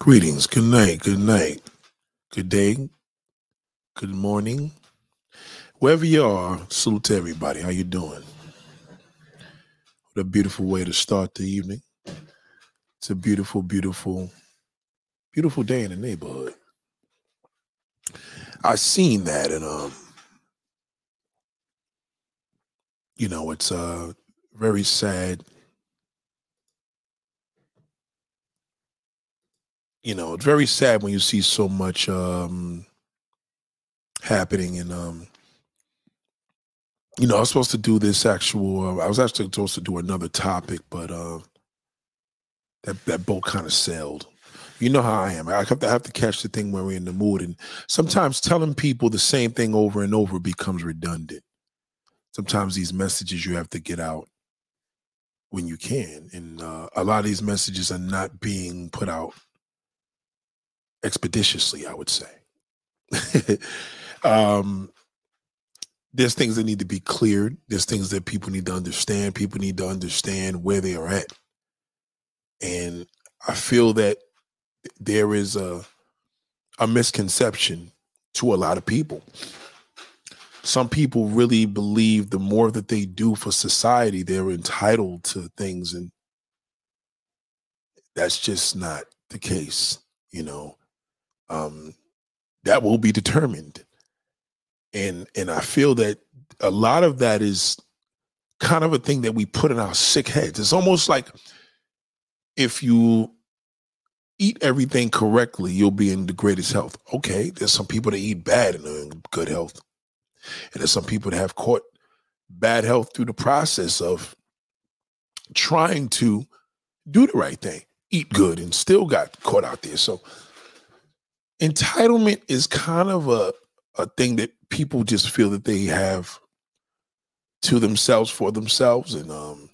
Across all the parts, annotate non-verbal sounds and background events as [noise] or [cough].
Greetings. Good night. Good night. Good day. Good morning. Wherever you are, salute to everybody. How you doing? What a beautiful way to start the evening. It's a beautiful, beautiful, beautiful day in the neighborhood. I seen that and um you know, it's uh very sad. You know, it's very sad when you see so much um happening and um you know, I was supposed to do this actual uh, I was actually supposed to do another topic, but uh that that boat kind of sailed. You know how I am. I have to have to catch the thing when we're in the mood. And sometimes telling people the same thing over and over becomes redundant. Sometimes these messages you have to get out when you can. And uh, a lot of these messages are not being put out expeditiously, I would say. [laughs] um, there's things that need to be cleared. There's things that people need to understand. People need to understand where they are at. And I feel that there is a a misconception to a lot of people. Some people really believe the more that they do for society, they're entitled to things, and that's just not the case. You know, um, that will be determined, and and I feel that a lot of that is kind of a thing that we put in our sick heads. It's almost like if you eat everything correctly, you'll be in the greatest health. Okay, there's some people that eat bad and are in good health. And there's some people that have caught bad health through the process of trying to do the right thing, eat good, and still got caught out there. So entitlement is kind of a, a thing that people just feel that they have to themselves for themselves. And um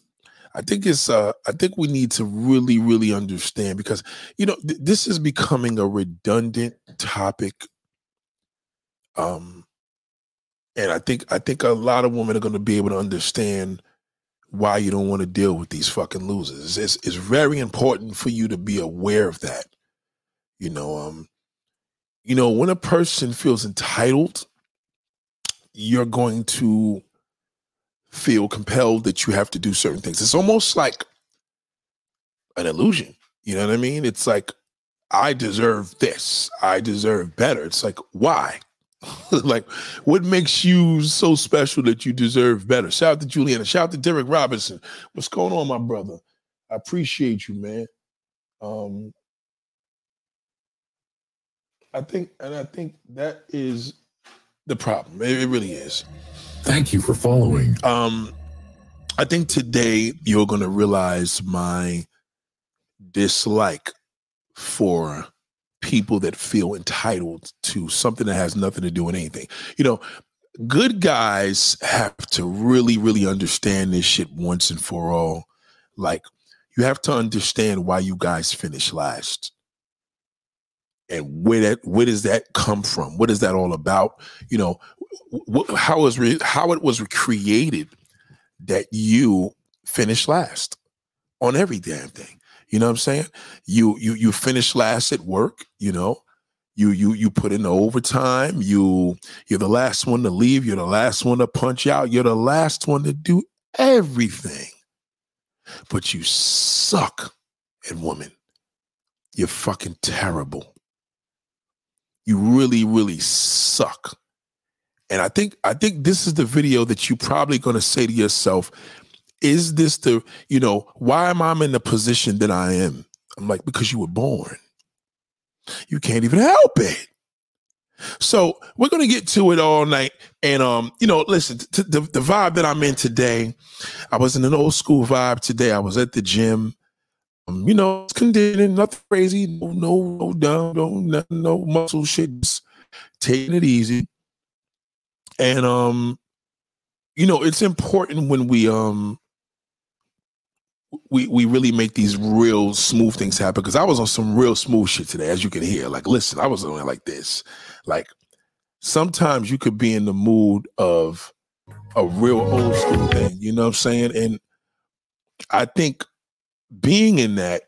I think it's uh I think we need to really really understand because you know th- this is becoming a redundant topic um and I think I think a lot of women are going to be able to understand why you don't want to deal with these fucking losers. It's, it's very important for you to be aware of that. You know, um, you know, when a person feels entitled, you're going to feel compelled that you have to do certain things. It's almost like an illusion. You know what I mean? It's like, I deserve this. I deserve better. It's like, why? [laughs] like, what makes you so special that you deserve better? Shout out to Juliana. Shout out to Derek Robinson. What's going on, my brother? I appreciate you, man. Um, I think, and I think that is the problem. It, it really is. Thank you for following. Um, I think today you're going to realize my dislike for people that feel entitled to something that has nothing to do with anything. You know, good guys have to really, really understand this shit once and for all. Like, you have to understand why you guys finish last and where that where does that come from? What is that all about? You know wh- how is re- how it was created that you finish last on every damn thing. You know what i'm saying? You you you finish last at work you know? You you you put in the overtime you you're the last one to leave you're the last one to punch out you're the last one to do everything. But you suck at women you're fucking terrible you really really suck. And i think i think this is the video that you're probably going to say to yourself is this the you know why am i in the position that i am? I'm like because you were born. You can't even help it. So we're to get to it all night. And um you know listen to the, the vibe that i'm in today i was in an old school vibe today. I was at the gym you know, it's conditioning, nothing crazy, no, no, no down, no, no, no muscle shit, just taking it easy. And um, you know, it's important when we um we we really make these real smooth things happen. Because I was on some real smooth shit today, as you can hear. Like, listen, I was on like this. Like, sometimes you could be in the mood of a real old school thing. You know what I'm saying? And I think being in that,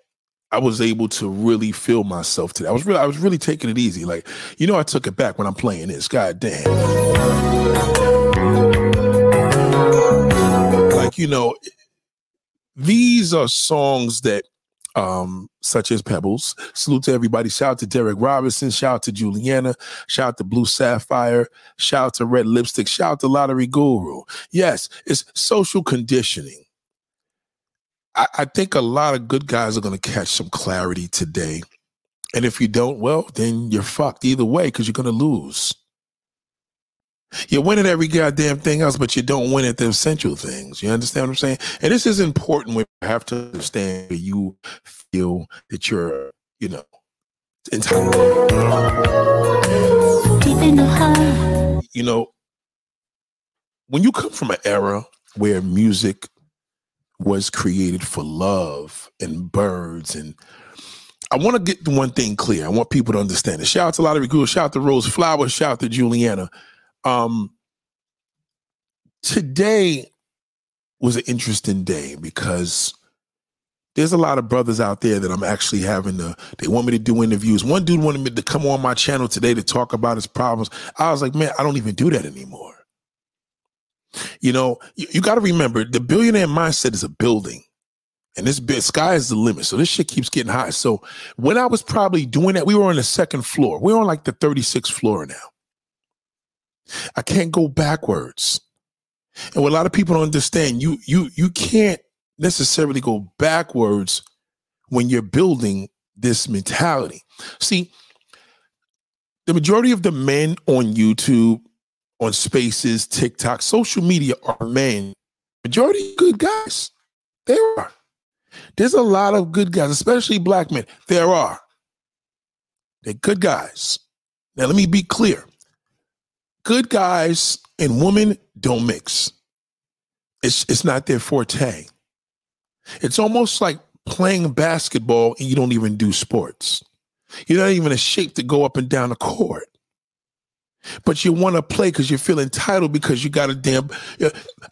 I was able to really feel myself today. I was really, I was really taking it easy. Like, you know, I took it back when I'm playing this. God damn. Like, you know, these are songs that um, such as Pebbles. Salute to everybody. Shout out to Derek Robinson. Shout out to Juliana. Shout out to Blue Sapphire. Shout out to Red Lipstick. Shout out to Lottery Guru. Yes, it's social conditioning. I, I think a lot of good guys are going to catch some clarity today. And if you don't, well, then you're fucked either way because you're going to lose. You win at every goddamn thing else, but you don't win at the essential things. You understand what I'm saying? And this is important. We have to understand you feel that you're, you know, entitled. You know, when you come from an era where music was created for love and birds and I want to get one thing clear. I want people to understand it. Shout out to Lottery Guru, shout out to Rose Flowers, shout out to Juliana. Um, today was an interesting day because there's a lot of brothers out there that I'm actually having to, they want me to do interviews. One dude wanted me to come on my channel today to talk about his problems. I was like, man, I don't even do that anymore. You know, you, you got to remember the billionaire mindset is a building. And this bit sky is the limit. So this shit keeps getting high. So when I was probably doing that, we were on the second floor. We're on like the 36th floor now. I can't go backwards. And what a lot of people don't understand, you you you can't necessarily go backwards when you're building this mentality. See, the majority of the men on YouTube, on Spaces, TikTok, social media are men. Majority good guys. There are. There's a lot of good guys, especially black men. There are. They're good guys. Now, let me be clear good guys and women don't mix. It's it's not their forte. It's almost like playing basketball and you don't even do sports. You're not even a shape to go up and down the court. But you want to play because you feel entitled because you got a damn.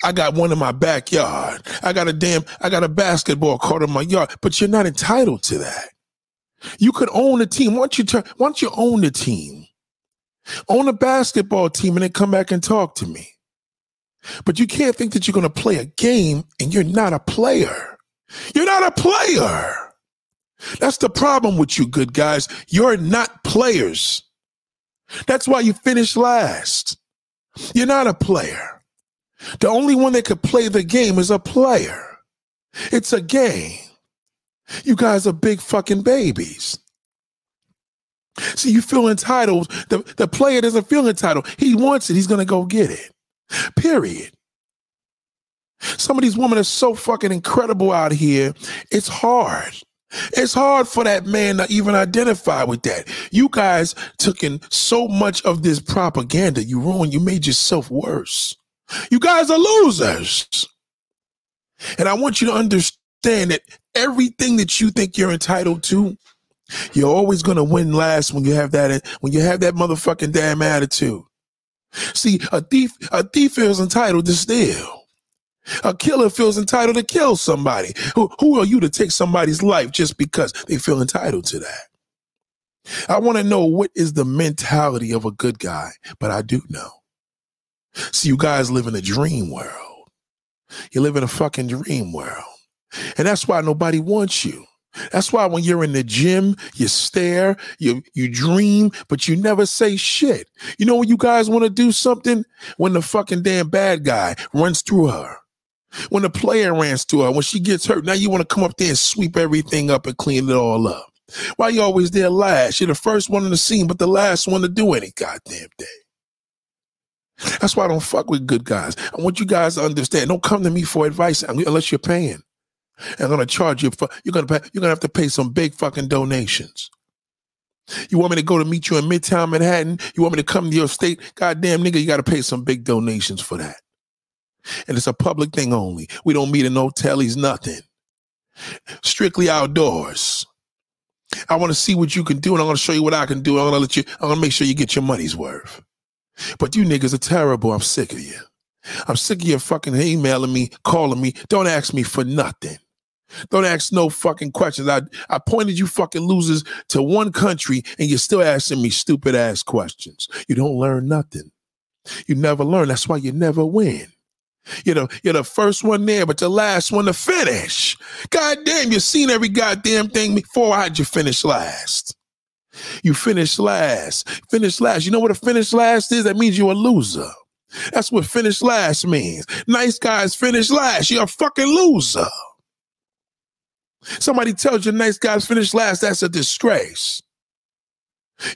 I got one in my backyard. I got a damn. I got a basketball court in my yard. But you're not entitled to that. You could own a team. Once you turn, once you own the team, own a basketball team and then come back and talk to me. But you can't think that you're going to play a game and you're not a player. You're not a player. That's the problem with you, good guys. You're not players. That's why you finish last. You're not a player. The only one that could play the game is a player. It's a game. You guys are big fucking babies. See, you feel entitled. The, the player doesn't feel entitled. He wants it. He's going to go get it. Period. Some of these women are so fucking incredible out here. It's hard. It's hard for that man to even identify with that. You guys took in so much of this propaganda. You ruined, you made yourself worse. You guys are losers. And I want you to understand that everything that you think you're entitled to, you're always gonna win last when you have that when you have that motherfucking damn attitude. See, a thief a thief feels entitled to steal. A killer feels entitled to kill somebody. Who, who are you to take somebody's life just because they feel entitled to that? I want to know what is the mentality of a good guy, but I do know. See, you guys live in a dream world. You live in a fucking dream world. And that's why nobody wants you. That's why when you're in the gym, you stare, you you dream, but you never say shit. You know when you guys want to do something? When the fucking damn bad guy runs through her. When the player runs to her, when she gets hurt, now you want to come up there and sweep everything up and clean it all up. Why you always there last? You're the first one in the scene, but the last one to do any goddamn thing. That's why I don't fuck with good guys. I want you guys to understand. Don't come to me for advice unless you're paying. I'm gonna charge you for you're gonna pay, you're gonna have to pay some big fucking donations. You want me to go to meet you in Midtown Manhattan? You want me to come to your state? Goddamn nigga, you gotta pay some big donations for that. And it's a public thing only. We don't meet in no tellies, nothing. Strictly outdoors. I want to see what you can do, and I'm gonna show you what I can do. I'm gonna let you, I'm gonna make sure you get your money's worth. But you niggas are terrible. I'm sick of you. I'm sick of you fucking emailing me, calling me. Don't ask me for nothing. Don't ask no fucking questions. I, I pointed you fucking losers to one country and you're still asking me stupid ass questions. You don't learn nothing. You never learn. That's why you never win. You know, you're the first one there, but the last one to finish. God damn, you've seen every goddamn thing before. How'd you finish last? You finished last. Finish last. You know what a finish last is? That means you're a loser. That's what finish last means. Nice guys finish last. You're a fucking loser. Somebody tells you nice guys finish last, that's a disgrace.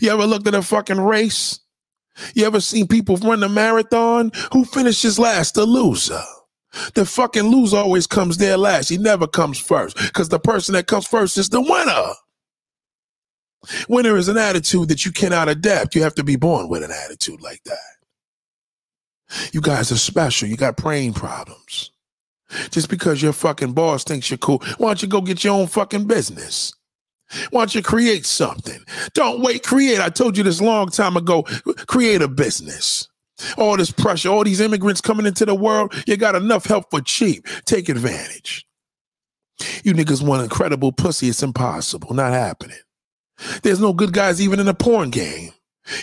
You ever looked at a fucking race? You ever seen people run a marathon? Who finishes last? The loser. The fucking loser always comes there last. He never comes first because the person that comes first is the winner. Winner is an attitude that you cannot adapt. You have to be born with an attitude like that. You guys are special. You got brain problems. Just because your fucking boss thinks you're cool, why don't you go get your own fucking business? Why don't you create something? Don't wait, create. I told you this long time ago. Create a business. All this pressure, all these immigrants coming into the world, you got enough help for cheap. Take advantage. You niggas want incredible pussy. It's impossible. Not happening. There's no good guys even in a porn game.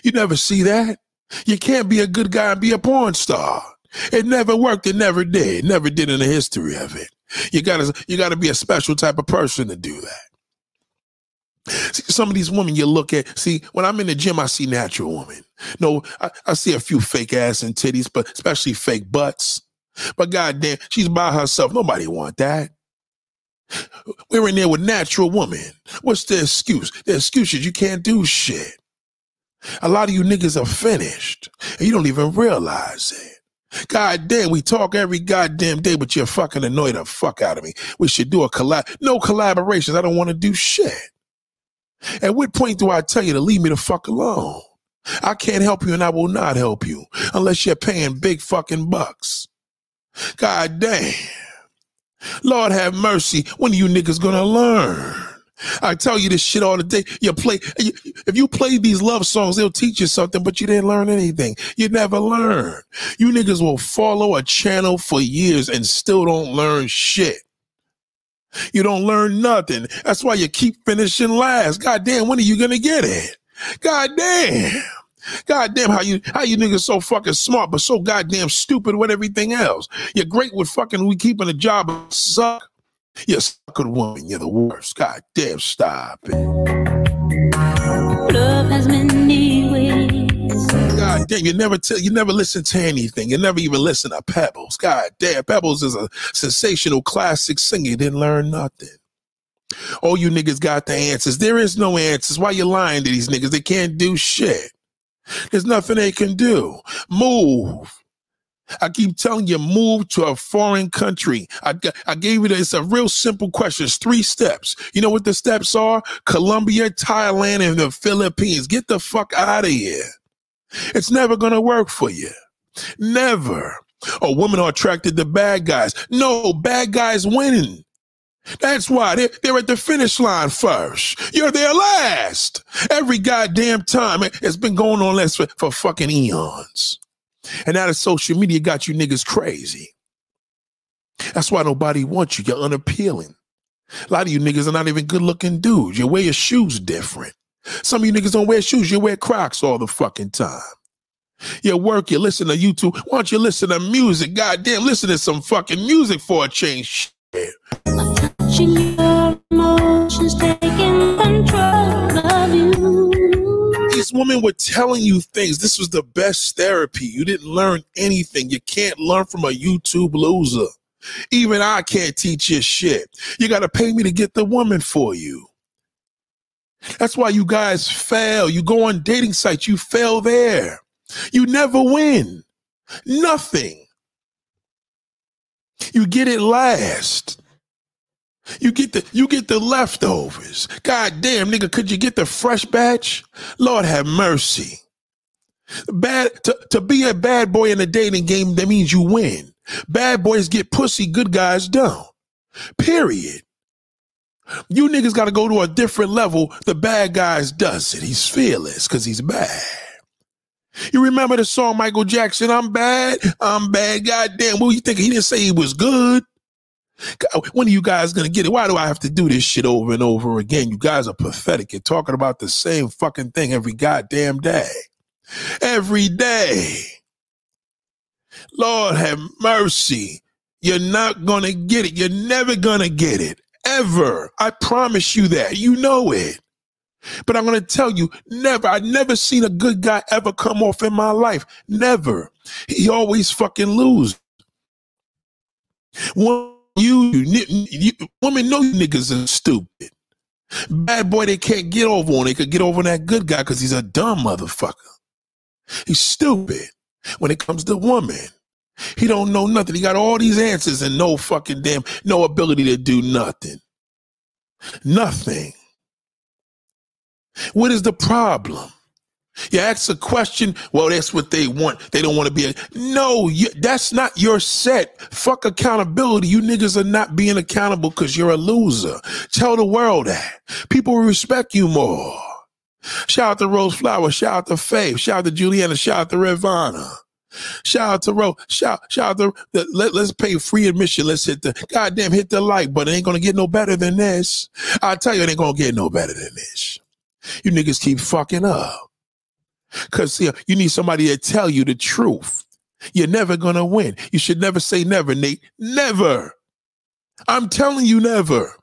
You never see that. You can't be a good guy and be a porn star. It never worked. It never did. Never did in the history of it. You gotta you gotta be a special type of person to do that. See, some of these women you look at, see, when I'm in the gym, I see natural women. No, I, I see a few fake ass and titties, but especially fake butts. But goddamn, she's by herself. Nobody want that. We're in there with natural women. What's the excuse? The excuse is you can't do shit. A lot of you niggas are finished, and you don't even realize it. God damn, we talk every goddamn day, but you're fucking annoy the fuck out of me. We should do a collab. No collaborations. I don't want to do shit. At what point do I tell you to leave me the fuck alone? I can't help you and I will not help you unless you're paying big fucking bucks. God damn. Lord have mercy. When are you niggas gonna learn? I tell you this shit all the day. You play, if you play these love songs, they'll teach you something, but you didn't learn anything. You never learn. You niggas will follow a channel for years and still don't learn shit. You don't learn nothing. That's why you keep finishing last. God damn, when are you gonna get it? God damn. God damn, how you how you niggas so fucking smart, but so goddamn stupid with everything else. You're great with fucking we keeping a job, suck you sucker woman, you're the worst. God damn, stop it. Love has many ways. God damn, you never tell you never listen to anything. You never even listen to Pebbles. God damn, Pebbles is a sensational classic singer. You didn't learn nothing. All you niggas got the answers. There is no answers. Why you lying to these niggas? They can't do shit. There's nothing they can do. Move. I keep telling you, move to a foreign country. I, I gave you this. It's a real simple question. It's three steps. You know what the steps are? Colombia, Thailand, and the Philippines. Get the fuck out of here. It's never going to work for you. Never. Oh, women are attracted to bad guys. No, bad guys winning. That's why they're, they're at the finish line first. You're there last. Every goddamn time. It's been going on less for, for fucking eons. And now the social media got you niggas crazy. That's why nobody wants you. You're unappealing. A lot of you niggas are not even good looking dudes. You wear your shoes different. Some of you niggas don't wear shoes. You wear Crocs all the fucking time. You work, you listen to YouTube. Why don't you listen to music? Goddamn, listen to some fucking music for a change. Shit. These women were telling you things. This was the best therapy. You didn't learn anything. You can't learn from a YouTube loser. Even I can't teach you shit. You got to pay me to get the woman for you. That's why you guys fail. You go on dating sites, you fail there. You never win. Nothing. You get it last. You get the you get the leftovers. God damn, nigga, could you get the fresh batch? Lord have mercy. Bad to, to be a bad boy in a dating game, that means you win. Bad boys get pussy, good guys don't. Period. You niggas gotta go to a different level. The bad guys does it. He's fearless because he's bad. You remember the song Michael Jackson, I'm bad, I'm bad. God damn, what you think? He didn't say he was good. When are you guys gonna get it? Why do I have to do this shit over and over again? You guys are pathetic. You're talking about the same fucking thing every goddamn day. Every day. Lord have mercy. You're not gonna get it. You're never gonna get it. Ever. I promise you that. You know it. But I'm gonna tell you, never. I've never seen a good guy ever come off in my life. Never. He always fucking lose. One you, you, you women know you niggas are stupid. Bad boy, they can't get over on. They could get over on that good guy because he's a dumb motherfucker. He's stupid when it comes to woman. He don't know nothing. He got all these answers and no fucking damn, no ability to do nothing. Nothing. What is the problem? You ask a question, well, that's what they want. They don't want to be a. No, you, that's not your set. Fuck accountability. You niggas are not being accountable because you're a loser. Tell the world that. People will respect you more. Shout out to Rose Flower. Shout out to Faith. Shout out to Juliana. Shout out to Rivana. Shout out to Rose. Shout, shout out to, let, let's pay free admission. Let's hit the, goddamn, hit the like button. It ain't to get no better than this. I tell you, it ain't to get no better than this. You niggas keep fucking up. You, know, you need somebody to tell you the truth. You're never to win. You should never say never, Nate. Never. I'm telling you, never.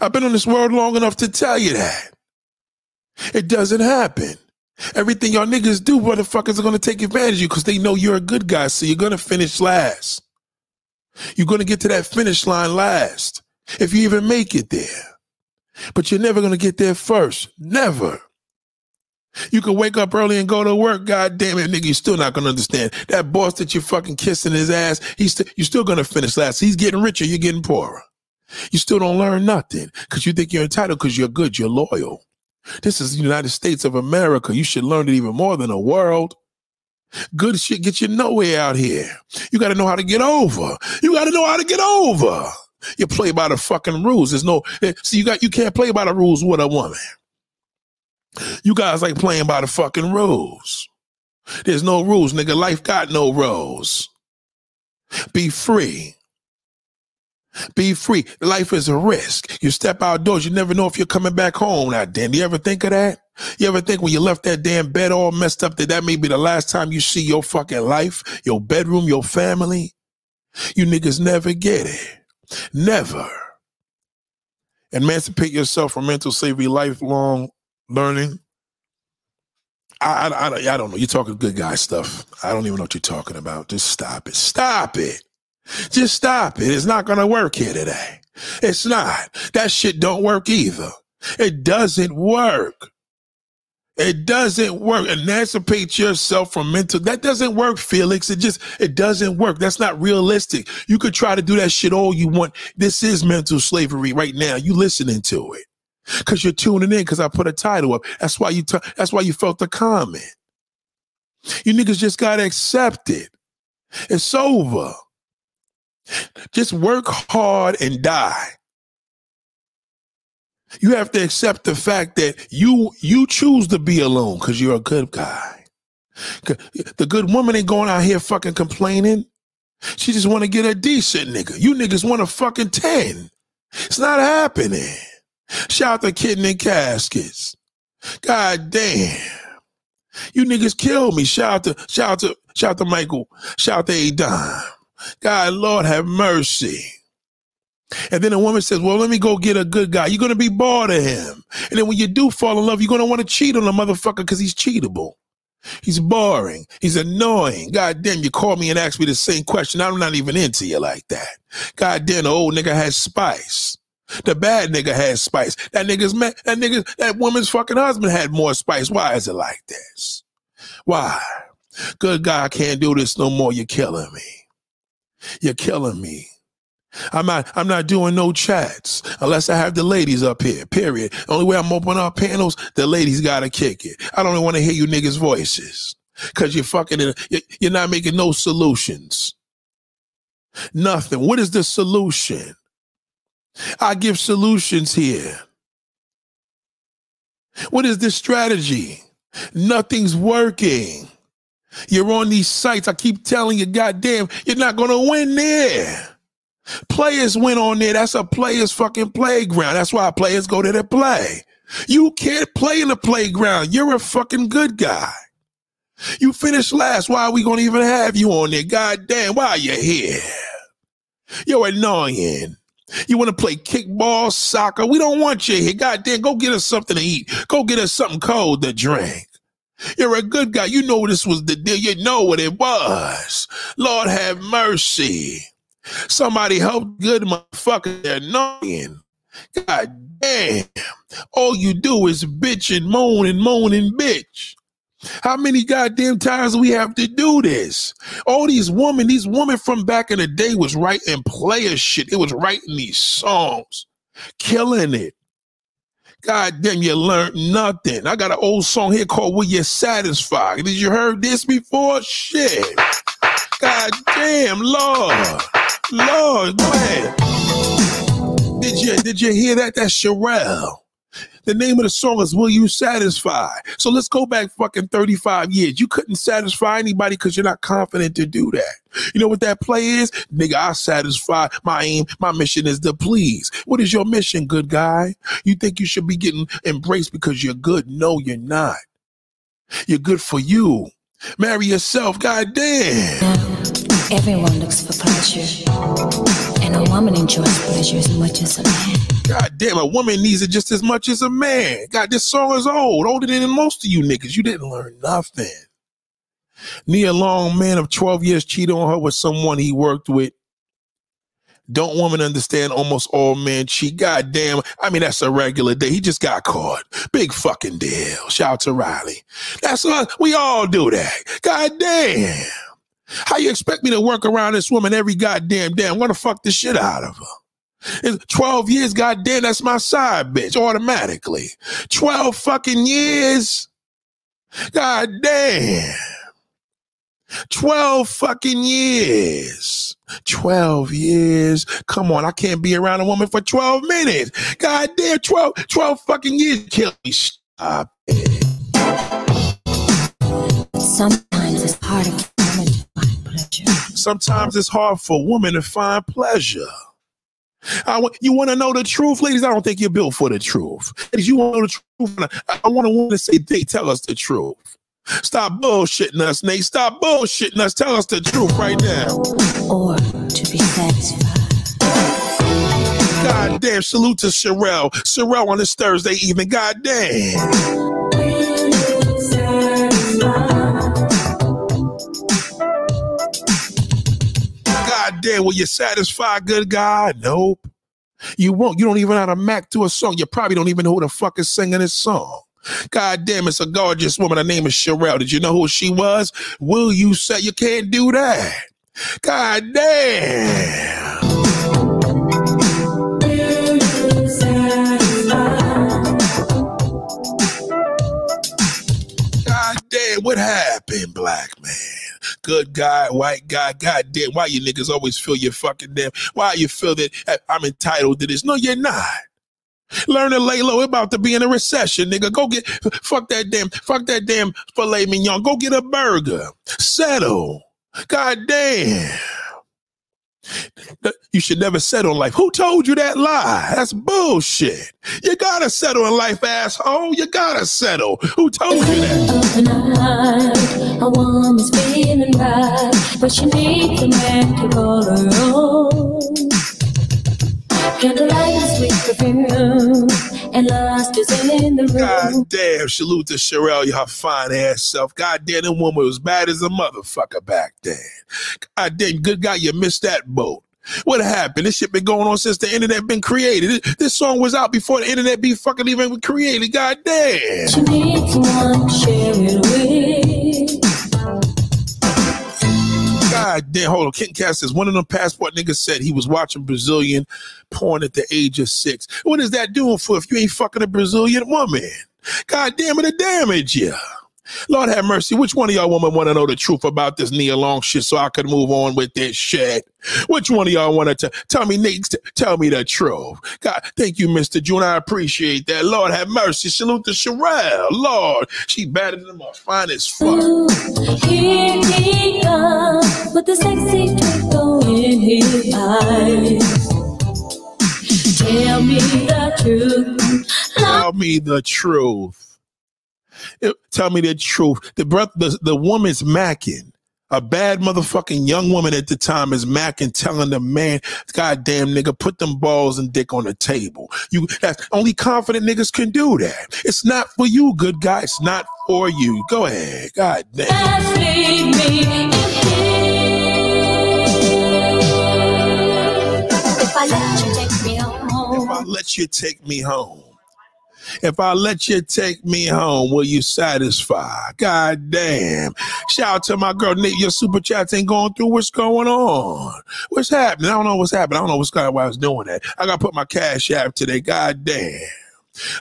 I've been in this world long enough to tell you that. It doesn't happen. Everything y'all niggas do, motherfuckers are to take advantage of you because they know you're a good guy. So you're to finish last. You're to get to that finish line last if you even make it there. But you're never to get there first. Never. You can wake up early and go to work. God damn it, nigga, you're still not gonna understand. That boss that you're fucking kissing his ass, he's st- you're still gonna finish last. He's getting richer, you're getting poorer. You still don't learn nothing because you think you're entitled because you're good, you're loyal. This is the United States of America. You should learn it even more than the world. Good shit get you nowhere out here. You got to know how to get over. You got to know how to get over. You play by the fucking rules. There's no eh, see you got you can't play by the rules with a woman. You guys like playing by the fucking rules. There's no rules, nigga. Life got no rules. Be free. Be free. Life is a risk. You step outdoors, you never know if you're coming back home now, Dan. You ever think of that? You ever think when you left that damn bed all messed up that that may be the last time you see your fucking life, your bedroom, your family? You niggas never get it. Never. Emancipate yourself from mental slavery, lifelong learning. I, I, I, I don't know. You're talking good guy stuff. I don't even know what you're talking about. Just stop it. Stop it. Just stop it. It's not going to work here today. It's not. That shit don't work either. It doesn't work. It doesn't work. Emancipate yourself from mental. That doesn't work, Felix. It just, it doesn't work. That's not realistic. You could try to do that shit all you want. This is mental slavery right now. You listening to it. Cause you're tuning in because I put a title up. That's why you, t- that's why you felt the comment. You niggas just gotta accept it. It's over. Just work hard and die. You have to accept the fact that you you choose to be alone because you're a good guy. The good woman ain't going out here fucking complaining. She just want to get a decent nigga. You niggas want a fucking 10. It's not happening. Shout out to Kitten Caskets. God damn. You niggas kill me. Shout out to shout out to shout out to Michael. Shout out to Adon. God, Lord have mercy. And then a woman says, Well, let me go get a good guy. You're gonna be bored of him. And then when you do fall in love, you're gonna want to cheat on a motherfucker because he's cheatable. He's boring. He's annoying. God damn, you call me and ask me the same question. I'm not even into you like that. God damn, the old nigga has spice. The bad nigga has spice. That nigga's man, that nigga, that woman's fucking husband had more spice. Why is it like this? Why? Good God can't do this no more. You're killing me. You're killing me. I'm not I'm not doing no chats unless I have the ladies up here. Period. Only way I'm opening up panels, the ladies gotta kick it. I don't want to hear you niggas' voices. Cause you're fucking you're not making no solutions. Nothing. What is the solution? I give solutions here. What is this strategy? Nothing's working. You're on these sites. I keep telling you, goddamn, you're not going to win there. Players win on there. That's a player's fucking playground. That's why players go there to play. You can't play in the playground. You're a fucking good guy. You finished last. Why are we gonna even have you on there? God damn, why are you here? You're annoying. You want to play kickball, soccer? We don't want you here. God damn, go get us something to eat. Go get us something cold to drink. You're a good guy. You know this was the deal. You know what it was. Lord have mercy. Somebody help good motherfucker. They're annoying. God damn. All you do is bitch and moan and moan and bitch. How many goddamn times we have to do this? All these women, these women from back in the day was writing player shit. It was writing these songs, killing it. God damn, you learned nothing. I got an old song here called Will You Satisfy? Did you heard this before? Shit. God damn, Lord. Lord, ahead. Did you did you hear that? That's Cherrelle. The name of the song is Will You Satisfy? So let's go back fucking 35 years. You couldn't satisfy anybody because you're not confident to do that. You know what that play is? Nigga, I satisfy my aim. My mission is to please. What is your mission, good guy? You think you should be getting embraced because you're good? No, you're not. You're good for you. Marry yourself, goddamn. Everyone looks for pleasure, and a woman enjoys pleasure as much as a man. God damn, a woman needs it just as much as a man. God, this song is old, older than most of you niggas. You didn't learn nothing. Nia Long, man of 12 years, cheated on her with someone he worked with. Don't woman understand almost all men cheat? God damn. I mean, that's a regular day. He just got caught. Big fucking deal. Shout out to Riley. That's us. We all do that. God damn. How you expect me to work around this woman every goddamn day? I'm gonna fuck the shit out of her. It's 12 years, goddamn, that's my side bitch automatically. 12 fucking years. God damn. 12 fucking years. 12 years. Come on, I can't be around a woman for 12 minutes. God damn, 12, 12 fucking years. Kill me. Stop it. Sometimes it's hard to find pleasure. Sometimes it's hard for women to find pleasure. I want, you want to know the truth, ladies? I don't think you're built for the truth. Ladies, you want to know the truth? I, I want a woman to say, they tell us the truth. Stop bullshitting us, Nate. Stop bullshitting us. Tell us the truth right now. Or to be satisfied. God damn, salute to Cherrelle. Cherrelle on this Thursday evening. God damn. Damn, will you satisfy good God? Nope. You won't. You don't even know how to Mac to a song. You probably don't even know who the fuck is singing this song. God damn, it's a gorgeous woman. Her name is Cherrelle. Did you know who she was? Will you say you can't do that? God damn. God damn, what happened, black man? Good guy, white guy, god damn, why you niggas always feel you fucking damn? Why you feel that uh, I'm entitled to this? No, you're not. Learn to lay low. We're about to be in a recession, nigga. Go get fuck that damn, fuck that damn filet mignon. Go get a burger. Settle. God damn. You should never settle in life. Who told you that lie? That's bullshit. You gotta settle in life, asshole. You gotta settle. Who told you that? The a woman's feeling right, but she needs a man to call her own. Candlelight and sweet perfume, and lust is in the room. God damn, salute to Cherrelle, your fine ass self. God damn, that woman was bad as a motherfucker back then. God damn, good guy, you missed that boat. What happened? This shit been going on since the internet been created. This, this song was out before the internet be fucking even created. God damn. She needs someone to share it with. God damn, hold on. Kent Cass says one of them passport niggas said he was watching Brazilian porn at the age of six. What is that doing for if you ain't fucking a Brazilian woman? God damn it, it damage you. Lord have mercy. Which one of y'all women want to know the truth about this Nia Long shit so I could move on with this shit? Which one of y'all want to tell me, Nate, tell me the truth? God, thank you, Mr. June. I appreciate that. Lord have mercy. Salute to Cherrelle. Lord, she better than my finest fuck. Here he comes with the sexy twinkle in his eyes. Tell me the truth. Tell me the truth. Tell me the truth. The the, the woman's macking. A bad motherfucking young woman at the time is macking, telling the man, "Goddamn nigga, put them balls and dick on the table." You, that's only confident niggas can do that. It's not for you, good guy. It's not for you. Go ahead. God damn. Just leave me in peace. If I let you take me home. If I let you take me home, will you satisfy? God damn. Shout out to my girl Nate. Your super chats ain't going through. What's going on? What's happening? I don't know what's happening. I don't know what's going why I was doing that. I gotta put my cash app today. God damn.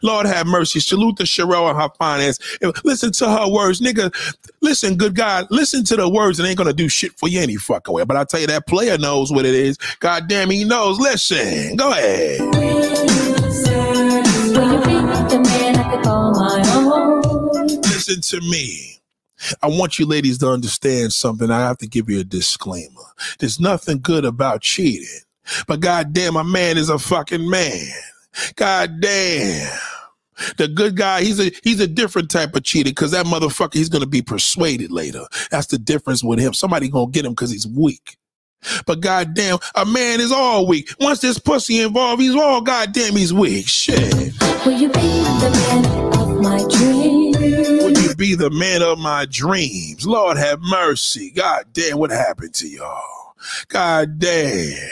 Lord have mercy. Salute to Cherrelle and her finance. Listen to her words, nigga. Listen, good God. Listen to the words and ain't gonna do shit for you any fucking way. But I tell you, that player knows what it is. God damn, he knows. Listen. Go ahead. My own? listen to me. I want you ladies to understand something. I have to give you a disclaimer. There's nothing good about cheating. But goddamn, a man is a fucking man. God damn. The good guy, he's a he's a different type of cheater because that motherfucker, he's gonna be persuaded later. That's the difference with him. Somebody gonna get him because he's weak. But goddamn, a man is all weak. Once there's pussy involved, he's all goddamn, he's weak. Shit. Will you be the man my dreams? Will you be the man of my dreams? Lord have mercy. God damn, what happened to y'all? God damn.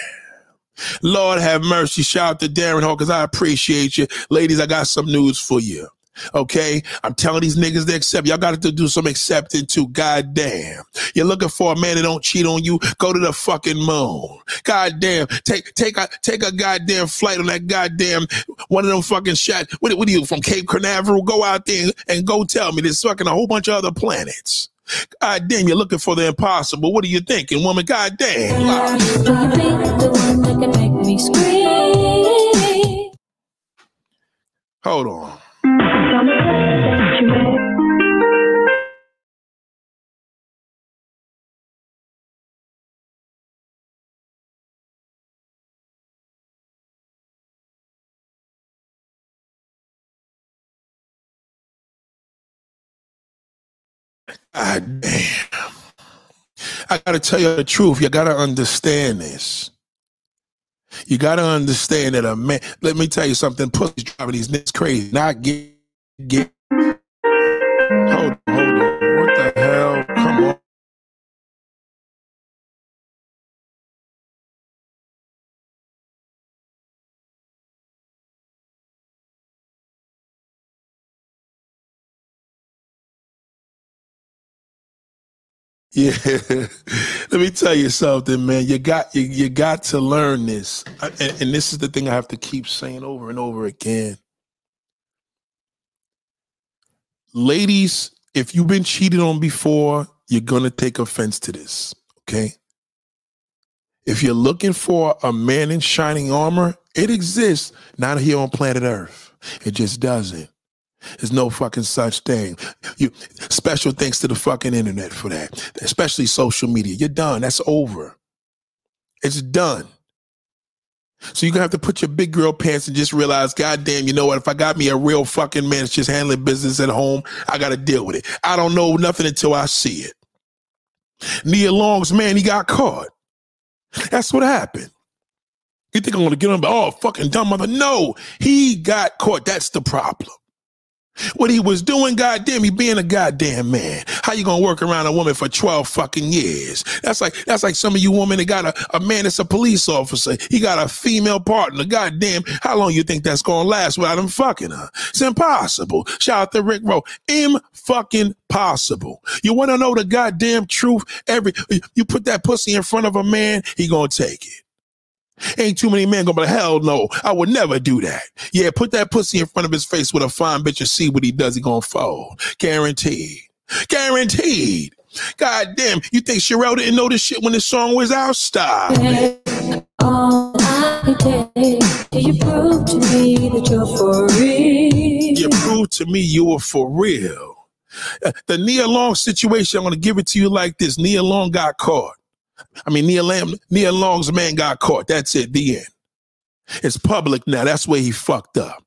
Lord have mercy. Shout out to Darren Hawkins. I appreciate you. Ladies, I got some news for you. Okay, I'm telling these niggas to accept. Y'all got to do some accepting too. God damn. You're looking for a man that don't cheat on you. Go to the fucking moon. God damn. Take take a take a goddamn flight on that goddamn one of them fucking shots. What, what are you from Cape Canaveral? Go out there and, go tell me there's fucking a whole bunch of other planets. God damn, you're looking for the impossible. What are you thinking, woman? God damn. Lie. Will you be the one that can make me scream? Hold on. God damn. I gotta tell you the truth. You gotta understand this. You gotta understand that a man. Let me tell you something. Pussy's driving these niggas crazy. Not get get. Hold on, hold on. What the hell? Come on. [laughs] Yeah, let me tell you something, man. You got you, you got to learn this, I- and, and this is the thing I have to keep saying over and over again. Ladies, if you've been cheated on before, you're gonna take offense to this. Okay. If you're looking for a man in shining armor, it exists, not here on planet Earth. It just doesn't. There's no fucking such thing. You special thanks to the fucking internet for that, especially social media. You're done. That's over. It's done. So you're gonna have to put your big girl pants and just realize, goddamn, you know what? If I got me a real fucking man that's just handling business at home, I gotta deal with it. I don't know nothing until I see it. Nia Long's man, he got caught. That's what happened. You think I'm gonna get him? Oh, fucking dumb mother. No, he got caught. That's the problem. What he was doing, goddamn, he being a goddamn man. How you gonna work around a woman for 12 fucking years? That's like that's like some of you women that got a, a man that's a police officer. He got a female partner. Goddamn, how long you think that's gonna last without him fucking her? It's impossible. Shout out to Rick Rowe. Im fucking possible. You wanna know the goddamn truth? Every you put that pussy in front of a man, he gonna take it. Ain't too many men gonna be like, hell no, I would never do that. Yeah, put that pussy in front of his face with a fine bitch and see what he does. He gonna fold. Guaranteed. Guaranteed. God damn, you think Cherrelle didn't know this shit when this song was out? Stop. All you prove to me that you're for real? You proved to me you were for real. Uh, The Nia Long situation, I'm gonna give it to you like this. Nia Long got caught. I mean, Neil, Lam, Nia Long's man got caught. That's it. The end. It's public now. That's where he fucked up.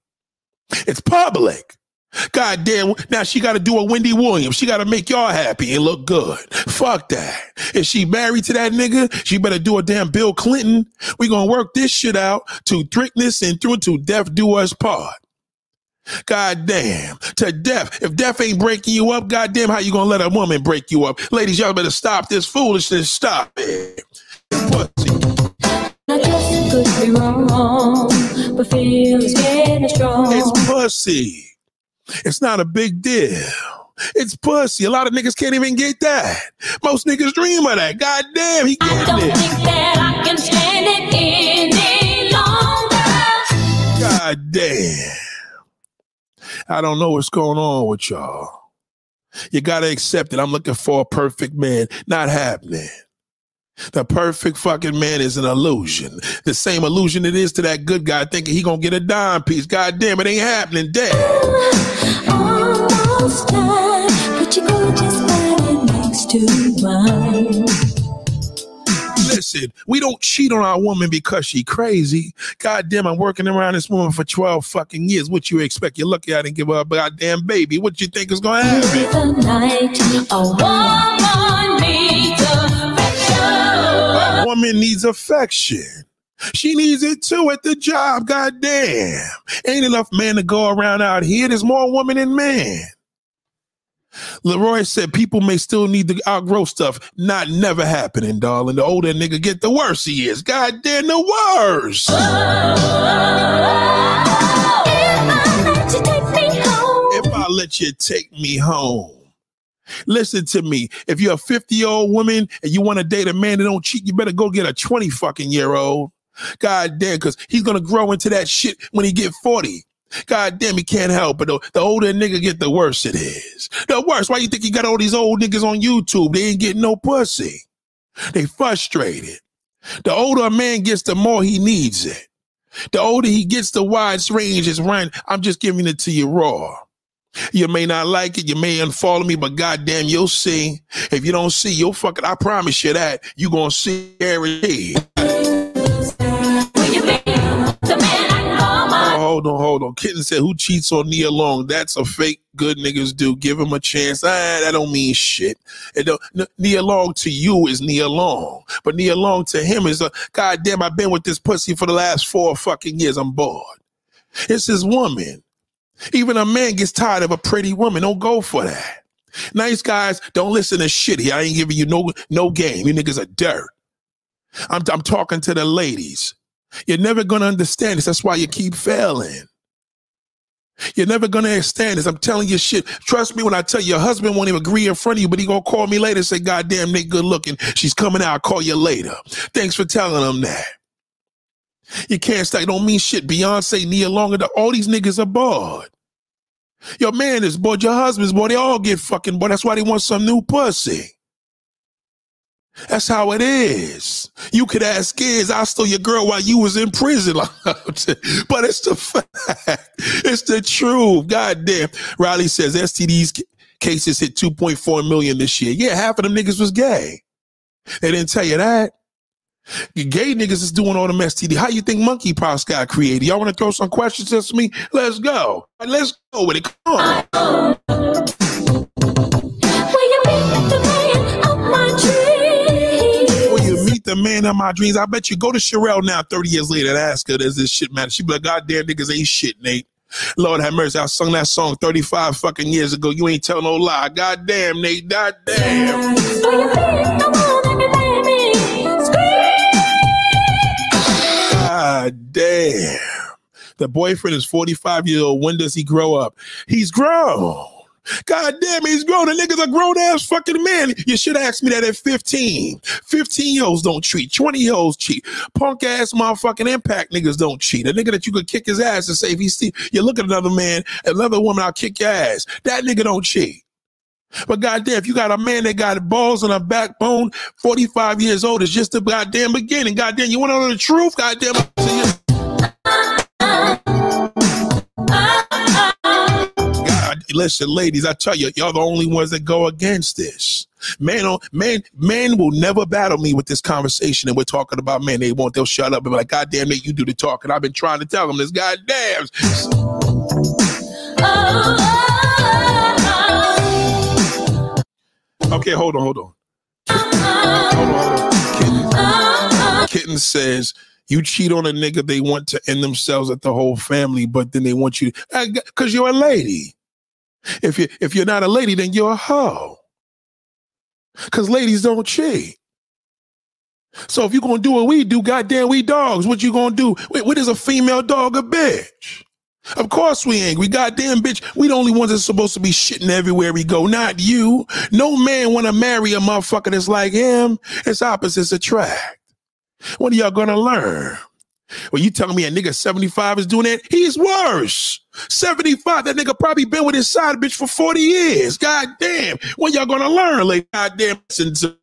It's public. God damn. Now she got to do a Wendy Williams. She got to make y'all happy and look good. Fuck that. If she married to that nigga, she better do a damn Bill Clinton. We gonna work this shit out to thickness and through to death do us part. God damn. To death. If death ain't breaking you up, god damn, how you gonna let a woman break you up? Ladies, y'all better stop this foolishness. Stop it. Pussy. I just could be wrong, but feelings getting strong. It's pussy. It's not a big deal. It's pussy. A lot of niggas can't even get that. Most niggas dream of that. God damn, he I don't it. think that I can stand it any longer. God damn. I don't know what's going on with y'all. You gotta accept it. I'm looking for a perfect man. Not happening. The perfect fucking man is an illusion. The same illusion it is to that good guy thinking he gonna get a dime piece. God damn, it ain't happening. Dead. Almost time, put your gorgeous to. Listen, we don't cheat on our woman because she crazy. God damn, I'm working around this woman for 12 fucking years. What you expect? You're lucky I didn't give her a goddamn baby. What you think is gonna happen? Night, a woman needs affection. A woman needs affection. She needs it too at the job. God damn. Ain't enough men to go around out here. There's more women than men. Leroy said people may still need to outgrow stuff. Not never happening, darling. The older nigga get, the worse he is. God damn, the worse. If I let you oh, take oh, me oh. home, if I let you take me home. Listen to me. If you're a 50 year old woman and you want to date a man that don't cheat, you better go get a 20 fucking year old. God damn, because he's gonna grow into that shit when he get 40. God damn, he can't help it. The, older nigga get, the worse it is. The worse. Why you think you got all these old niggas on YouTube? They ain't getting no pussy. They frustrated. The older a man gets, the more he needs it. The older he gets, the wide range is running. I'm just giving it to you raw. You may not like it, you may unfollow me, but goddamn, you'll see. If you don't see, you'll fucking. I promise you that you gonna see every day. Hold on, hold on. Kitten said, "Who cheats on Nia Long? That's a fake. Good niggas do. Give him a chance. Ah, that don't mean shit. It don't, N- Nia Long to you is Nia Long, but Nia Long to him is a goddamn. I've been with this pussy for the last four fucking years. I'm bored. It's his woman. Even a man gets tired of a pretty woman. Don't go for that. Nice guys, don't listen to shit here. I ain't giving you no no game. You niggas are dirt. I'm I'm talking to the ladies. You're never gonna understand this. That's why you keep failing. You're never gonna understand this. I'm telling you shit. Trust me when I tell you, your husband won't even agree in front of you, but he gonna call me later and say, God damn, Nick, good looking. She's coming out. I'll call you later. Thanks for telling him that. You can't stay. Don't mean shit. Beyonce, Nia Long, and all these niggas are bored. Your man is bored. Your husband's bored. They all get fucking bored. That's why they want some new pussy. That's how it is. You could ask kids, I stole your girl while you was in prison. [laughs] but it's the fact. It's the truth. God damn. Riley says STDs cases hit 2.4 million this year. Yeah, half of them niggas was gay. They didn't tell you that. The gay niggas is doing all them STD. How you think monkey monkeypox got created? Y'all want to throw some questions at me? Let's go. Let's go with it. Come on. The man of my dreams? I bet you go to Cherrelle now, 30 years later, and ask her, does this shit matter? She be like, God damn niggas ain't shit, Nate. Lord have mercy. I sung that song 35 fucking years ago. You ain't telling no lie. God damn, Nate. God damn. Will you be the one that can make me scream? God damn. The boyfriend is 45 years old. When does he grow up? He's grown. God damn, it, he's grown. The nigga's a grown ass fucking man. You should ask me that at 15. 15 year olds don't cheat. 20 year olds cheat. Punk ass motherfucking impact niggas don't cheat. A nigga that you could kick his ass and say, if he see you look at another man, another woman, I'll kick your ass. That nigga don't cheat. But goddamn, if you got a man that got balls and a backbone, 45 years old, it's just the goddamn beginning. Goddamn, you want to know the truth? Goddamn. Listen, ladies, I tell you, y'all the only ones that go against this. Man, oh, man, man will never battle me with this conversation and we're talking about man. They won't. They'll shut up and be like, "God damn it, you do the talking." I've been trying to tell them this. Goddamn. Okay, hold on, hold on. Hold on, hold on. Kitten, Kitten says you cheat on a nigga, they want to end themselves at the whole family, but then they want you because uh, you're a lady. If you if you're not a lady, then you're a hoe. Because ladies don't cheat. So if you're gonna do what we do, goddamn we dogs, what you gonna do? Wait, what is a female dog a bitch? Of course we. We goddamn bitch. We the only ones that's supposed to be shitting everywhere we go. Not you. No man wanna marry a motherfucker that's like him. It's opposites attract. What are y'all gonna learn? Well, you telling me a nigga 75 is doing that? He's worse. 75, that nigga probably been with his side bitch for 40 years. God damn. When y'all gonna learn, like goddamn sensation.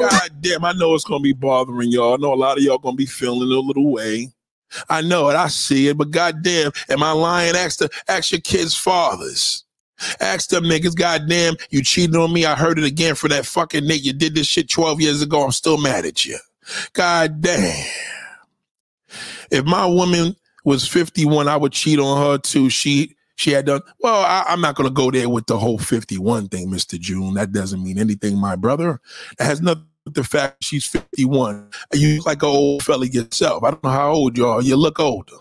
God damn, I know it's gonna be bothering y'all. I know a lot of y'all gonna be feeling a little way. I know it, I see it, but goddamn, am I lying? Ask the ask your kids' fathers. Ask them niggas, goddamn, you cheated on me. I heard it again for that fucking nigga. You did this shit 12 years ago. I'm still mad at you. God damn. If my woman was 51, I would cheat on her too. She she had done well. I, am not gonna go there with the whole 51 thing, Mr. June. That doesn't mean anything, my brother. It has nothing to do with the fact she's 51. You look like an old fella yourself. I don't know how old you are. You look older.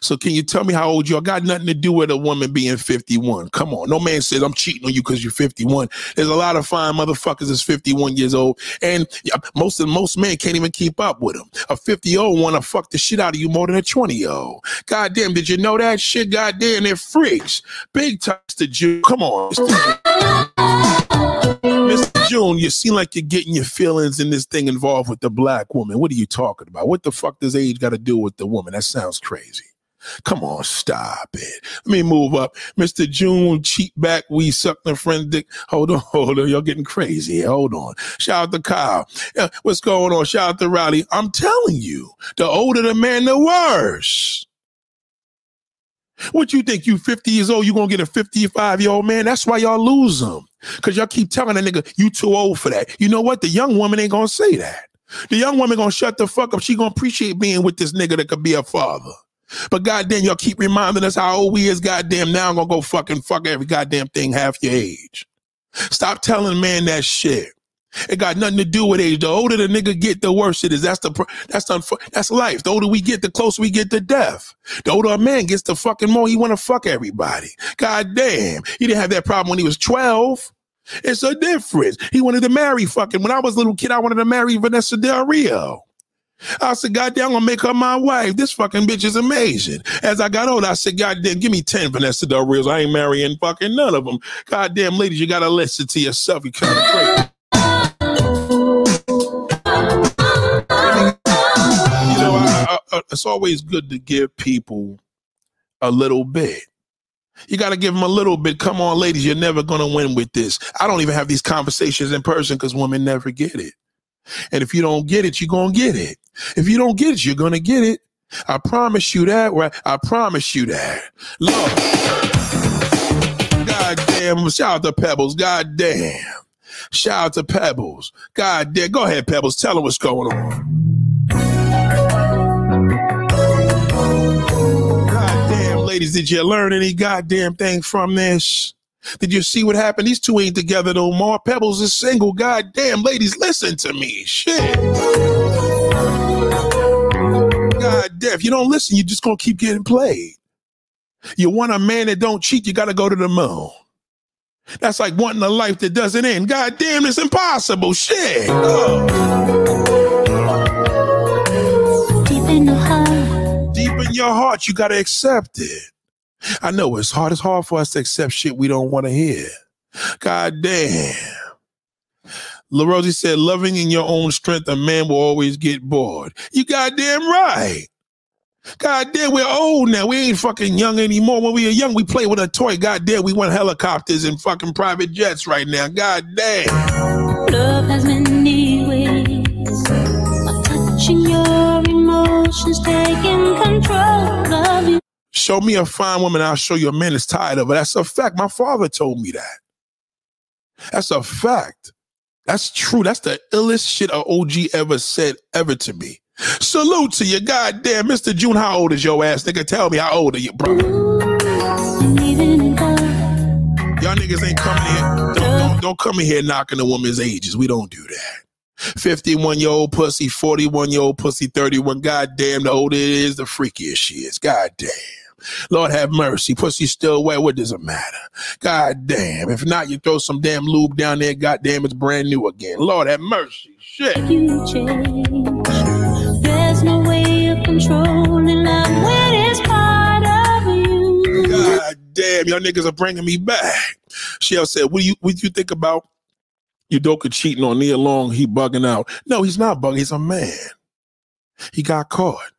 So can you tell me how old you are? Got nothing to do with a woman being 51. Come on. No man says I'm cheating on you because you're 51. There's a lot of fine motherfuckers that's 51 years old. And most of most men can't even keep up with them. A 50 year old want to fuck the shit out of you more than a 20 year old. God damn, did you know that shit? God damn, they're freaks. Big touch to June. Come on. Mr. June, you seem like you're getting your feelings in this thing involved with the black woman. What are you talking about? What the fuck does age got to do with the woman? That sounds crazy. Come on, stop it. Let me move up. Mr. June, cheat back, we suck the friend dick. Hold on, [laughs] hold on. You're getting crazy. Hold on. Shout out to Kyle. Yeah, what's going on? Shout out to Riley. I'm telling you, the older the man, the worse. What you think? You 50 years old, you gonna get a 55 year old man? That's why y'all lose them. Cause y'all keep telling a nigga, you too old for that. You know what? The young woman ain't gonna say that. The young woman gonna shut the fuck up. She gonna appreciate being with this nigga that could be a father. But goddamn, y'all keep reminding us how old we is. Goddamn, now I'm gonna go fucking fuck every goddamn thing half your age. Stop telling man that shit. It got nothing to do with age. The older the nigga get, the worse it is. That's the that's the that's life. The older we get, the closer we get to death. The older a man gets, the fucking more he want to fuck everybody. God damn, he didn't have that problem when he was twelve. It's a difference. He wanted to marry fucking. When I was a little kid, I wanted to marry Vanessa Del Rio. I said, God damn, I'm gonna make her my wife. This fucking bitch is amazing. As I got older, I said, God damn, give me 10 Vanessa Del Rios. I ain't marrying fucking none of them. God damn, ladies, you gotta listen to yourself. You kind of crazy. You know, it's always good to give people a little bit. You got to give them a little bit. Come on, ladies, you're never going to win with this. I don't even have these conversations in person because women never get it. And if you don't get it, you're going to get it. If you don't get it, you're going to get it. I promise you that, right? I promise you that. Lord. God damn. Shout out to Pebbles. God damn. Shout out to Pebbles. God damn. Go ahead, Pebbles. Tell them what's going on. God damn, ladies, did you learn any goddamn thing from this? Did you see what happened? These two ain't together no more. Pebbles is single. God damn, ladies, listen to me. Shit. Damn, if you don't listen, you're just gonna keep getting played. You want a man that don't cheat, you gotta go to the moon. That's like wanting a life that doesn't end. God damn, it's impossible. Shit. Oh. Deep in your heart. Deep in your heart, you gotta accept it. I know it's hard. It's hard for us to accept shit we don't want to hear. God damn. LaRosie said, loving in your own strength, a man will always get bored. You goddamn right. God damn, we're old now. We ain't fucking young anymore. When we were young, we played with a toy. God damn, we want helicopters and fucking private jets right now. God damn. Love has many ways of touching your emotions, taking control of you. Show me a fine woman, I'll show you a man that's tired of her. That's a fact. My father told me that. That's a fact. That's true. That's the illest shit a OG ever said ever to me. Salute to you, goddamn Mr. June. How old is your ass, nigga? Tell me how old are you, bro? Y'all niggas ain't coming here. Don't, don't, don't come in here knocking a woman's ages. We don't do that. 51 year old pussy, 41 year old pussy, 31. Goddamn, the older it is, the freakier she is. Goddamn. Lord have mercy. Pussy still wet. What does it matter? God damn. If not, you throw some damn lube down there. God damn, it's brand new again. Lord have mercy. Shit. Way of controlling love when it's part of you. God damn, y'all niggas are bringing me back. Shell said, "What do you what do you think about Udoka cheating on Nia Long? He bugging out? No, he's not bugging. He's a man. He got caught.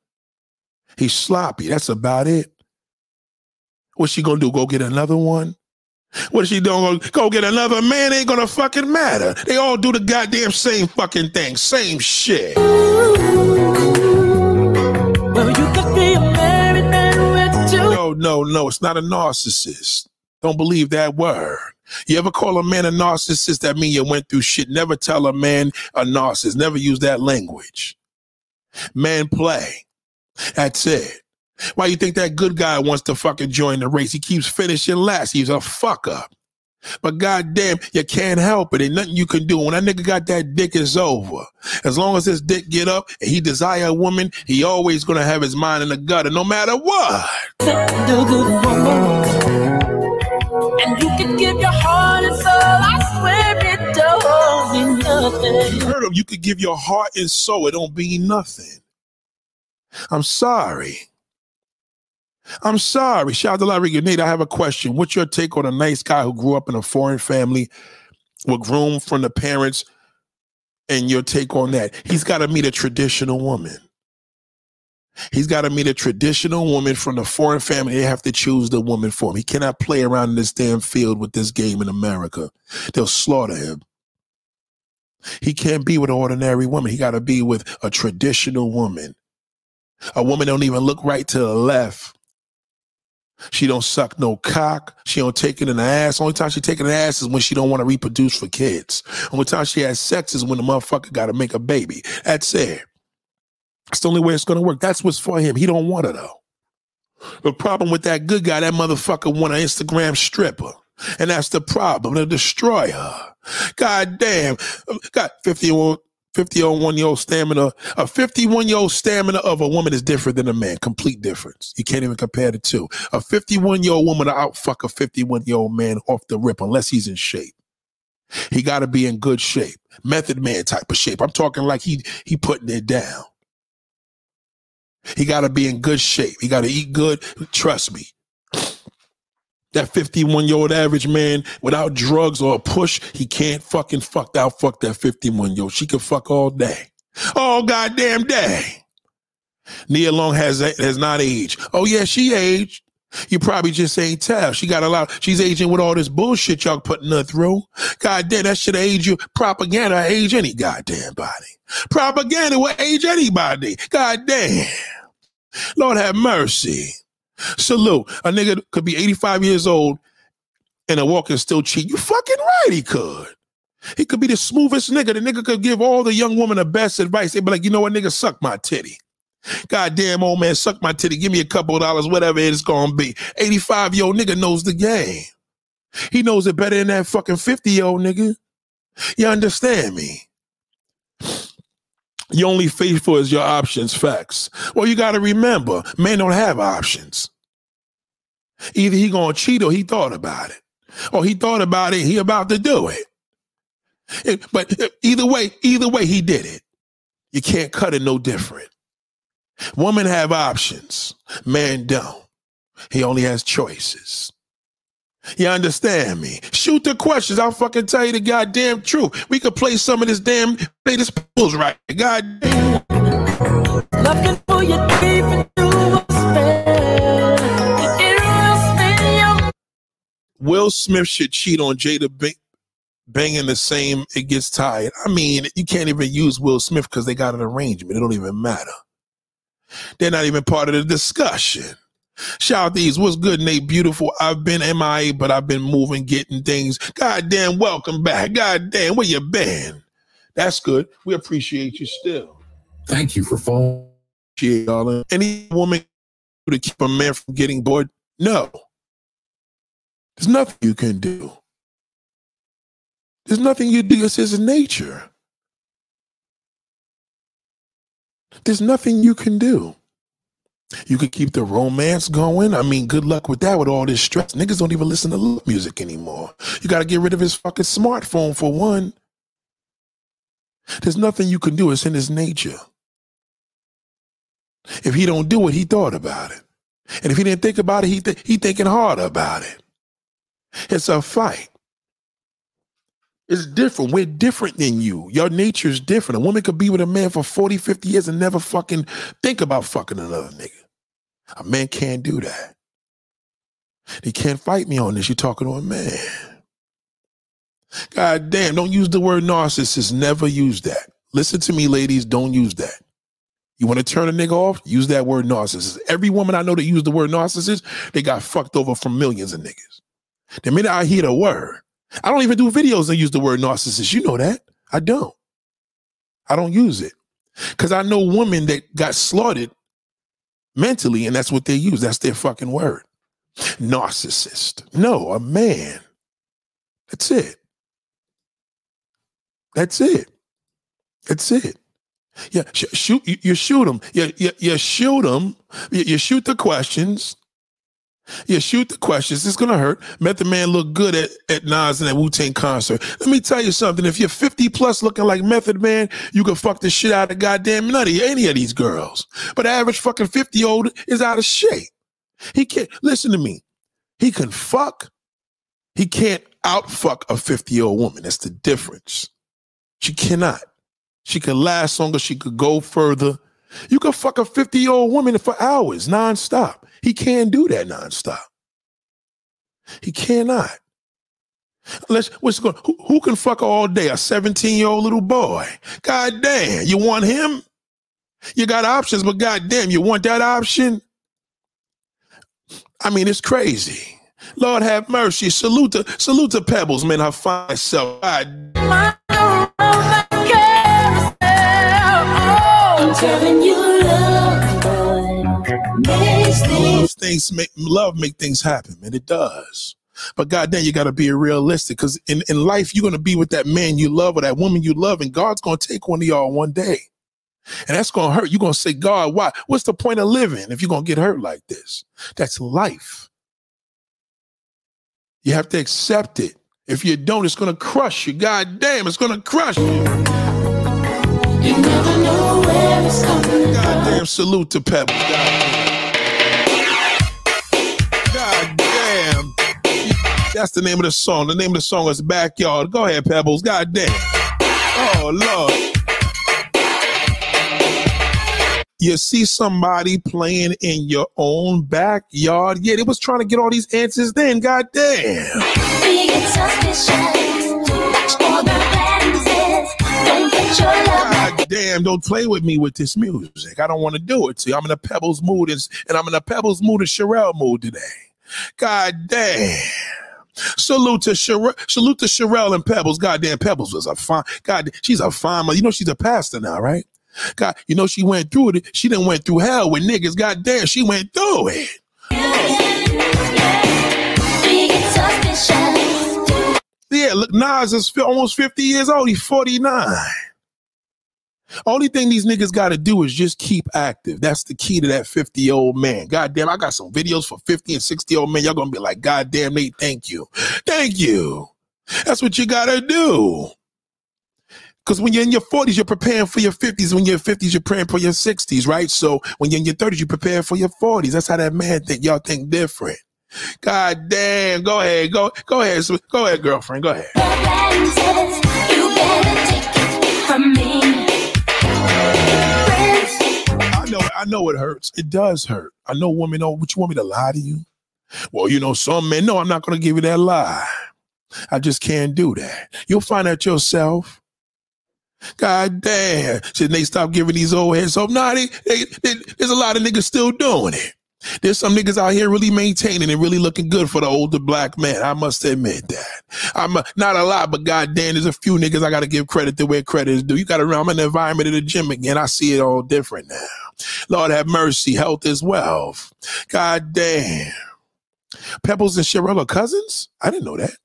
He's sloppy. That's about it. What's she gonna do? Go get another one? What is she doing? Go get another man? Ain't gonna fucking matter. They all do the goddamn same fucking thing, same shit. Well, you could be a married man with two. No, no, no. It's not a narcissist. Don't believe that word. You ever call a man a narcissist? That mean you went through shit. Never tell a man a narcissist. Never use that language. Man play. That's it. Why you think that good guy wants to fucking join the race? He keeps finishing last. He's a fuck up. But goddamn, you can't help it. Ain't nothing you can do. When that nigga got that dick, it's over. As long as his dick get up and he desire a woman, he always gonna have his mind in the gutter, no matter what. And you can give your heart and soul. I swear it don't mean nothing. You heard him. You could give your heart and soul. It don't mean nothing. I'm sorry. I'm sorry. Shout out to Larry Nate. I have a question. What's your take on a nice guy who grew up in a foreign family, was groomed from the parents, and your take on that? He's got to meet a traditional woman. He's got to meet a traditional woman from the foreign family. They have to choose the woman for him. He cannot play around in this damn field with this game in America. They'll slaughter him. He can't be with an ordinary woman. He got to be with a traditional woman. A woman don't even look right to the left. She don't suck no cock. She don't take it in the ass. Only time she in the ass is when she don't want to reproduce for kids. Only time she has sex is when the motherfucker got to make a baby. That's it. It's the only way it's gonna work. That's what's for him. He don't want it though. The problem with that good guy, that motherfucker want an Instagram stripper. And that's the problem. They'll destroy her. God damn. Got 51, 51 year old stamina. A 51 year old stamina of a woman is different than a man. Complete difference. You can't even compare the two. A 51 year old woman to outfuck a 51 year old man off the rip unless he's in shape. He got to be in good shape. Method man type of shape. I'm talking like he he putting it down. He got to be in good shape. He got to eat good. Trust me. That 51 year old average man without drugs or a push, he can't fucking fuck out fuck that 51 year old. She can fuck all day. All goddamn day. Nia Long has has not aged. Oh yeah, she aged. You probably just ain't tell. She got a lot. She's aging with all this bullshit y'all putting her through. God damn, that should age you. Propaganda age any goddamn body. Propaganda will age anybody. God damn. Lord have mercy. Salute. A nigga could be 85 years old and a walk and still cheat. You fucking right, he could. He could be the smoothest nigga. The nigga could give all the young women the best advice. They'd be like, you know what, nigga, suck my titty. Goddamn old man, suck my titty. Give me a couple of dollars, whatever it's gonna be. 85 year old nigga knows the game. He knows it better than that fucking 50 year old nigga. You understand me? You only faithful as your options, facts. Well, you got to remember, men don't have options. Either he gonna cheat or he thought about it, or he thought about it, he about to do it. It- But uh, either way, either way, he did it. You can't cut it no different. Women have options, man don't. He only has choices. You understand me? Shoot the questions. I'll fucking tell you the goddamn truth. We could play some of this damn play this pools right. God damn. Will Smith should cheat on Jada Bing- banging the same. It gets tired. I mean, you can't even use Will Smith because they got an arrangement. It don't even matter. They're not even part of the discussion. Shout these, what's good, Nate? Beautiful. I've been MIA, but I've been moving, getting things. God damn, welcome back. God damn, where you been? That's good. We appreciate you still. Thank you for following. Y'all. Any woman to keep a man from getting bored? No. There's nothing you can do. There's nothing you do. It's his nature. There's nothing you can do. You could keep the romance going. I mean, good luck with that with all this stress. Niggas don't even listen to love music anymore. You got to get rid of his fucking smartphone for one. There's nothing you can do. It's in his nature. If he don't do it, he thought about it. And if he didn't think about it, he th- he thinking hard about it. It's a fight. It's different. We're different than you. Your nature is different. A woman could be with a man for 40, 50 years and never fucking think about fucking another nigga. A man can't do that. He can't fight me on this. You're talking to a man. God damn, don't use the word narcissist. Never use that. Listen to me, ladies. Don't use that. You want to turn a nigga off? Use that word narcissist. Every woman I know that used the word narcissist, they got fucked over from millions of niggas. The minute I hear the word, I don't even do videos that use the word narcissist. You know that. I don't. I don't use it. Because I know women that got slaughtered mentally, and that's what they use. That's their fucking word. Narcissist. No, a man. That's it. That's it. That's it. Yeah, sh- shoot. You, you shoot them. You, you, you shoot them. You, you shoot the questions. You shoot the questions. It's gonna hurt. Method Man look good at, at Nas and that Wu Tang concert. Let me tell you something. If you're 50 plus looking like Method Man, you can fuck the shit out of goddamn nutty any of these girls. But average fucking 50 old is out of shape. He can't listen to me. He can fuck. He can't outfuck a 50 year old woman. That's the difference. She cannot. She can last longer. She could go further. You can fuck a 50 year old woman for hours nonstop. He can't do that nonstop. He cannot. Unless what's going who, who can fuck all day? A 17 year old little boy. God damn, you want him? You got options, but god damn, you want that option? I mean, it's crazy. Lord have mercy. Salute to salute to Pebbles, man. Her fine self. God I'm telling you. Makes things make love make things happen, man. It does. But goddamn, you gotta be realistic because in, in life, you're gonna be with that man you love or that woman you love, and God's gonna take one of y'all one day. And that's gonna hurt. You're gonna say, God, why? What's the point of living if you're gonna get hurt like this? That's life. You have to accept it. If you don't, it's gonna crush you. God damn, it's gonna crush you. you never know where it's coming God damn, salute to Pebbles. God That's the name of the song. The name of the song is Backyard. Go ahead, Pebbles. God damn. Oh, Lord. You see somebody playing in your own backyard. Yeah, they was trying to get all these answers then. God damn. Being suspicious. Watch for the glances. Don't get your love. God damn, don't play with me with this music. I don't want to do it to you. I'm in a Pebbles mood and, and I'm in a Pebbles mood and Cherrelle mood today. God damn. Salute to Cherrelle, salute to Cherrelle and Pebbles. Goddamn, Pebbles was a fine. God, she's a fine. You know she's a pastor now, right? God, you know she went through it. She didn't went through hell with niggas. Goddamn, she went through it. Yeah, look, Nas is almost 50 years old. He's 49. Only thing these niggas got to do is just keep active. That's the key to that 50 year old man. God damn, I got some videos for 50 and 60 year old men. Y'all gonna be like, God damn, Nate, thank you. Thank you. That's what you gotta do. Because when you're in your 40s, you're preparing for your 50s. When you're 50s, you're preparing for your 60s, right? So when you're in your 30s, you prepare for your 40s. That's how that man think. Y'all think different. God damn. Go ahead. Go, go ahead. Go ahead, girlfriend. Go ahead. I know, it hurts. It does hurt. I know women know what you want me to lie to you. Well, you know, some men, no, I'm not going to give you that lie. I just can't do that. You'll find out yourself. God damn. Should they stop giving these old heads hope? Nah, they, they, they, there's a lot of niggas still doing it. There's some niggas out here really maintaining and really looking good for the older black man. I must admit that. I'm a, not a lot, but goddamn, there's a few niggas I got to give credit to where credit is due. You got to I'm in the environment of the gym again. I see it all different now. Lord have mercy. Health is wealth. God damn. Pebbles and Sherella cousins? I didn't know that.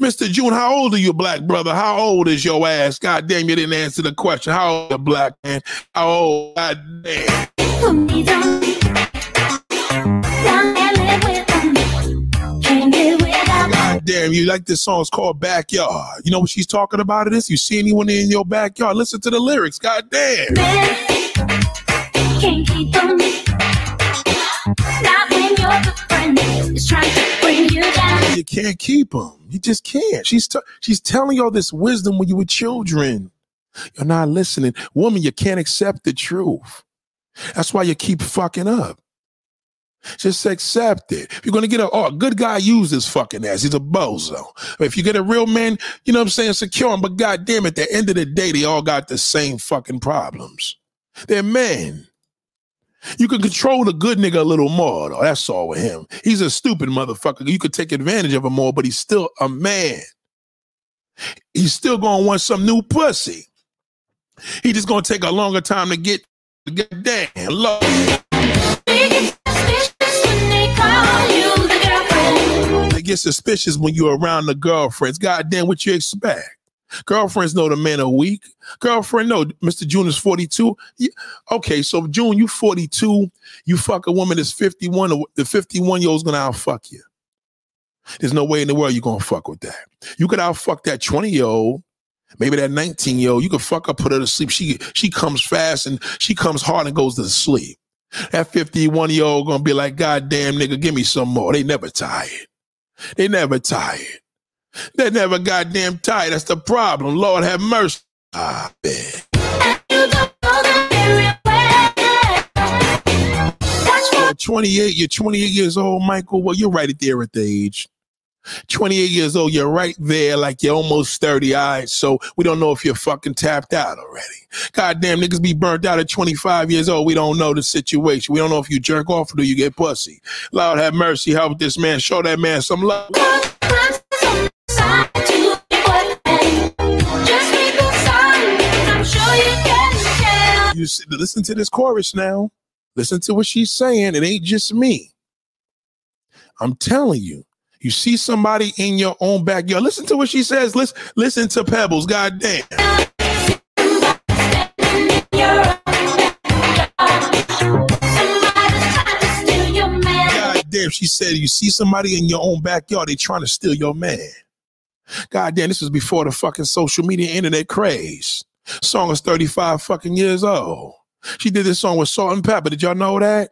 Mr. June, how old are you, black brother? How old is your ass? God damn, you didn't answer the question. How old are black man? How old? God damn. God damn, you like this song? It's called Backyard. You know what she's talking about? It is you see anyone in your backyard? Listen to the lyrics. God damn. Can't keep when your good friend is trying to bring you down. You can't keep them. You just can't. She's t- she's telling you all this wisdom when you were children. You're not listening. Woman, you can't accept the truth. That's why you keep fucking up. Just accept it. If you're gonna get a, oh, a good guy, use his fucking ass. He's a bozo. If you get a real man, you know what I'm saying, secure him. But goddamn, at the end of the day, they all got the same fucking problems. They're men. You can control the good nigga a little more, though. That's all with him. He's a stupid motherfucker. You could take advantage of him more, but he's still a man. He's still gonna want some new pussy. He just gonna take a longer time to get. get. Damn, love. They get suspicious when you're around the girlfriends. Goddamn, what you expect? Girlfriends know the men are weak. Girlfriend, no, Mr. June is 42. Yeah, Okay, so June, you 42. You fuck a woman that's 51. The 51 year old's gonna outfuck you. There's no way in the world you're gonna fuck with that. You could outfuck that 20 year old, maybe that 19 year old. You could fuck her, put her to sleep. She she comes fast and she comes hard and goes to sleep. That 51 year old gonna be like, God damn nigga, give me some more. They never tired. They never tired. They never goddamn tired. That's the problem. Lord have mercy. Ah, man. You're 28, you're 28 years old, Michael. Well, you're right there at the age. 28 years old, you're right there, like you're almost 30. All right, so we don't know if you're fucking tapped out already. Goddamn, niggas be burnt out at 25 years old. We don't know the situation. We don't know if you jerk off or do you get pussy. Lord have mercy, help this man. Show that man some love. You listen to this chorus now. Listen to what she's saying. It ain't just me. I'm telling you. You see somebody in your own backyard. Listen to what she says. Listen, listen to Pebbles. God damn. God damn. She said, you see somebody in your own backyard, they trying to steal your man. God damn, this was before the fucking social media internet craze. Song is 35 fucking years old. She did this song with Salt-N-Pepa. Did y'all know that?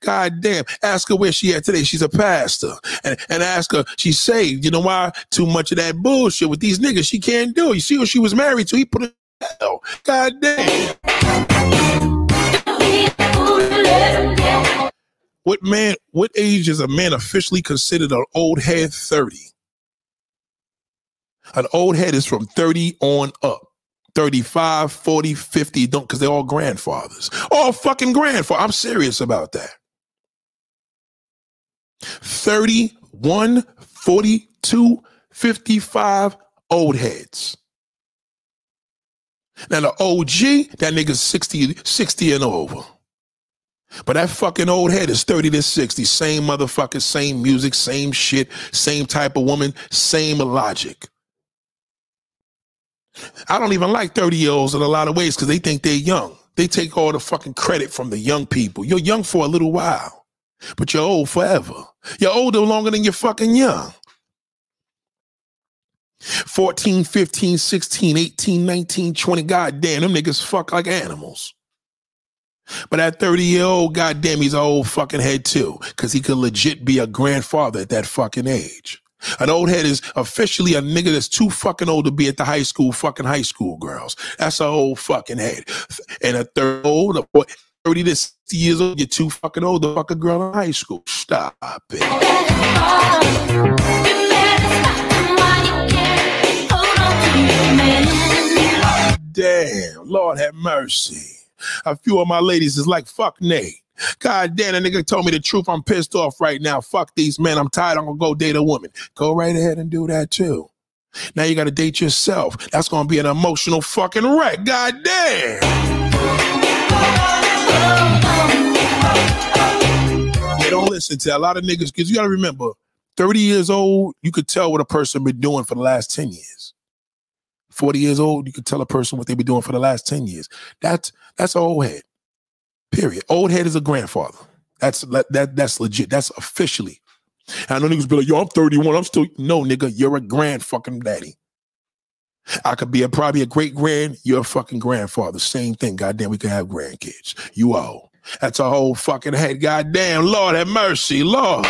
God damn. Ask her where she at today. She's a pastor. And, and ask her, she's saved. You know why? Too much of that bullshit with these niggas. She can't do it. You see who she was married to? He put her in hell. God damn. What man, what age is a man officially considered an old head? 30. An old head is from 30 on up. 35, 40, 50, don't because they're all grandfathers. All fucking grandfather. I'm serious about that. 31, 42, 55 old heads. Now the OG, that nigga's 60, 60 and over. But that fucking old head is 30 to 60. Same motherfucker, same music, same shit, same type of woman, same logic. I don't even like 30 year olds in a lot of ways because they think they're young. They take all the fucking credit from the young people. You're young for a little while, but you're old forever. You're older longer than you're fucking young. 14, 15, 16, 18, 19, 20. God damn, them niggas fuck like animals. But that 30 year old, goddamn, he's an old fucking head too, because he could legit be a grandfather at that fucking age. An old head is officially a nigga that's too fucking old to be at the high school fucking high school girls. That's an old fucking head. And a third old, a boy, 30 to 60 years old, you're too fucking old to fuck a girl in high school. Stop it. Damn, Lord have mercy. A few of my ladies is like, fuck Nate. God damn, that nigga told me the truth. I'm pissed off right now. Fuck these men. I'm tired. I'm gonna go date a woman. Go right ahead and do that too. Now you gotta date yourself. That's gonna be an emotional fucking wreck. God damn. Yeah, don't listen to a lot of niggas because you gotta remember, 30 years old, you could tell what a person been doing for the last 10 years. 40 years old, you could tell a person what they've been doing for the last 10 years. That's that's old head. Period. Old head is a grandfather. That's that, that that's legit. That's officially. And I know niggas be like, yo, I'm 31. I'm still no nigga. You're a grand fucking daddy. I could be a probably a great grand. You're a fucking grandfather. Same thing. Goddamn, we can have grandkids. You old. That's a whole fucking head. Goddamn, Lord have mercy, Lord.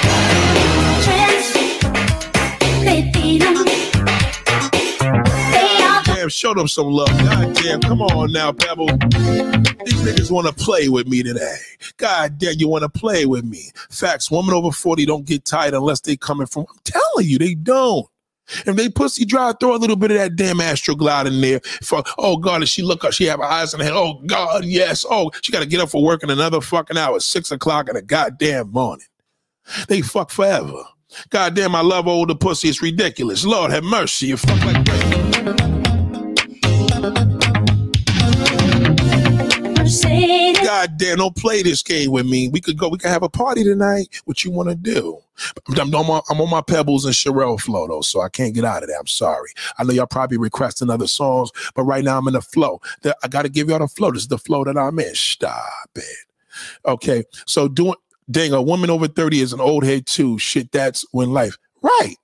Damn, show them some love. Goddamn, come on now, Pebble. These niggas want to play with me today. God damn, you want to play with me. Facts, women over 40 don't get tired unless they coming from, I'm telling you, they don't. If they pussy dry, throw a little bit of that damn astroglide in there. For oh God, does she look up? She have her eyes in her head. Oh God, yes. Oh, she got to get up for work in another fucking hour, six o'clock in the goddamn morning. They fuck forever. God damn, I love older pussy. It's ridiculous. Lord have mercy. You fuck like God damn, don't play this game with me. We could go, we could have a party tonight. What you want to do? I'm, on my, I'm on my Pebbles and Cherrelle flow though, so I can't get out of there. I'm sorry. I know y'all probably requesting other songs, but right now I'm in the flow. The- I got to give y'all the flow. This is the flow that I'm in. Stop it. Okay, so doing dang a woman over 30 is an old head too. Shit, that's when life. Right.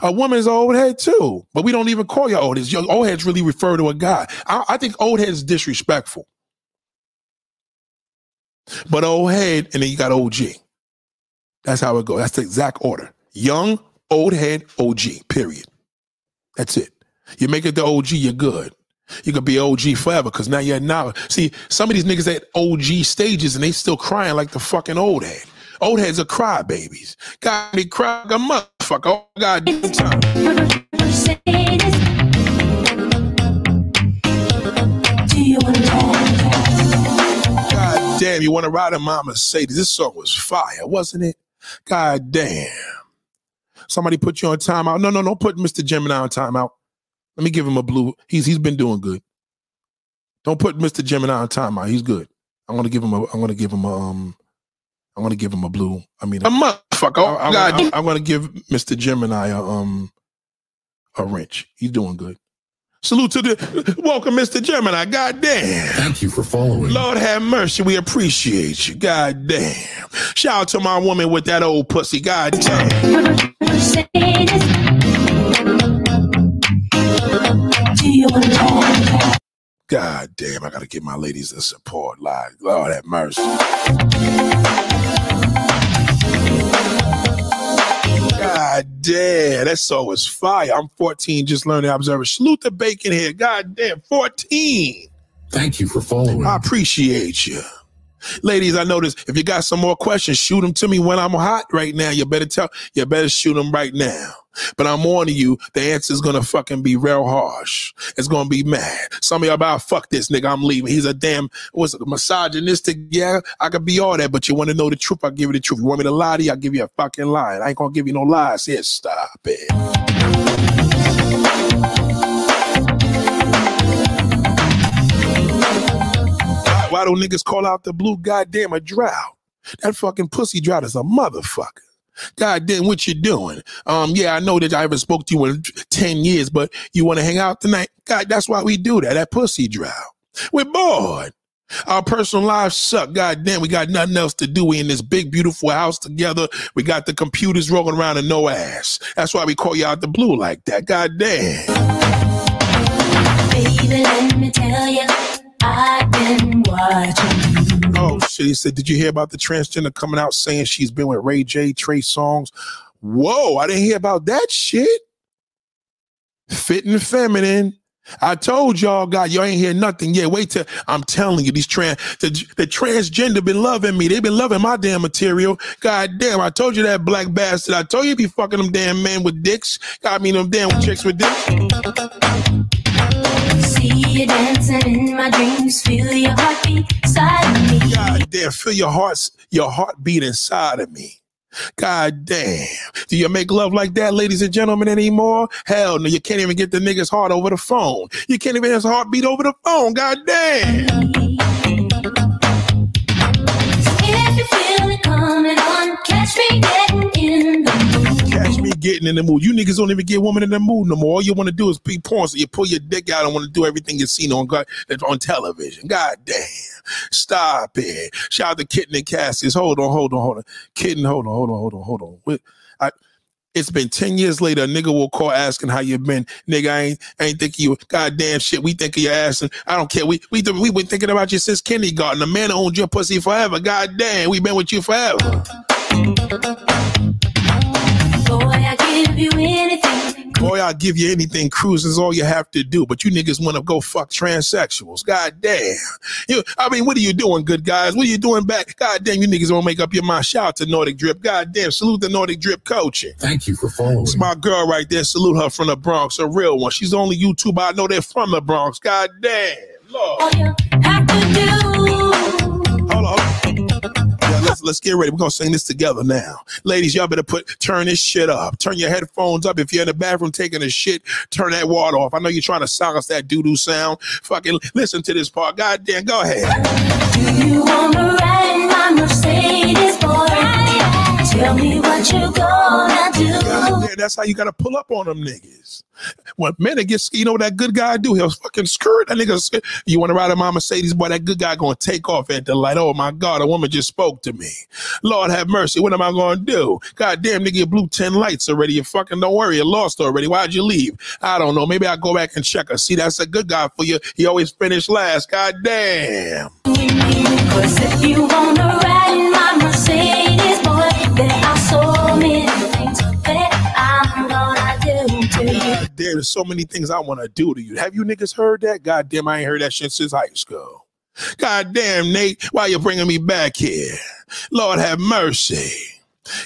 A woman's old head too, but we don't even call you old heads. Your old heads really refer to a guy. I, I think old head is disrespectful. But old head, and then you got OG. That's how it goes. That's the exact order. Young, old head, OG, period. That's it. You make it the OG, you're good. You could be OG forever because now you're now. See, some of these niggas at OG stages and they still crying like the fucking old head. Old heads are crybabies. Got me cry like a motherfucker all goddamn time. God damn, you want to ride a my Mercedes? This song was fire, wasn't it? God damn. Somebody put you on timeout. No, no, don't put Mr. Gemini on timeout. Let me give him a blue. He's he's been doing good. Don't put Mr. Gemini on timeout. He's good. I'm gonna give him a. I'm gonna give him a. Um, I'm gonna give him a blue. I mean, a motherfucker. I, am God. I'm, I'm gonna give Mr. Gemini a um a wrench. He's doing good. Salute to the welcome, Mr. Gemini. God damn. Thank you for following. Lord have mercy. We appreciate you. God damn. Shout out to my woman with that old pussy. God damn. God damn. I gotta give my ladies the support. Like, Lord have mercy. God damn, that song was fire. I'm 14, just learning observer. Salute the bacon here. God damn, 14. Thank you for following. I appreciate you. Ladies, I notice if you got some more questions, shoot them to me when I'm hot right now. You better tell, you better shoot them right now. But I'm warning you, the answer is gonna fucking be real harsh. It's gonna be mad. Some of y'all about fuck this nigga, I'm leaving. He's a damn it, misogynistic. Yeah, I could be all that, but you want to know the truth, I'll give you the truth. You want me to lie to you, I'll give you a fucking lie. I ain't gonna give you no lies. Here, stop it. Why, why don't niggas call out the blue goddamn a drought? That fucking pussy drought is a motherfucker. God damn, what you doing? Um, yeah, I know that I haven't spoke to you in 10 years, but you want to hang out tonight? God, that's why we do that. That pussy drought. We're bored. Our personal lives suck. God damn, we got nothing else to do. We in this big, beautiful house together. We got the computers rolling around and no ass. That's why we call you out the blue like that. God damn. Baby, let me tell you, I've been watching. He said, "Did you hear about the transgender coming out saying she's been with Ray J, Trey Songz?" Whoa! I didn't hear about that shit. Fit and feminine. I told y'all, God, y'all ain't hear nothing yet. Wait till I'm telling you, these trans the, the transgender been loving me. They been loving my damn material. God damn, I told you that black bastard. I told you be fucking them damn men with dicks. God, I mean them damn chicks with dicks. See you dancing in my dreams, feel your heartbeat inside me. God damn, feel your hearts, your heartbeat inside of me. God damn. Do you make love like that, ladies and gentlemen, anymore? Hell no, you can't even get the nigga's heart over the phone. You can't even have his heartbeat over the phone. God damn. Getting in the mood. You niggas don't even get women in the mood no more. All you want to do is be porn. So you pull your dick out and want to do everything you've seen on God on television. God damn. Stop it. Shout out to Kitten and Cassius. Hold on, hold on, hold on. Kitten, hold on, hold on, hold on, hold on. I, it's been 10 years later, a nigga will call asking how you been. Nigga, I ain't, ain't thinking you goddamn shit. We think of your ass and I don't care. We we we been thinking about you since kindergarten. The man owned your pussy forever. God damn, we been with you forever. Boy, I give you anything. Boy, I'll give you anything. Cruising's all you have to do. But you niggas want to go fuck transsexuals. God damn. You, I mean, what are you doing, good guys? What are you doing back? God damn, you niggas won't make up your mind. Shout out to Nordic Drip. God damn, salute the Nordic Drip coaching. Thank you for following. It's my girl right there. Salute her from the Bronx, a real one. She's the only YouTuber I know they're from the Bronx. God damn. Lord. All you have to do. Hold on. Yeah, let's let's get ready. We're gonna sing this together now. Ladies, y'all better put turn this shit up. Turn your headphones up. If you're in the bathroom taking a shit, turn that water off. I know you're trying to silence that doo-doo sound. Fucking listen to this part. God damn, go ahead. Tell me what you gonna do. That's how you gotta pull up on them niggas. When men get you know what that good guy do? He'll fucking skirt that nigga. You want to ride in my Mercedes, boy? That good guy gonna take off at the light. Oh my God, a woman just spoke to me. Lord have mercy. What am I gonna do? God damn, nigga, you blew ten lights already. You fucking don't worry, you lost already. Why'd you leave? I don't know. Maybe I go back and check her. See, that's a good guy for you. He always finish last. God damn. There's so many things I want to do to you. Have you niggas heard that? God damn, I ain't heard that shit since high school. God damn, Nate, why you bringing me back here? Lord have mercy.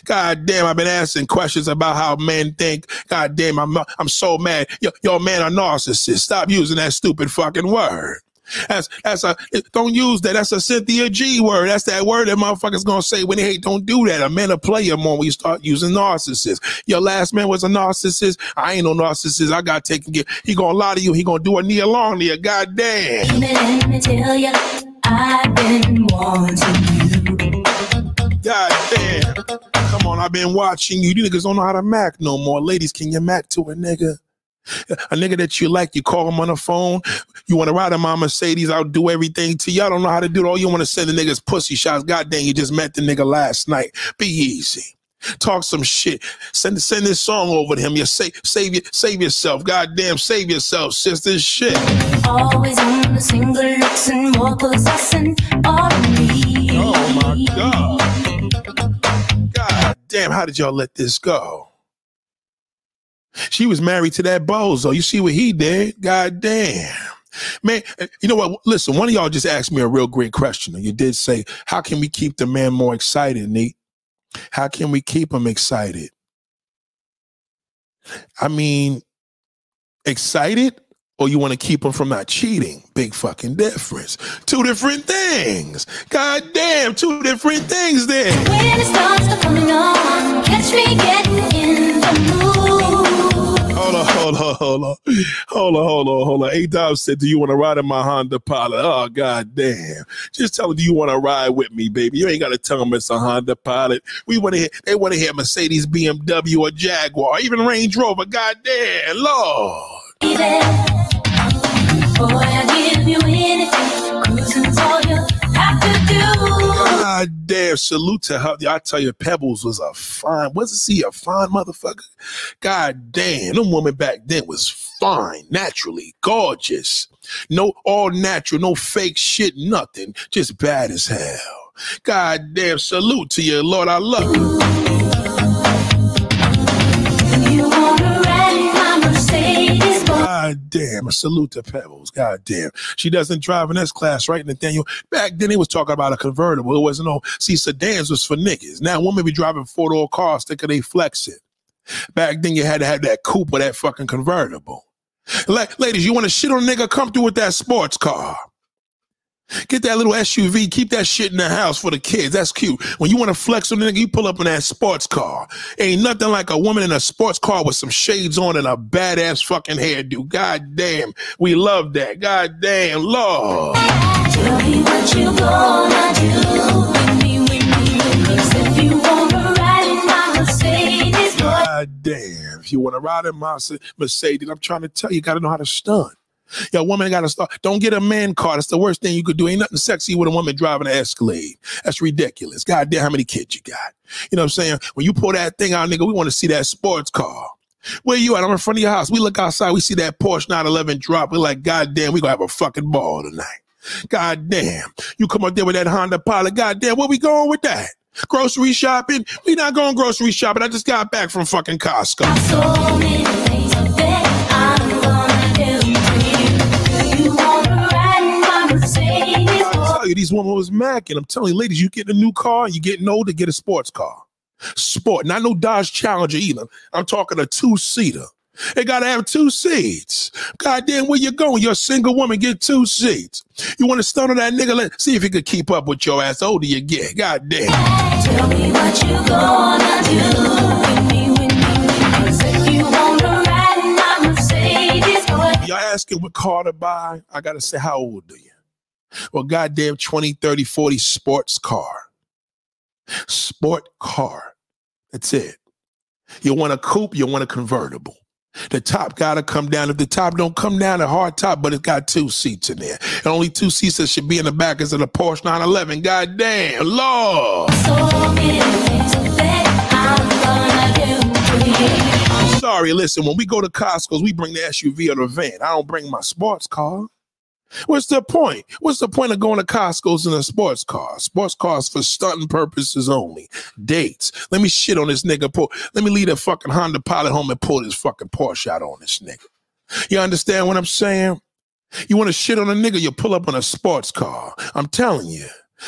God damn, I've been asking questions about how men think. God damn, I'm I'm so mad. Yo, your man a narcissist. Stop using that stupid fucking word. That's that's a don't use that. That's a Cynthia G word. That's that word that motherfuckers gonna say when they hate. Don't do that. A man a player more when you start using narcissist. Your last man was a narcissist. I ain't no narcissist. I got taken care. He gonna lie to you. He gonna do a knee along to you. God damn. Let me tell you, I've been wanting you. God damn. Come on, I've been watching you. You niggas don't know how to Mac no more. Ladies, can you Mac to a nigga? A nigga that you like, you call him on the phone. You want to ride in my Mercedes, I'll do everything to you. I don't know how to do it. All you want to send the niggas pussy shots. God damn, you just met the nigga last night. Be easy. Talk some shit. Send send this song over to him. You save save your, save yourself. God damn, save yourself, sister. Shit. Always on the single looks and more possessing of me. Oh my God. God damn, how did y'all let this go? She was married to that bozo. You see what he did? God damn. Man, eh, you know what? Listen, one of y'all just asked me a real great question. You did say, How can we keep the man more excited, Neat? How can we keep him excited? I mean, excited or you want to keep him from not cheating? Big fucking difference. Two different things. God damn, two different things then. When coming on, catch me getting in the mood. Hold on, hold on, hold on. Hold on, hold on, hold on. A Dog said, Do you want to ride in my Honda Pilot? Oh, god damn. Just tell them, Do you want to ride with me, baby? You ain't got to tell them it's a Honda Pilot. We want to hear, they want to hear Mercedes, BMW, or Jaguar, even Range Rover. God damn, Lord. Baby. Boy, I give you anything. Cruising's all you God damn, salute to her. I tell you, Pebbles was a fine, wasn't she a fine motherfucker? God damn, them women back then was fine, naturally, gorgeous. No all natural, no fake shit, nothing. Just bad as hell. God damn, salute to you, Lord. I love you. God damn. A salute to Pebbles. God damn. She doesn't drive an S class, right, Nathaniel? Back then, he was talking about a convertible. It wasn't no, see, sedans was for niggas. Now, women be driving four door cars thinking they flex it. Back then, you had to have that coupe or that fucking convertible. Like, ladies, you want to shit on a nigga? Come through with that sports car. Get that little SUV, keep that shit in the house for the kids. That's cute. When you want to flex on the nigga, you pull up in that sports car. Ain't nothing like a woman in a sports car with some shades on and a badass fucking hairdo. God damn, we love that. God damn, Lord. Tell me what you gonna do with me, with me, with me. If you wanna ride in my Mercedes. God damn. If you want to ride in my Mercedes, I'm trying to tell you, you got to know how to stunt. Yo, woman got to start. Don't get a man car. That's the worst thing you could do. Ain't nothing sexy with a woman driving an Escalade. That's ridiculous. God damn, how many kids you got? You know what I'm saying? When you pull that thing out, nigga, we want to see that sports car. Where you at? I'm in front of your house. We look outside. We see that Porsche 911 drop. We're like, God damn, we gonna have a fucking ball tonight. God damn. You come up there with that Honda Pilot. God damn, where we going with that? Grocery shopping? We not going grocery shopping. I just got back from fucking Costco. Tell you, these women was macking. I'm telling you, ladies, you get a new car, you getting older, get a sports car. Sport, not no Dodge Challenger either. I'm talking a two seater. It gotta have two seats. Goddamn, where you going? You're a single woman, get two seats. You want to stun on that nigga? Let see if he could keep up with your ass. Older you get, goddamn. Tell me what you gonna do. With me, with me, Cause if you wanna ride my Mercedes, boy. Y'all asking what car to buy? I gotta say, how old are you? Well, goddamn 20, 30, 40 sports car. Sport car. That's it. You want a coupe, you want a convertible. The top gotta come down. If the top don't come down, a hard top, but it's got two seats in there. And only two seats that should be in the back is in a Porsche 911. God damn, Lord. Sorry, listen, when we go to Costco's, we bring the SUV or the van. I don't bring my sports car. What's the point? What's the point of going to Costco's in a sports car? Sports cars for stunting purposes only. Dates. Let me shit on this nigga. Pull, let me leave a fucking Honda Pilot home and pull this fucking Porsche out on this nigga. You understand what I'm saying? You want to shit on a nigga, you pull up on a sports car. I'm telling you.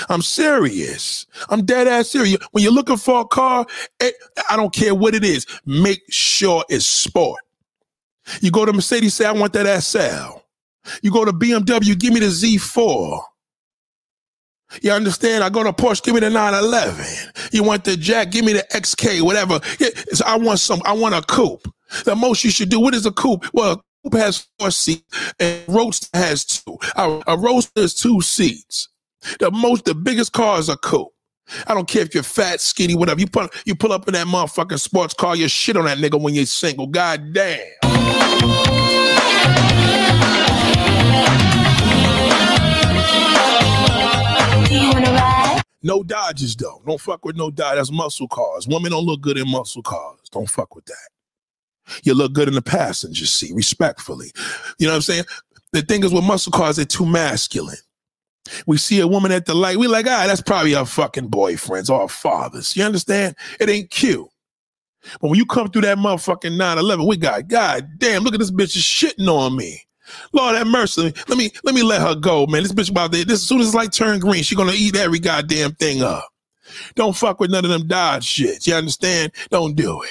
I'm serious. I'm dead ass serious. When you're looking for a car, it, I don't care what it is, make sure it's sport. You go to Mercedes, say, I want that ass SL. You go to BMW, give me the Z4. You understand? I go to Porsche, give me the 911. You want the Jack, give me the XK, whatever. So I want some, I want a coupe. The most you should do, what is a coupe? Well, a coupe has four seats and Roadster has two. A, a Roadster is two seats. The most, the biggest car is a coupe. I don't care if you're fat, skinny, whatever. You put you pull up in that motherfucking sports car, you shit on that nigga when you're single. God damn. No Dodges though. Don't fuck with no Dodge. That's muscle cars. Women don't look good in muscle cars. Don't fuck with that. You look good in the passenger seat, respectfully. You know what I'm saying? The thing is with muscle cars, they're too masculine. We see a woman at the light, we like, ah, that's probably our fucking boyfriends or our fathers. You understand? It ain't cute. But when you come through that motherfucking 911, we got, God damn, look at this bitch is shitting on me. Lord have mercy. Let me let me let her go, man. This bitch about this as soon as like turn green, she gonna eat every goddamn thing up. Don't fuck with none of them Dodge shit. You understand? Don't do it.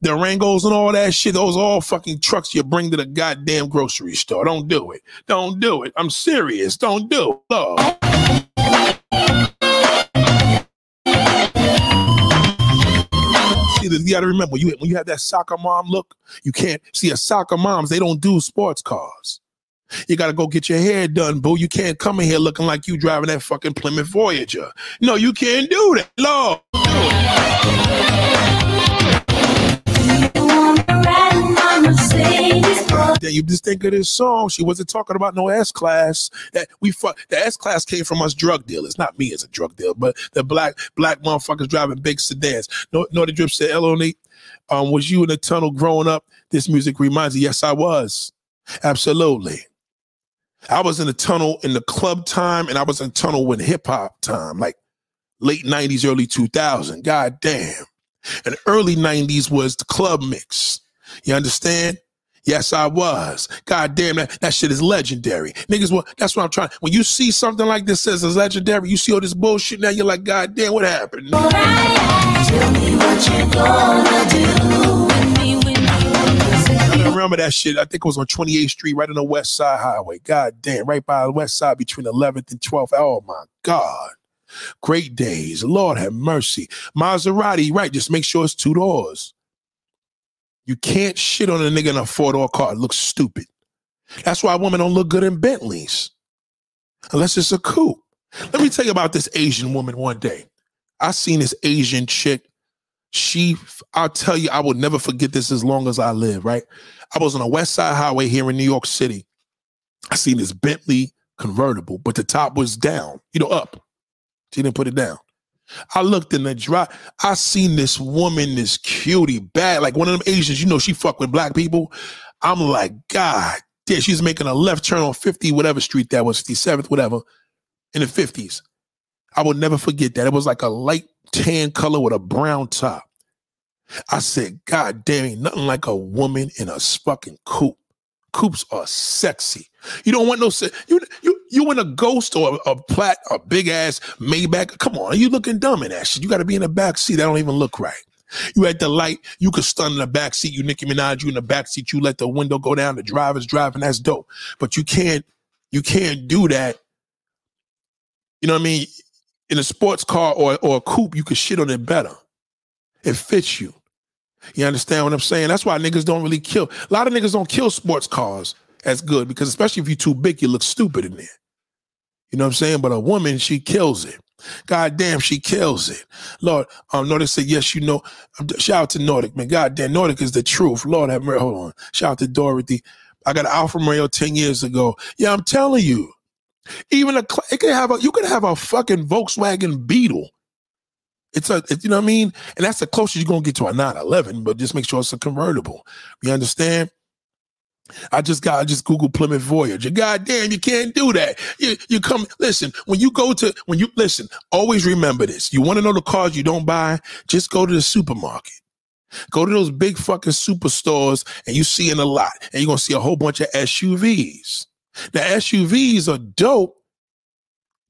The Rangos and all that shit, those all fucking trucks you bring to the goddamn grocery store. Don't do it. Don't do it. I'm serious. Don't do it. Lord. You got to remember you when you have that soccer mom look, you can't see a soccer moms. They don't do sports cars. You got to go get your hair done, boo. You can't come in here looking like you driving that fucking Plymouth Voyager. No, you can't do that. Lord. Then you just think of this song. She wasn't talking about no S class. That we fu- the S class came from us drug dealers, not me as a drug dealer, but the black black motherfuckers driving big sedans. No, no, the drip said, "Eloni, um, was you in the tunnel growing up? This music reminds you. Yes, I was. Absolutely. I was in the tunnel in the club time, and I was in tunnel when hip hop time, like late '90s, early 2000. God damn. And early '90s was the club mix. You understand? Yes, I was. God damn that that shit is legendary. Niggas, well, that's what I'm trying. When you see something like this says it's legendary, you see all this bullshit now, you're like, God damn, what happened? I remember that shit. I think it was on 28th Street, right on the West Side Highway. God damn, right by the West Side between 11th and 12th. Oh my God. Great days. Lord have mercy. Maserati, right? Just make sure it's two doors. You can't shit on a nigga in a four door car. It looks stupid. That's why women don't look good in Bentleys unless it's a coupe. Let me tell you about this Asian woman one day. I seen this Asian chick. She, I'll tell you, I will never forget this as long as I live, right? I was on a West Side Highway here in New York City. I seen this Bentley convertible, but the top was down, you know, up. She didn't put it down. I looked in the drive. I seen this woman, this cutie, bad, like one of them Asians. You know, she fuck with black people. I'm like, God damn, she's making a left turn on 50, whatever street that was, 57th, whatever, in the 50s. I will never forget that. It was like a light tan color with a brown top. I said, God damn, ain't nothing like a woman in a fucking coupe. Coops are sexy. You don't want no se- you you you in a ghost or a, plat a big ass Maybach. Come on, are you looking dumb in that shit. You got to be in the back seat. That don't even look right. You at the light, you could stun in the back seat. You Nicki Minaj, you in the back seat. You let the window go down. The driver's driving. That's dope. But you can't you can't do that. You know what I mean? In a sports car or or a coupe, you could shit on it better. It fits you. You understand what I'm saying? That's why niggas don't really kill. A lot of niggas don't kill sports cars as good because especially if you're too big, you look stupid in there. You know what I'm saying? But a woman, she kills it. God damn, she kills it. Lord, um, Nordic said, yes, you know. Um, Shout out to Nordic, man. God damn, Nordic is the truth. Lord have mercy. Hold on. Shout out to Dorothy. I got an Alfa Romeo 10 years ago. Yeah, I'm telling you. Even a it could have a you could have a fucking Volkswagen Beetle. It's a it- you know what I mean? And that's the closest you're gonna get to a 911, but just make sure it's a convertible. You understand? I just got I just Google Plymouth Voyager. God damn, you can't do that. You you come listen, when you go to when you listen, always remember this. You want to know the cars you don't buy? Just go to the supermarket. Go to those big fucking superstores and you see in a lot, and you're gonna see a whole bunch of SUVs. Now, SUVs are dope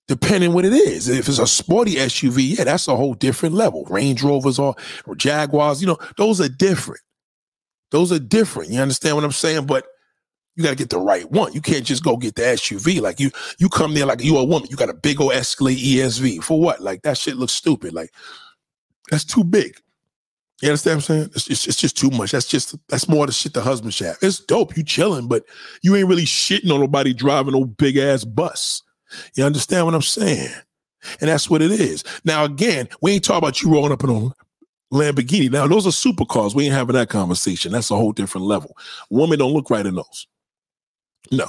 depending what it is. If it's a sporty SUV, yeah, that's a whole different level. Range Rovers or Jaguars, you know, those are different. Those are different. You understand what I'm saying? But you gotta get the right one. You can't just go get the SUV. Like you, you come there like you a woman. You got a big old Escalade ESV for what? Like that shit looks stupid. Like that's too big. You understand what I'm saying? It's, it's, it's just too much. That's just that's more the shit the husband should have. It's dope. You chilling, but you ain't really shitting on nobody driving no big ass bus. You understand what I'm saying? And that's what it is. Now, again, we ain't talking about you rolling up in a Lamborghini. Now, those are supercars. We ain't having that conversation. That's a whole different level. Women don't look right in those. No.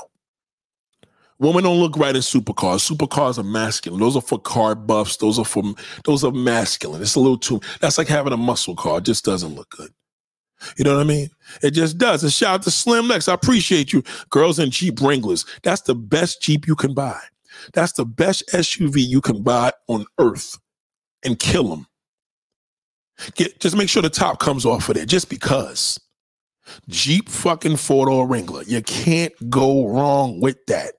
Women don't look right in supercars. Supercars are masculine. Those are for car buffs. Those are for those are masculine. It's a little too. That's like having a muscle car. It just doesn't look good. You know what I mean? It just does. And shout out to Slim Lex. I appreciate you. Girls in Jeep Wranglers. That's the best Jeep you can buy. That's the best SUV you can buy on earth and kill them. Get just make sure the top comes off of there just because. Jeep fucking four door Wrangler. You can't go wrong with that.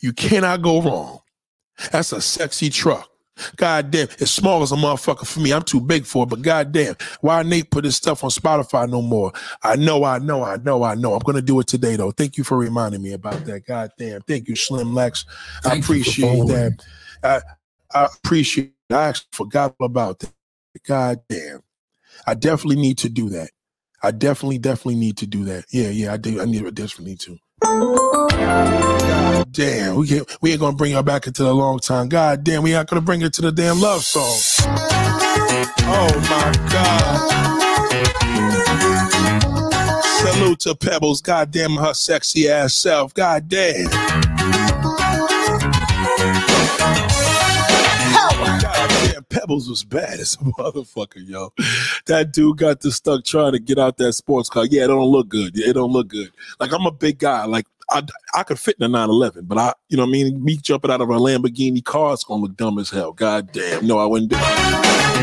You cannot go wrong. That's a sexy truck. God damn, it's small as a motherfucker for me. I'm too big for it, but god damn, why Nate put his stuff on Spotify no more? I know, I know, I know, I know. I'm gonna do it today though. Thank you for reminding me about that. God damn. Thank you, Slim Lex. I Thank for appreciate that. I, I appreciate it. I actually forgot about that. God damn. I definitely need to do that. I definitely, definitely need to do that. Yeah, yeah, I do. I need I definitely need to. God damn, we can't we ain't gonna bring her back into the long time. God damn, we ain't gonna bring her to the damn love song. Oh my god. Salute to Pebbles, god damn her sexy ass self. God damn. Damn, Pebbles was bad as a [laughs] motherfucker, yo. That dude got this stuck trying to get out that sports car. Yeah, it don't look good. Yeah, it don't look good. Like I'm a big guy. Like I, I could fit in a 911, but I, you know what I mean? Me jumping out of a Lamborghini car, it's gonna look dumb as hell. God damn. No, I wouldn't do it.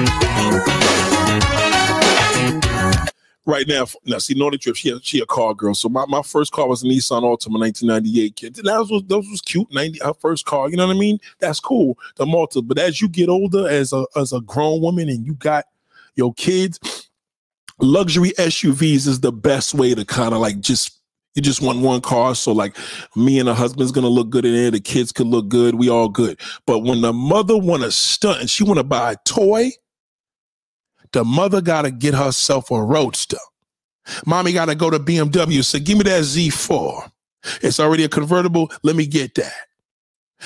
Right now. Now, see, the trip. She a, she a car girl. So my, my first car was a Nissan Altima 1998 kid. That was that was cute. 90 her first car. You know what I mean? That's cool. The Malta. But as you get older, as a as a grown woman, and you got your kids, luxury SUVs is the best way to kind of like just. You just want one car, so like me and the husband's gonna look good in there. The kids could look good. We all good. But when the mother want to stunt and she want to buy a toy, the mother got to get herself a roadster. Mommy got to go to BMW. So give me that Z4. It's already a convertible. Let me get that.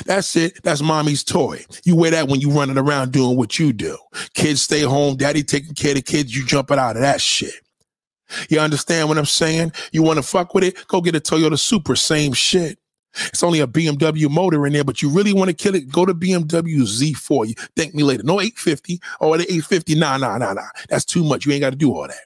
That's it. That's mommy's toy. You wear that when you running around doing what you do. Kids stay home. Daddy taking care of the kids. You jumping out of that shit. You understand what I'm saying? You want to fuck with it? Go get a Toyota Supra. Same shit. It's only a BMW motor in there, but you really want to kill it? Go to BMW Z4. You thank me later. No 850 or the 850. Nah, nah, nah, nah. That's too much. You ain't got to do all that.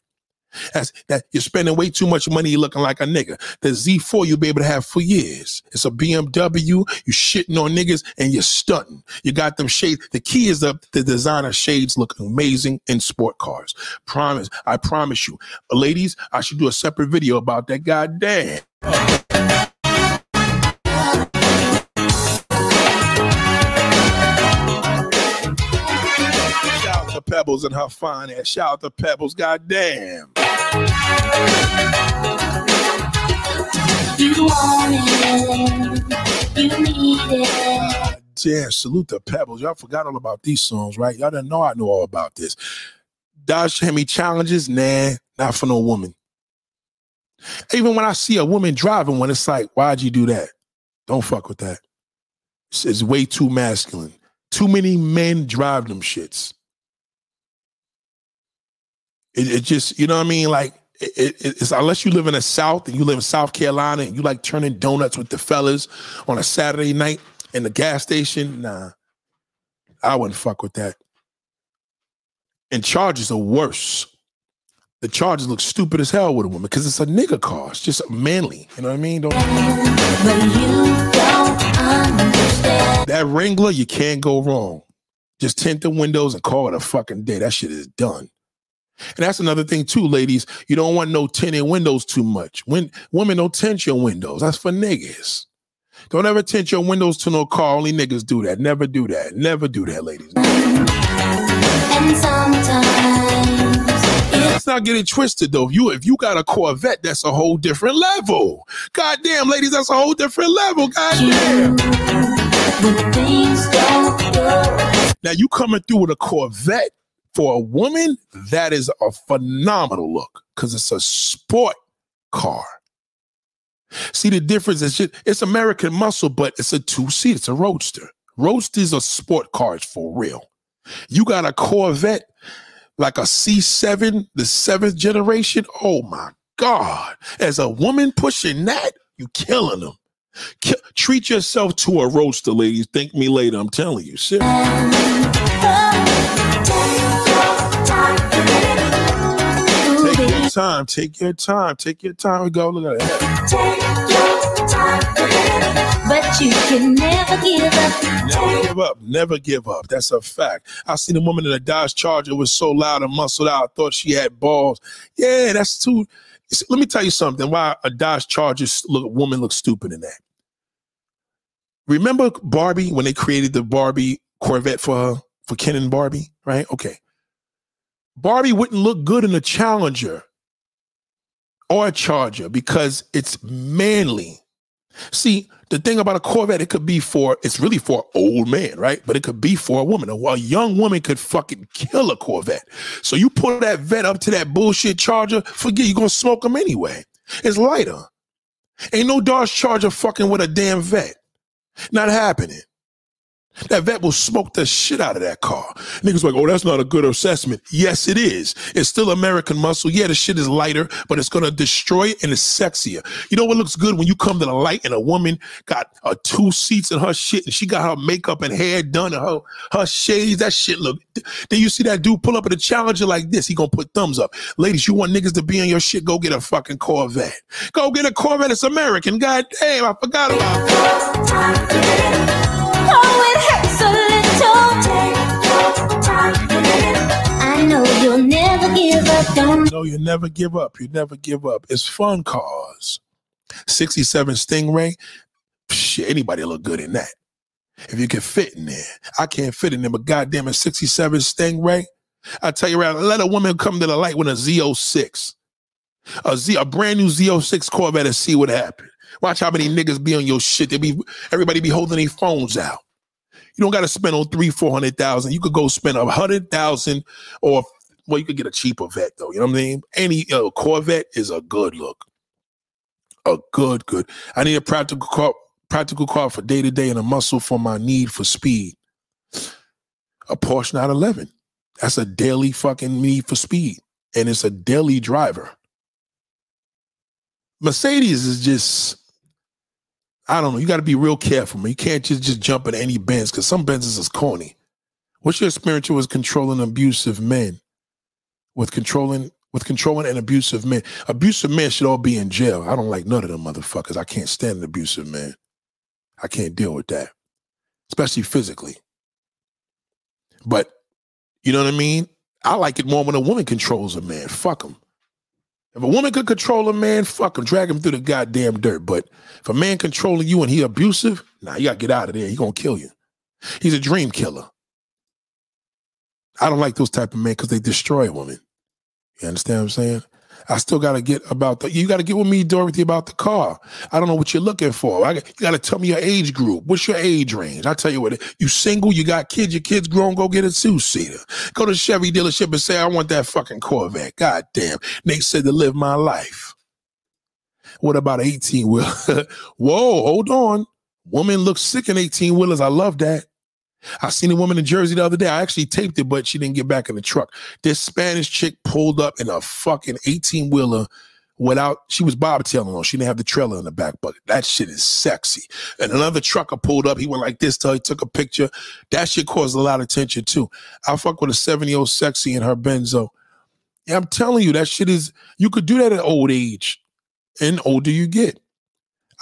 That's that you're spending way too much money. Looking like a nigga. The Z4 you'll be able to have for years. It's a BMW. You shitting on niggas and you're stunting. You got them shades. The key is the, the designer shades look amazing in sport cars. Promise. I promise you. Ladies, I should do a separate video about that. Goddamn. Shout Pebbles and her fine ass. Shout out to Pebbles. Goddamn. You want it, you need it. Damn, salute to Pebbles. Y'all forgot all about these songs, right? Y'all didn't know I knew all about this. Dodge Hemi challenges, nah, not for no woman. Even when I see a woman driving one, it's like, why'd you do that? Don't fuck with that. It's, it's way too masculine. Too many men drive them shits. It, it just, you know what I mean? Like, it, it- it's unless you live in the South and you live in South Carolina and you like turning donuts with the fellas on a Saturday night in the gas station, nah, I wouldn't fuck with that. And charges are worse. The charges look stupid as hell with a woman because it's a nigga car. It's just manly. You know what I mean? Don't, But you don't understand. that Wrangler, you can't go wrong. Just tint the windows and call it a fucking day. That shit is done. And that's another thing too, ladies. You don't want no tinted windows too much. When women don't tint your windows, that's for niggas. Don't ever tint your windows to no car. Only niggas do that. Never do that. Never do that, ladies. And sometimes Let's not get it twisted though. If you if you got a Corvette, that's a whole different level. Goddamn, ladies, that's a whole different level. Goddamn. when things don't go Now you coming through with a Corvette for a woman, that is a phenomenal look because it's a sport car. See the difference it's American muscle, but it's a two seat. It's a roadster. Roadsters are sport cars for real. You got a Corvette like a C7, the seventh generation. Oh my God! As a woman pushing that, you killing them. Treat yourself to a roadster, ladies. Thank me later. I'm telling you, shit. Time. Take your time. Take your time. We go. Look at that. take your time. But you can never give up. Never give up. Never give up. That's a fact. I seen a woman in a Dodge Charger was so loud and muscled out. I thought she had balls. Yeah, that's too. Let me tell you something. Why a Dodge Charger look woman looks stupid in that. Remember Barbie when they created the Barbie Corvette for her for Ken and Barbie, right? Okay. Barbie wouldn't look good in a Challenger or a Charger because it's manly. See, the thing about a Corvette, it could be for, it's really for old man, right? But it could be for a woman. A, a young woman could fucking kill a Corvette. So you pull that vet up to that bullshit Charger, forget you're gonna smoke them anyway. It's lighter. Ain't no Dodge Charger fucking with a damn vet. Not happening. That vet will smoke the shit out of that car. Niggas like, oh, that's not a good assessment. Yes, it is. It's still American muscle. Yeah, the shit is lighter, but it's gonna destroy it and it's sexier. You know what looks good when you come to the light and a woman got uh, two seats in her shit and she got her makeup and hair done and her her shades. That shit look. Then you see that dude pull up at a challenger like this. He gonna put thumbs up. Ladies, you want niggas to be on your shit? Go get a fucking Corvette. Go get a Corvette. It's American. God damn, I forgot about that. Know you'll never give up. No, you never give up. You never give up. It's fun cars. 67 Stingray. Shit, anybody look good in that. If you can fit in there. I can't fit in there, but goddamn it, 67 Stingray. I tell you right, let a woman come to the light with a Z06. A Z a brand new Z06 Corvette and see what happens. Watch how many niggas be on your shit. They be everybody be holding their phones out. You don't gotta spend on three, four hundred thousand. You could go spend a hundred thousand or well, you could get a cheaper vet though. You know what I mean? Any uh, Corvette is a good look. A good, good. I need a practical car, practical car for day to day and a muscle for my need for speed. A Porsche 911. That's a daily fucking need for speed. And it's a daily driver. Mercedes is just, I don't know. You got to be real careful, man. You can't just, just jump at any Benz because some Benzes is corny. What's your experience with controlling abusive men? With controlling with controlling and abusive men. Abusive men should all be in jail. I don't like none of them motherfuckers. I can't stand an abusive man. I can't deal with that, especially physically. But you know what I mean? I like it more when a woman controls a man. Fuck him. If a woman could control a man, fuck him, drag him through the goddamn dirt. But if a man controlling you and he abusive, nah, you gotta get out of there. He gonna kill you. He's a dream killer. I don't like those type of men because they destroy women. You understand what I'm saying? I still got to get about the. You got to get with me, Dorothy, about the car. I don't know what you're looking for. I, you got to tell me your age group. What's your age range? I tell you what. You single? You got kids? Your kids grown? Go get a two seater. Go to Chevy dealership and say, "I want that fucking Corvette." God damn. Nate said to live my life. What about 18 wheel? [laughs] Whoa, hold on. Woman looks sick in 18 wheelers. I love that. I seen a woman in Jersey the other day. I actually taped it, but she didn't get back in the truck. This Spanish chick pulled up in a fucking 18 wheeler without, she was bobtailing on. She didn't have the trailer in the back bucket. That shit is sexy. And another trucker pulled up. He went like this till he took a picture. That shit caused a lot of attention too. I fuck with a 70 year old sexy in her Benzo. Yeah, I'm telling you, that shit is, you could do that at old age and older you get.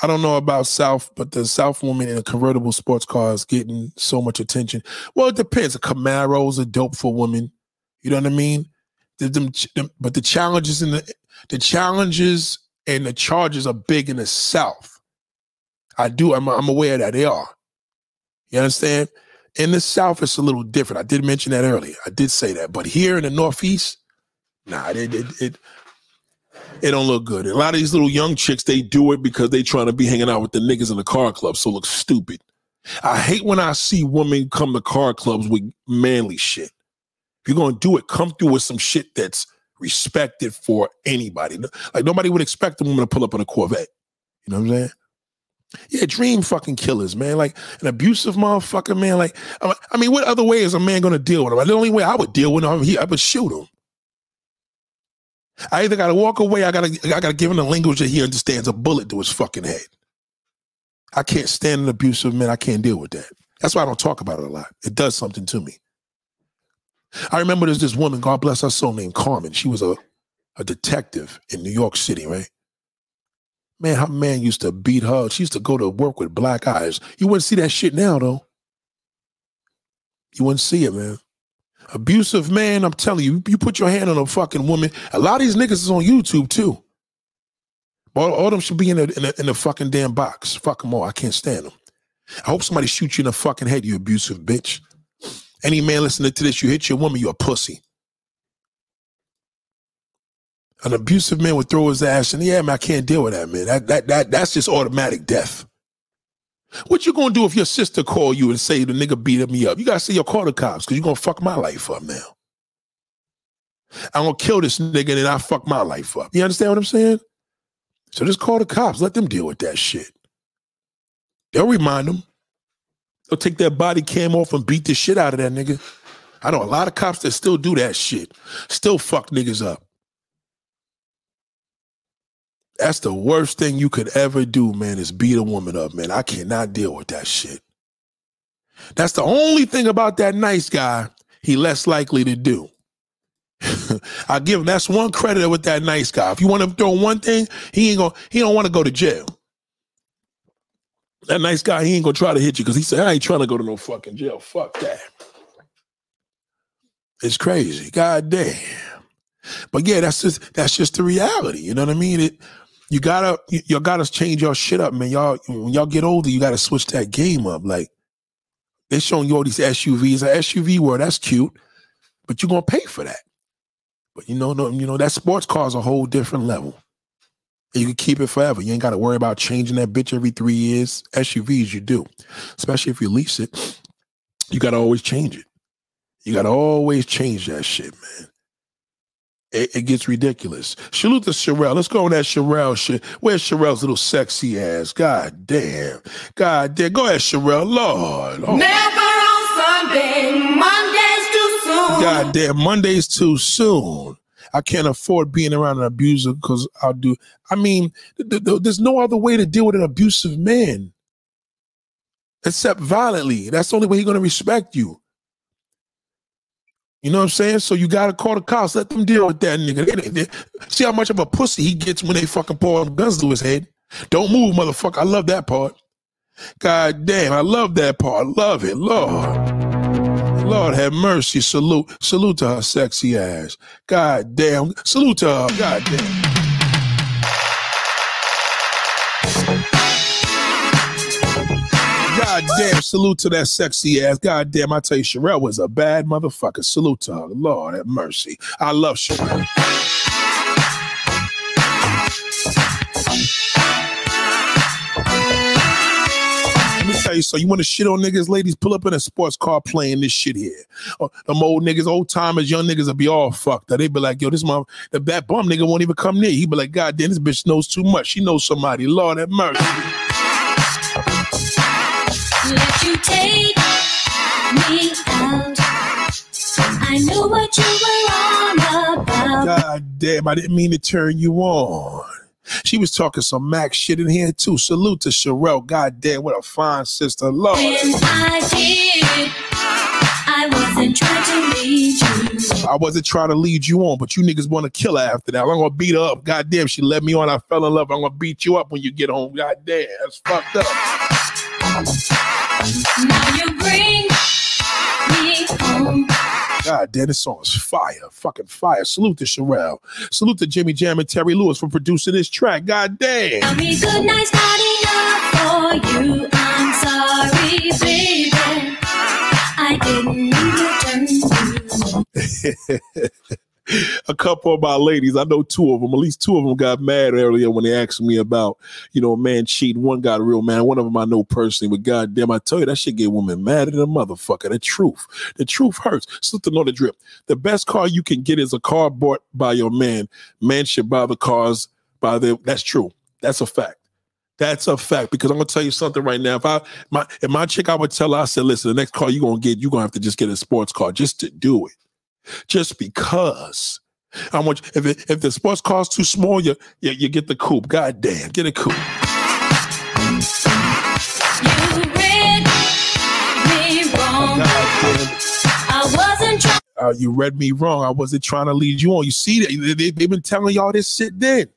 I don't know about South, but the South woman in a convertible sports car is getting so much attention. Well, it depends. A Camaro's a dope for women. You know what I mean? The- them- them- but the challenges in the the challenges and the charges are big in the South. I do. I'm, I'm aware that they are. You understand? In the South, it's a little different. I did mention that earlier. I did say that. But here in the Northeast, nah, it it, it it don't look good. A lot of these little young chicks, they do it because they trying to be hanging out with the niggas in the car club, so it looks stupid. I hate when I see women come to car clubs with manly shit. If you're gonna do it, come through with some shit that's respected for anybody. Like nobody would expect a woman to pull up in a Corvette. You know what I'm saying? Yeah, dream fucking killers, man. Like an abusive motherfucker, man. Like, I mean, what other way is a man gonna deal with him? The only way I would deal with him, I would shoot him. I either gotta walk away, I gotta I gotta give him the language that he understands, a bullet to his fucking head. I can't stand an abusive man. I can't deal with that. That's why I don't talk about it a lot. It does something to me. I remember there's this woman, God bless her soul, named Carmen. She was a, a detective in New York City, right? Man, her man used to beat her. She used to go to work with black eyes. You wouldn't see that shit now, though. You wouldn't see it, man. Abusive man, I'm telling you, you put your hand on a fucking woman. A lot of these niggas is on YouTube too. All, all them should be in a, in the in the fucking damn box. Fuck them all. I can't stand them. I hope somebody shoots you in the fucking head, you abusive bitch. Any man listening to this, you hit your woman, you're a pussy. An abusive man would throw his ass in. Yeah, man, I can't deal with that, man. That that that that's just automatic death. What you gonna do if your sister call you and say the nigga beat me up? You gotta say you call the cops because you gonna fuck my life up now. I'm gonna kill this nigga and then I fuck my life up. You understand what I'm saying? So just call the cops. Let them deal with that shit. They'll remind them. They'll take that body cam off and beat the shit out of that nigga. I know a lot of cops that still do that shit. Still fuck niggas up. That's the worst thing you could ever do, man, is beat a woman up, man. I cannot deal with that shit. That's the only thing about that nice guy he less likely to do. [laughs] I give him that's one credit with that nice guy. If you want to throw one thing, he ain't gonna he don't want to go to jail. That nice guy, he ain't gonna try to hit you because he said, I ain't trying to go to no fucking jail. Fuck that. It's crazy. God damn. But yeah, that's just that's just the reality. You know what I mean? It you gotta you gotta change your shit up, man. Y'all when y'all get older, you gotta switch that game up. Like they're showing you all these SUVs. An SUV word, that's cute, but you're gonna pay for that. But you know, no, you know that sports car is a whole different level. And you can keep it forever. You ain't got to worry about changing that bitch every three years. SUVs, you do, especially if you lease it. You got to always change it. You got to always change that shit, man. It, it gets ridiculous. Salute to Cherrelle. Let's go on that Cherrelle shit. Where's Cherrelle's little sexy ass? God damn. God damn. Go ahead, Cherrelle. Lord. Oh. Never on Sunday, Monday's too soon. God damn, Monday's too soon. I can't afford being around an abuser because I'll do. I mean, th- th- there's no other way to deal with an abusive man except violently. That's the only way he's going to respect you. You know what I'm saying? So you gotta call the cops. Let them deal with that nigga. They- they- see how much of a pussy he gets when they fucking pour guns to his head. Don't move, motherfucker. I love that part. God damn, I love that part. Love it, Lord. Lord have mercy. Salute, salute to her sexy ass. God damn, salute to her. God damn. God damn, salute to that sexy ass. God damn, I tell you, Cherrelle was a bad motherfucker. Salute to her. Lord have mercy. I love Cherrelle. Let me tell you, so you want to shit on niggas, ladies, pull up in a sports car playing this shit here. Oh, them old niggas, old timers, young niggas will be all fucked up. They be like, yo, this the that bum nigga won't even come near. He be like, God damn, this bitch knows too much. She knows somebody. Lord have mercy. Let you take me out. I knew what you were on about. God damn, I didn't mean to turn you on. She was talking some Mac shit in here too. Salute to Cherrelle. God damn, what a fine sister. Lord. When I did, I wasn't trying to lead you. I wasn't trying to lead you on, but you niggas want to kill her after that. I'm gonna beat her up. God damn, she let me on. I fell in love. I'm gonna beat you up when you get home. God damn, that's fucked up. Now you bring me home. God damn, this song is fire. Fucking fire. Salute to Cherrelle. Salute to Jimmy Jam and Terry Lewis for producing this track. God damn. Tell me good night's not enough for you. I'm sorry, baby. I didn't mean to turn you. [laughs] [laughs] a couple of my ladies, I know two of them, at least two of them got mad earlier when they asked me about, you know, a man cheating. One got real man. One of them I know personally, but goddamn, I tell you, that shit get women mad at a motherfucker. The truth. The truth hurts. So to know the drip. The best car you can get is a car bought by your man. Man should buy the cars by the that's true. That's a fact. That's a fact because I'm gonna tell you something right now. If I my if my chick, I would tell her, I said, listen, the next car you're gonna get, you're gonna have to just get a sports car just to do it just because. I want you, if it, if the sports car's too small, you, you you get the coupe. God damn, get a coupe. You read me wrong. I wasn't trying. Uh, you read me wrong. I wasn't trying to lead you on. You see that they, they, they've been telling y'all this shit. Then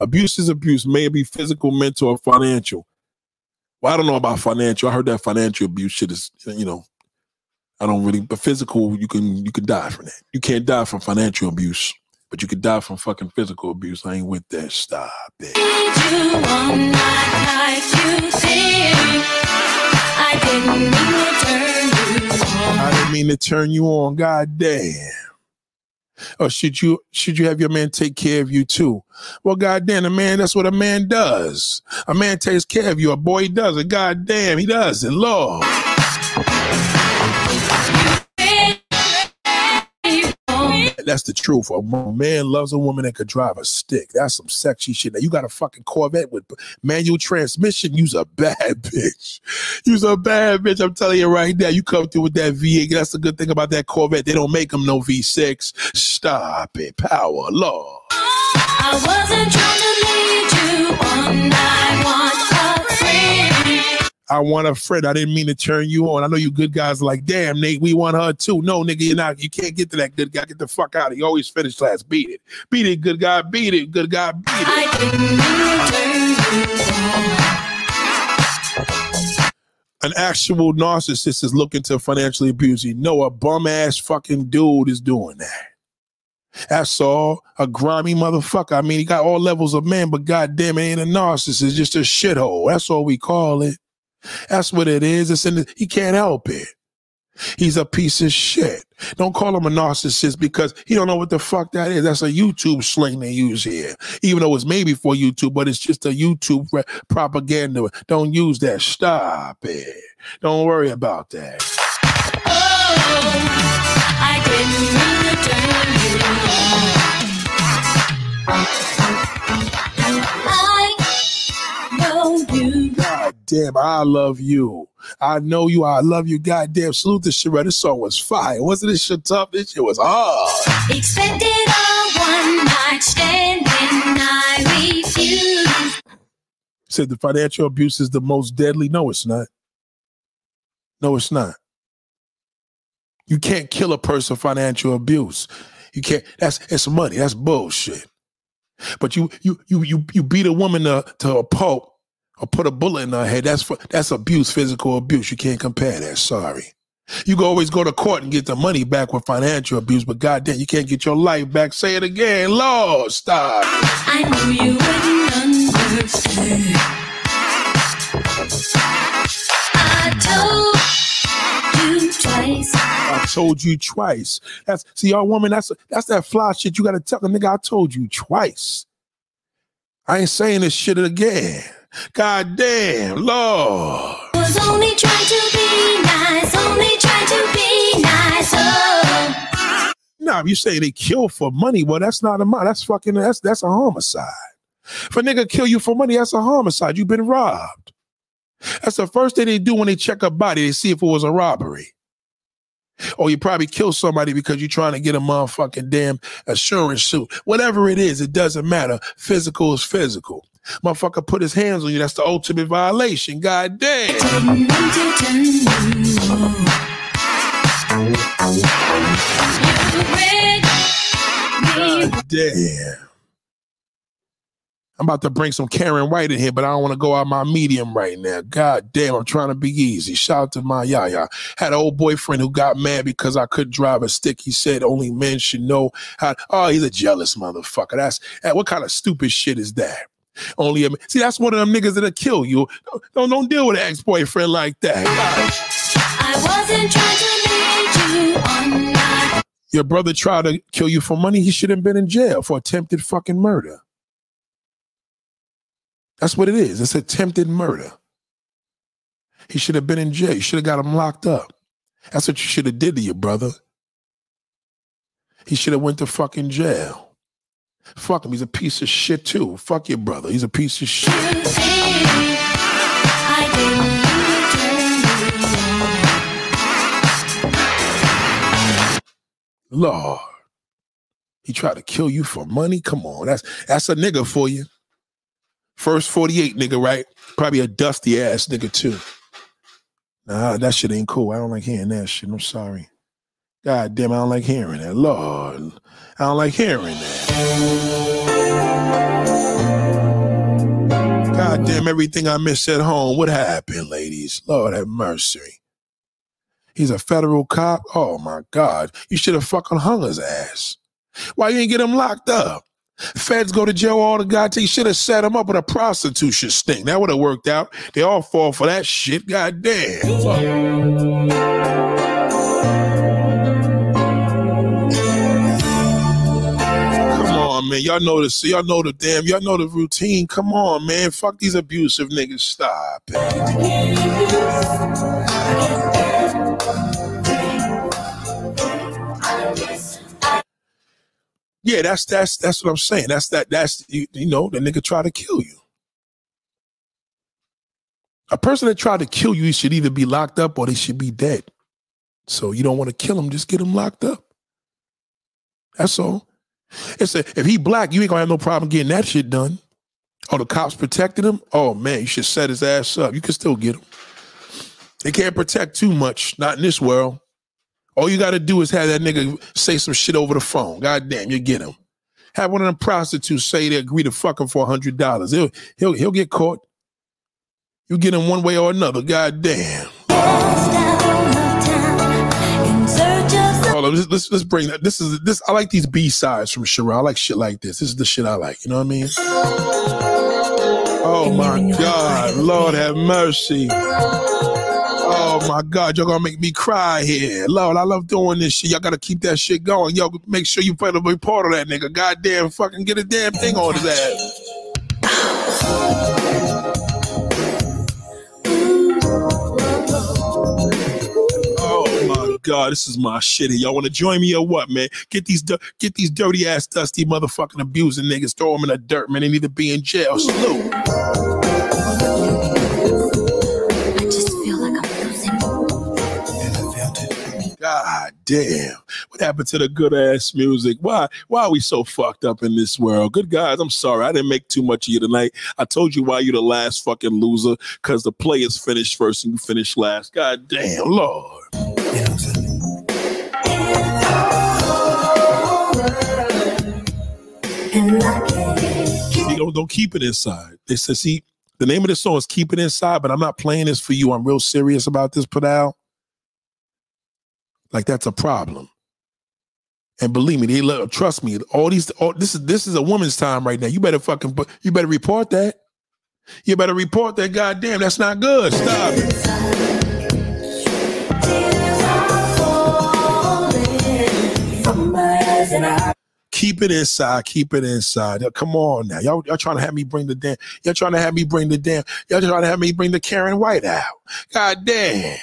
abuse is abuse, may it be physical, mental, or financial. Well, I don't know about financial. I heard that financial abuse shit is, you know, I don't really. But physical, you can you can die from that. You can't die from financial abuse, but you could die from fucking physical abuse. I ain't with that. Stop it. I didn't mean to turn you on. God damn. Or should you should you have your man take care of you too? Well, goddamn, a man, that's what a man does. A man takes care of you. A boy does it. God damn, he does it. Lord. That's the truth. A man loves a woman that could drive a stick. That's some sexy shit. Now you got a fucking Corvette with manual transmission. You's a bad [laughs] bitch. You's a bad bitch. I'm telling you right now. You come through with that V8. That's the good thing about that Corvette. They don't make them no V6. Stop it. Power, law. I wasn't trying to lead you on. I want a friend. I want a friend. I didn't mean to turn you on. I know you good guys like, damn, Nate, we want her too. No, nigga, you're not. You can't get to that good guy. Get the fuck out. You always finish last. Beat it. Beat it, good guy. Beat it, good guy. Beat it. An actual narcissist is looking to financially abuse you. No, a bum ass fucking dude is doing that. That's all. A grimy motherfucker. I mean, he got all levels of man, but goddamn, it ain't a narcissist. It's Just a shithole. That's all we call it. That's what it is. It's in the, he can't help it. He's a piece of shit. Don't call him a narcissist because he don't know what the fuck that is. That's a YouTube slang they use here. Even though it's maybe for YouTube, but it's just a YouTube propaganda. Don't use that. Stop it. Don't worry about that. I Damn, I love you. I know you. I love you. Goddamn, salute the shit. This song was fire. Wasn't this shit tough? This shit was hard. Expected a one night stand when I refused. Said the financial abuse is the most deadly. No, it's not. No, it's not. You can't kill a person for financial abuse. You can't. That's it's money. That's bullshit. But you you you you you beat a woman to, to a pulp or put a bullet in her head. That's for, that's abuse, physical abuse. You can't compare that. Sorry. You can always go to court and get the money back with financial abuse, but goddamn, you can't get your life back. Say it again, Lord, stop. I knew you wouldn't understand. I told you twice. I told you twice. That's see, y'all woman. That's that's that fly shit. You got to tell the nigga. I told you twice. I ain't saying this shit again. God damn, Lord. Was only trying to be nice, only trying to be nice. Oh. Now, if you say they kill for money, well, that's not a mo- that's fucking that's that's a homicide. If a nigga kill you for money, that's a homicide. You've been robbed. That's the first thing they do when they check a body. They see if it was a robbery. Or you probably kill somebody because you're trying to get a motherfucking damn assurance suit. Whatever it is, it doesn't matter. Physical is physical. Motherfucker put his hands on you. That's the ultimate violation. God damn. Me Damn. I'm about to bring some Karen White in here, but I don't want to go out my medium right now. God damn, I'm trying to be easy. Shout out to my yaya. Had an old boyfriend who got mad because I couldn't drive a stick. He said only men should know how. Oh, he's a jealous motherfucker. That's that, what kind of stupid shit is that? Only a, see, that's one of them niggas that'll kill you. Don't don't, don't deal with an ex boyfriend like that. I wasn't trying to lead you on Your brother tried to kill you for money. He should have been in jail for attempted fucking murder. That's what it is. It's attempted murder. He should have been in jail. You should have got him locked up. That's what you should have did to your brother. He should have went to fucking jail. Fuck him. He's a piece of shit too. Fuck your brother. He's a piece of shit. Lord. He tried to kill you for money. Come on. That's that's a nigga for you. First 48 nigga, right? Probably a dusty ass nigga too. Nah, that shit ain't cool. I don't like hearing that shit. I'm sorry. God damn, I don't like hearing that. Lord. I don't like hearing that. God damn, everything I missed at home. What happened, ladies? Lord have mercy. He's a federal cop. Oh my God. You should have fucking hung his ass. Why you ain't get him locked up? Feds go to jail all the goddamn. You should have set him up with a prostitution sting. That would have worked out. They all fall for that shit. God damn. Man. Y'all know the y'all know the damn, y'all know the routine. Come on, man. Fuck these abusive niggas. Stop. Yeah, that's that's that's what I'm saying. That's that that's you, you know, the nigga try to kill you. A person that tried to kill you should either be locked up or they should be dead. So you don't want to kill him, just get him locked up. That's all. It's a, if he black, you ain't gonna have no problem getting that shit done. Oh, the cops protected him. Oh man, you should set his ass up. You can still get him. They can't protect too much, not in this world. All you got to do is have that nigga say some shit over the phone. God damn, you get him. Have one of them prostitutes say they agree to fuck him for a hundred dollars. He'll he'll he'll get caught. You get him one way or another. God damn. Let's, let's let's bring that. This is this. I like these B sides from Cherrelle. I like shit like this. This is the shit I like. You know what I mean? Oh my God, Lord have mercy. Oh my God, y'all gonna make me cry here. Lord, I love doing this shit. Y'all gotta keep that shit going. Y'all make sure you put a part of that nigga. Goddamn, fucking get a damn thing on his ass. God, this is my shit. here. Y'all want to join me or what, man? Get these du- get these dirty ass, dusty motherfucking abusing niggas, throw them in the dirt, man. They need to be in jail. Salute. I just feel like I'm losing. God damn. What happened to the good ass music? Why why are we so fucked up in this world? Good guys, I'm sorry. I didn't make too much of you tonight. I told you why you're the last fucking loser, because the players finished first and you finish last. God damn, Lord. And I don't, don't keep it inside. They said, see, the name of the song is Keep It Inside, but I'm not playing this for you. I'm real serious about this, Padal. Like that's a problem. And believe me, they love, trust me. All these, all, this is this is a woman's time right now. You better fucking, you better report that. You better report that. Goddamn, that's not good. Stop it. Keep it inside. Keep it inside. Uh, Come on now, y'all. Y'all trying to have me bring the damn. Y'all trying to have me bring the damn. Y'all trying to have me bring the Karen White out. God damn.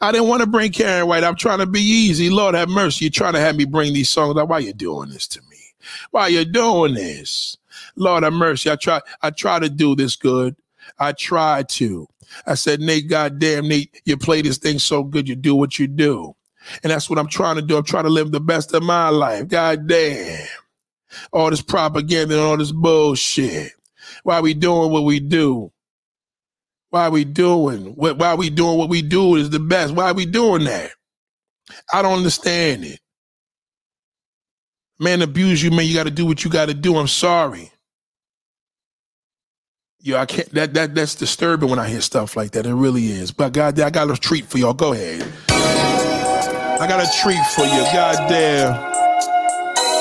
I didn't want to bring Karen White. I'm trying to be easy. Lord have mercy. You're trying to have me bring these songs out. Why you doing this to me? Why you doing this? Lord have mercy. I try. I try to do this good. I tried to. I said, Nate, goddamn, Nate, you play this thing so good. You do what you do. And that's what I'm trying to do. I'm trying to live the best of my life. God damn. All this propaganda and all this bullshit. Why we doing what we do? Why we doing what why we doing what we do is the best. Why we doing that? I don't understand it. Man abuse you, man. You gotta do what you gotta do. I'm sorry. Yo, I can't that that that's disturbing when I hear stuff like that. It really is. But God I got a treat for y'all. Go ahead. I got a treat for you. God damn.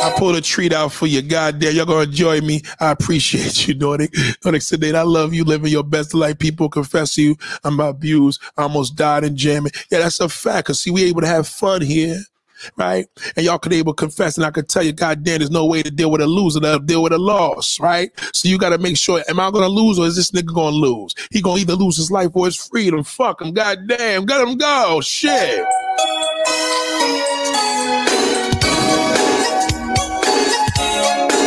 I pulled a treat out for you. God damn, y'all gonna enjoy me. I appreciate you, Nordic. Nordic Sedate, I love you, living your best life. People confess to you. I'm abused. I almost died in jamming. Yeah, that's a fact. Cause see, we able to have fun here. Right? And y'all could able to confess, and I could tell you, God damn, there's no way to deal with a loser to deal with a loss, right? So you gotta make sure, am I gonna lose or is this nigga gonna lose? He gonna either lose his life or his freedom. Fuck him, god damn, let him go. Shit.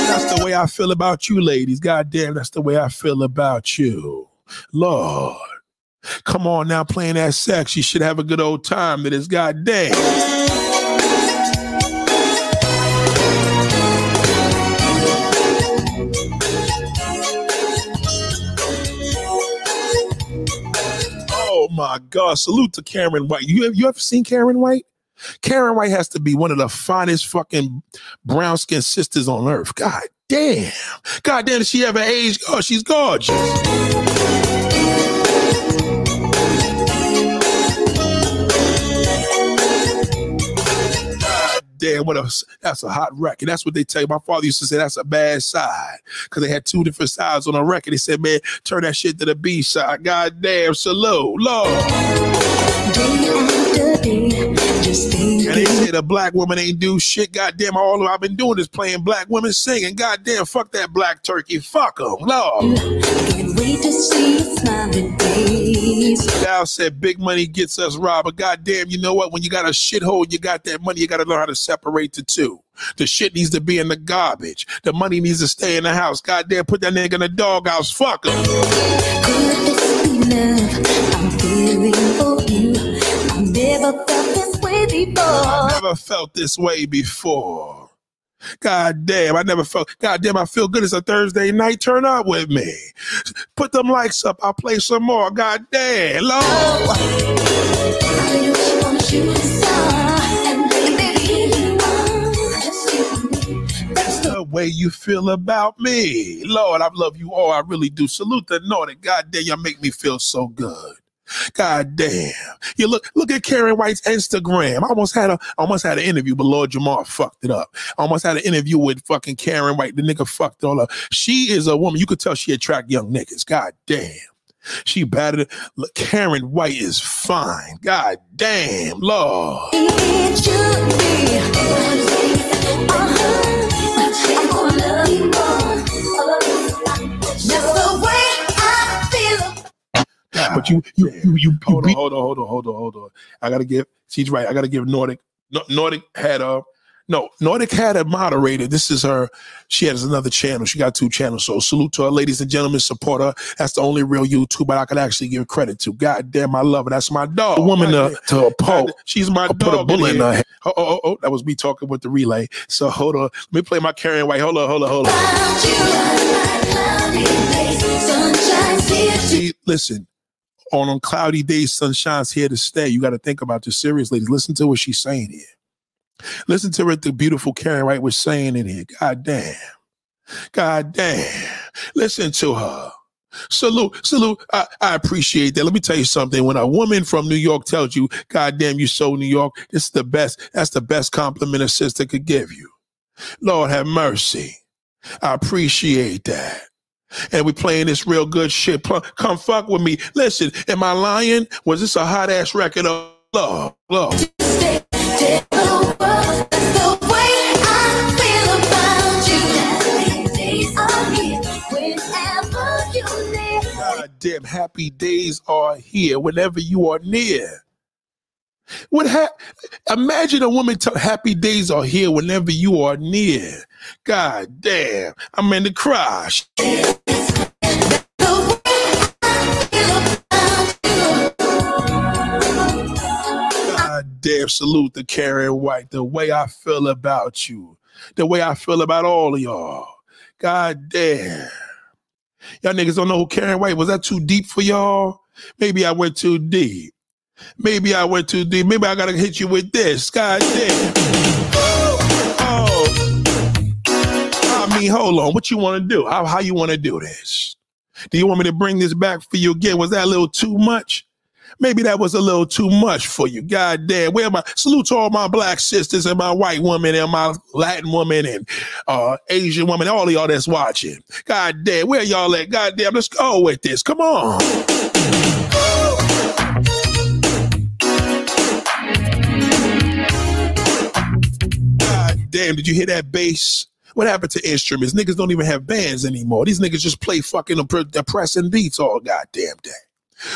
That's the way I feel about you, ladies. God damn, that's the way I feel about you. Lord. Come on now, playing that sex. You should have a good old time. That is goddamn. My God. Salute to Karen White. You have you ever seen Karen White? Karen White has to be one of the finest fucking brown skinned sisters on earth. God damn. God damn, she ever age? Oh, she's gorgeous. Damn, what a that's a hot record. That's what they tell you. My father used to say that's a bad side because they had two different sides on a record. He said, man, turn that shit to the B side. God damn, salute, Lord. And they say the black woman ain't do shit. Goddamn, all I've been doing is playing black women singing. Goddamn, fuck that black turkey. Fuck them. Lord. can't wait to see your smiling face Dow said big money gets us robbed. But goddamn, you know what? When you got a shithole, you got that money, you got to learn how to separate the two. The shit needs to be in the garbage. The money needs to stay in the house. Goddamn, put that nigga in the doghouse. Fuck him. Could this be love I'm feeling for you I never felt this before Never felt this way before. God damn, I never felt. God damn, I feel good. It's a Thursday night. Turn up with me. Put them likes up. I'll play some more. God damn, Lord. I just wanna shoot a star and baby you are just you That's the way you feel about me. Lord, I love you all. I really do. Salute the Nordic. God damn, y'all make me feel so good. God damn. You look look at Karen White's Instagram. I almost had a I almost had an interview, but Lord Jamar fucked it up. I almost had an interview with fucking Karen White. The nigga fucked all up. She is a woman. You could tell she attract young niggas. God damn. She battered. Look, Karen White is fine. God damn, Lord. It feel. But you, you, you, you, you Hold on, hold on, hold on, hold on, hold on. I gotta give. She's right. I gotta give Nordic. Nordic had a. No, Nordic had a moderator. This is her. She has another channel. She got two channels. So salute to her, ladies and gentlemen. Support her. That's the only real YouTuber I could actually give credit to. God damn, I love her. That's my dog. Uh, a woman to, to oppose. She's my I'll dog. put a bullet in her head. Oh, oh, oh, oh, that was me talking with the relay. So hold on. Let me play my Karen White. Hold on, hold on, hold on. Found you. Cloudy days, sunshine's here to See, listen. On on cloudy days, sunshine's here to stay. You got to think about this seriously. Listen to what she's saying here. Listen to what the beautiful Karen White was saying in here. God damn. God damn. Listen to her. Salute, salute. I, I appreciate that. Let me tell you something. When a woman from New York tells you, God damn, you so New York, is the best. That's the best compliment a sister could give you. Lord have mercy. I appreciate that. And we playing this real good shit. Come fuck with me. Listen, am I lying? Was this a hot ass record of love? Love. damn happy days are here whenever you are near. What ha- imagine a woman tell happy days are here whenever you are near. God damn, I'm in the cry. God damn, salute to Karen White. The way I feel about you, the way I feel about all of y'all. God damn. Y'all niggas don't know who Karen White was. That too deep for y'all? Maybe I went too deep. Maybe I went too deep. Maybe I gotta hit you with this. God damn. Oh. I mean, hold on. What you want to do? How how you want to do this? Do you want me to bring this back for you again? Was that a little too much? Maybe that was a little too much for you. God damn. Where my salute to all my black sisters and my white woman and my Latin woman and uh Asian woman, all y'all that's watching. God damn, where y'all at? God damn, let's go with this. Come on. Damn, did you hear that bass? What happened to instruments? Niggas don't even have bands anymore. These niggas just play fucking depressing beats all goddamn day.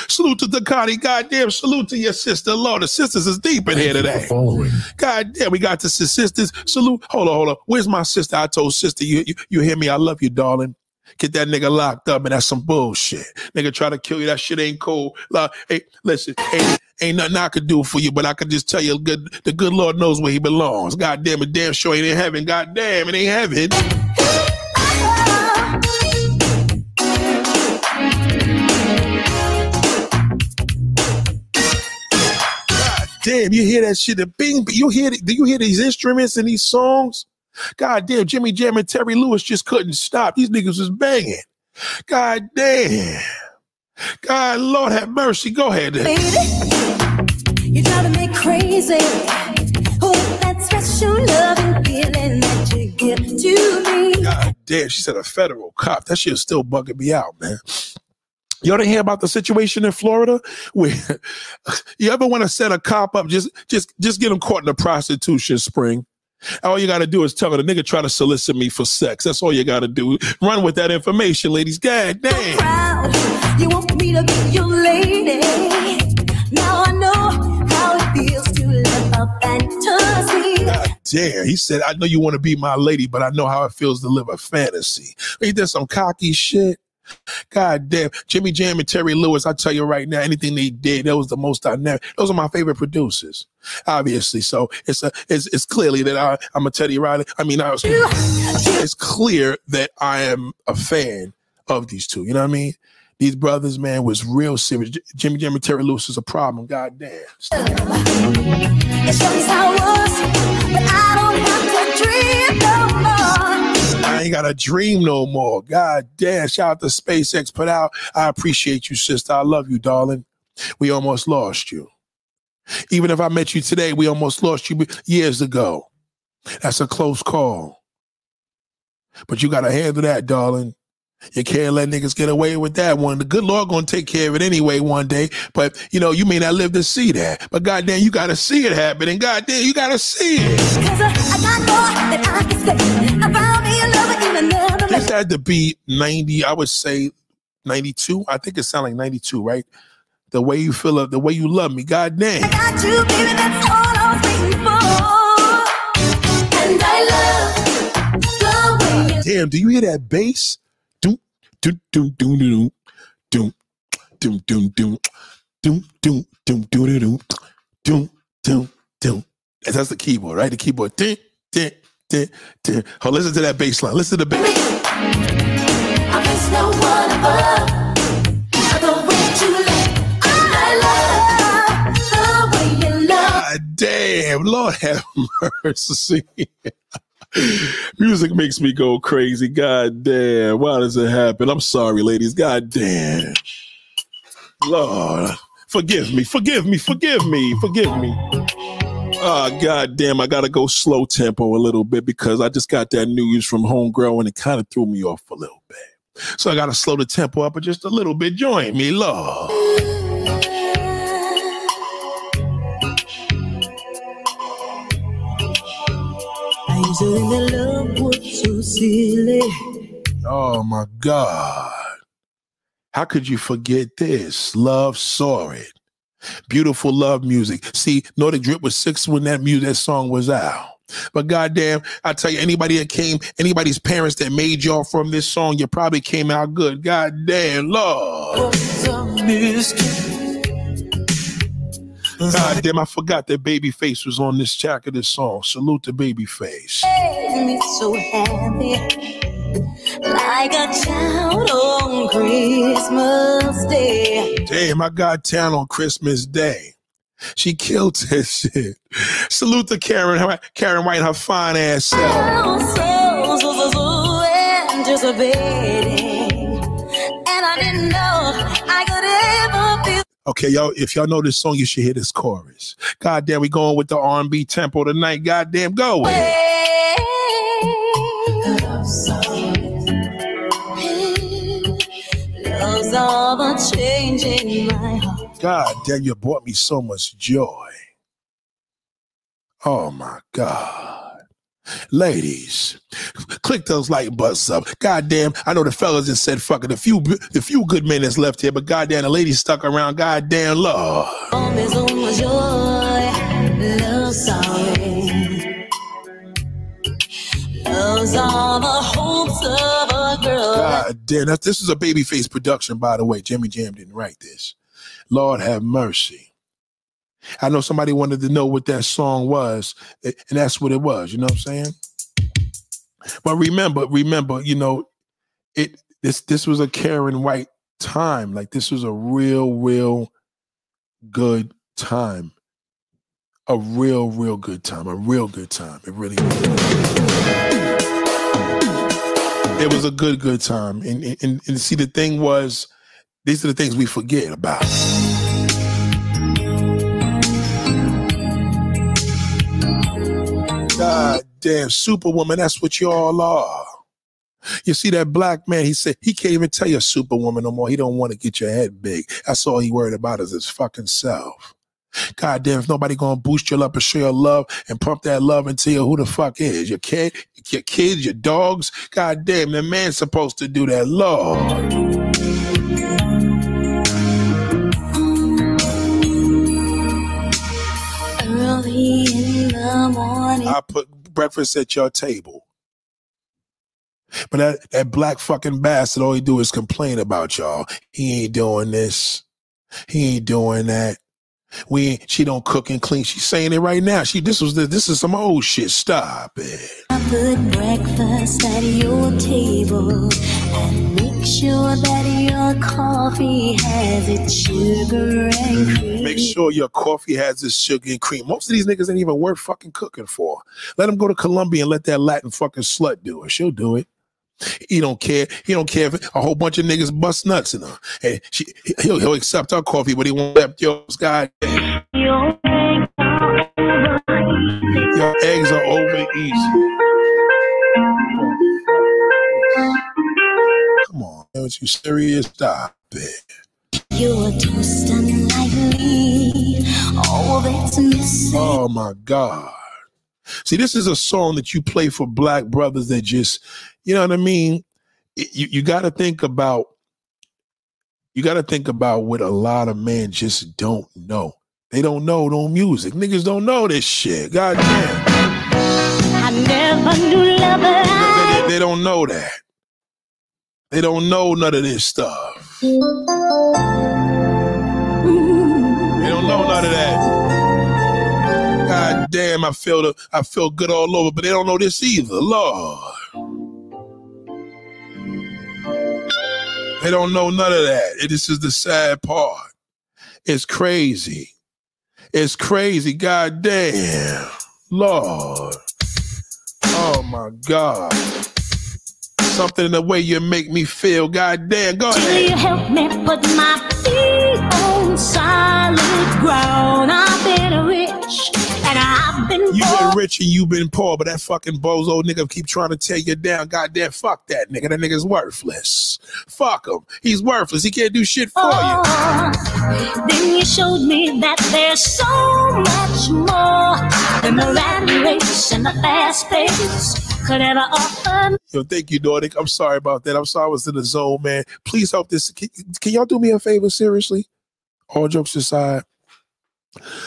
Salute to Ducati. Goddamn, salute to your sister. Lord, the sisters is deep in here Thank you today. for following. God damn, we got the sisters. Salute. Hold on, hold on. Where's my sister? I told sister, you, you, you hear me? I love you, darling. Get that nigga locked up, and that's some bullshit. Nigga try to kill you. That shit ain't cool. Like, hey, listen, ain't, ain't nothing I could do for you, but I could just tell you, good, the good Lord knows where he belongs. God damn it, damn sure ain't in heaven. God damn, it ain't heaven. God damn, you hear that shit? The bing, you hear? Do you hear these instruments and these songs? God damn, Jimmy Jam and Terry Lewis just couldn't stop. These niggas was banging. God damn. God, Lord have mercy. Go ahead. Baby, you drive me crazy. Oh, that special loving feeling that you give to me. God damn, she said a federal cop. That shit's still bugging me out, man. Y'all didn't hear about the situation in Florida? Where [laughs] you ever want to set a cop up? Just, just, just get him caught in a prostitution spring. All you got to do is tell her the nigga try to solicit me for sex. That's all you got to do. Run with that information, ladies. God damn. You want me to be your lady. Now I know how it feels to live a fantasy. God damn. He said, I know you want to be my lady, but I know how it feels to live a fantasy. Ain't that some cocky shit? God damn. Jimmy Jam and Terry Lewis, I tell you right now, anything they did, that was the most dynamic. Those are my favorite producers, obviously. So it's a, it's, it's clearly that I, I'm a Teddy Riley. I mean, I was, it's clear that I am a fan of these two. You know what I mean? These brothers, man, was real serious. Jimmy Jimmy Terry Lewis is a problem. God damn. I ain't got a dream no more. God damn. Shout out to SpaceX put out. I appreciate you, sister. I love you, darling. we almost lost you. Even if I met you today, we almost lost you years ago. That's a close call. But you got to handle that, darling. You can't let niggas get away with that one. The good Lord gonna take care of it anyway one day. But you know, you may not live to see that. But goddamn, you gotta see it happen, and goddamn, you gotta see it. Cause I, I got more that I can say. I found me a lover in another This had to be 90, I would say 92. I think it sounded like 92, right? The way you feel it, the way you love me, goddamn. I got you, baby, that's all I was waiting for. And I love the way you Damn, do you hear that bass? Doom, doom, doom, doom, doom, doom, doom, doom, doom, doom, doom, doom, doom, doom, doom, doom, doom. That's the keyboard, right? The keyboard. Ding, ding, ding, ding. Oh, listen to that bass line. Listen to the bass. I miss no one above. God damn, Lord have [laughs] mercy. Music makes me go crazy. God damn. Why does it happen? I'm sorry, ladies. God damn. Lord, forgive me, forgive me, forgive me, forgive me. Ah, god damn, I gotta go slow tempo a little bit because I just got that news from homegirl and it kind of threw me off a little bit. So I gotta slow the tempo up just a little bit. Join me, Lord. I used to think that love was so silly. Oh my God. How could you forget this? Love saw it. Beautiful love music. See, Nordic Drip was six when that music that song was out. But goddamn, I tell you, anybody that came, anybody's parents that made y'all from this song, you probably came out good. Goddamn, Lord. God damn, I forgot that Babyface was on this track of this song. Salute to Babyface. Made me so happy. Like a child on Christmas Day. Damn, I got town on Christmas Day. She killed that shit. Salute to Karen, Karen White, her fine ass self. I so, so, so, so anticipating. And I didn't Okay, y'all, if y'all know this song, you should hear this chorus. God damn, we going with the R&B tempo tonight. God damn, go. God damn, you brought me so much joy. Oh my God. Ladies, click those like buttons up. Goddamn, I know the fellas just said fuck it. The few the few good men that's left here, but goddamn the ladies stuck around. Goddamn Lord. Me so much joy. Love sorry. Love's all the hopes of a girl. God damn, this is a babyface production, by the way. Jimmy Jam didn't write this. Lord have mercy. I know somebody wanted to know what that song was, and that's what it was. You know what I'm saying? But remember, remember, you know, it this this was a Karen White time. Like this was a real, real good time. A real, real good time. A real good time. It really was. It was a good, good time. And, and, and see, the thing was, these are the things we forget about. Damn, Superwoman, that's what you all are. You see that black man, he said he can't even tell you Superwoman no more. He don't want to get your head big. That's all he worried about is his fucking self. God damn, if nobody gonna boost your love and show your love and pump that love into you, who the fuck is? Your kid, your kids, your dogs? God damn, the man's supposed to do that. Lord. Early in the morning. I put breakfast at your table. But that, that black fucking bastard, all he do is complain about y'all. He ain't doing this. He ain't doing that. We ain't, she don't cook and clean. She's saying it right now. She this was the, this is some old shit. Stop it. I put breakfast at your table and make sure that your coffee has its sugar and cream. Make sure your coffee has its sugar and cream. Most of these niggas ain't even worth fucking cooking for. Let them go to Colombia and let that Latin fucking slut do it. She'll do it. He don't care. He don't care if a whole bunch of niggas bust nuts in her. She, he'll, he'll accept her coffee, but he won't accept yours. Damn. Your eggs are over easy. Aren't you serious? Stop it. You're just unlikely. All that's missing. Oh my God. See, this is a song that you play for black brothers that just, you know what I mean? You you got to think about you got to think about what a lot of men just don't know. They don't know no music. Niggas don't know this shit. God damn. I never knew love They, they- they don't know that. They don't know none of this stuff. They don't know none of that. God damn, I feel the, I feel good all over, but they don't know this either. Lord. They don't know none of that. This is the sad part. It's crazy. It's crazy. God damn. Lord. Oh my God. Something in the way you make me feel. God damn. Go Will ahead. you help me put my feet on solid ground? I've been rich and I've been You poor. been rich and you been poor, but that fucking bozo nigga keep trying to tear you down. Goddamn, fuck that nigga. That nigga's worthless. Fuck him. He's worthless. He can't do shit for you. Oh, then you showed me that there's so much more than the rat race and the fast pace could ever offer. Yo, thank you, Nordic. I'm sorry about that. I'm sorry I was in the zone, man. Please help this. Can, can y'all do me a favor, seriously? All jokes aside.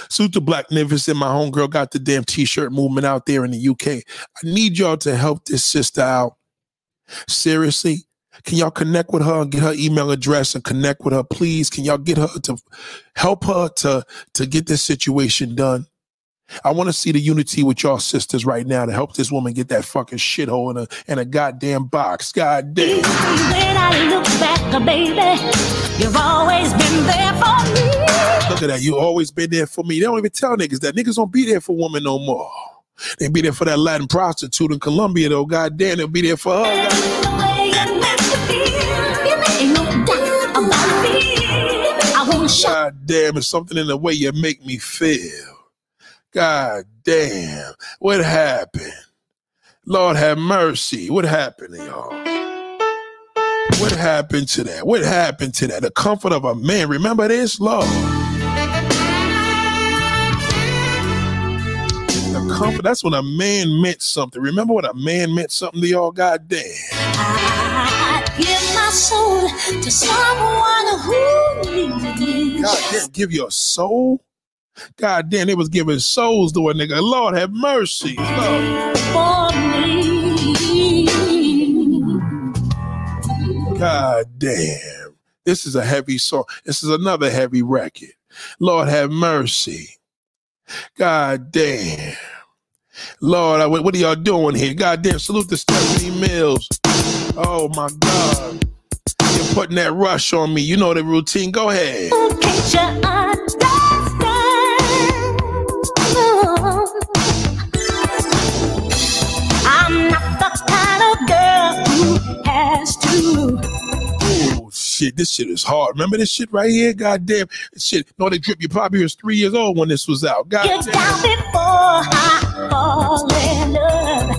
Suit the Black Magnificent, my homegirl got the damn t-shirt movement out there in the UK. I need y'all to help this sister out. Seriously. Can y'all connect with her and get her email address and connect with her, please? Can y'all get her to help her to, to get this situation done? I want to see the unity with y'all sisters right now to help this woman get that fucking shithole in a in a goddamn box. God damn. When I look back, baby, you've always been there for me. Look at that. You always been there for me. They don't even tell niggas that. Niggas don't be there for women no more. They be there for that Latin prostitute in Colombia though. God damn, they'll be there for her. God- The way you make me feel, ain't no doubt about me. I wanna show God damn, it's something in the way you make me feel. God damn. What happened? Lord have mercy. What happened to y'all? What happened to that? What happened to that? The comfort of a man. Remember this, Lord. Mm-hmm. comfort. That's when a man meant something. Remember when a man meant something to y'all? God damn. I give my soul to someone who needs. God damn, give your soul. God damn, they was giving souls to a nigga. Lord have mercy. Lord. For me. God damn. This is a heavy song. This is another heavy record. Lord have mercy. God damn. Lord, I, what are y'all doing here? God damn, salute to Stephanie Mills. Oh my God. You're putting that rush on me. You know the routine. Go ahead. I'm not the kind of girl who has to. Oh shit, this shit is hard. Remember this shit right here? God damn. This shit, no, they drip. You probably was three years old when this was out. God damn. down before I fall in love.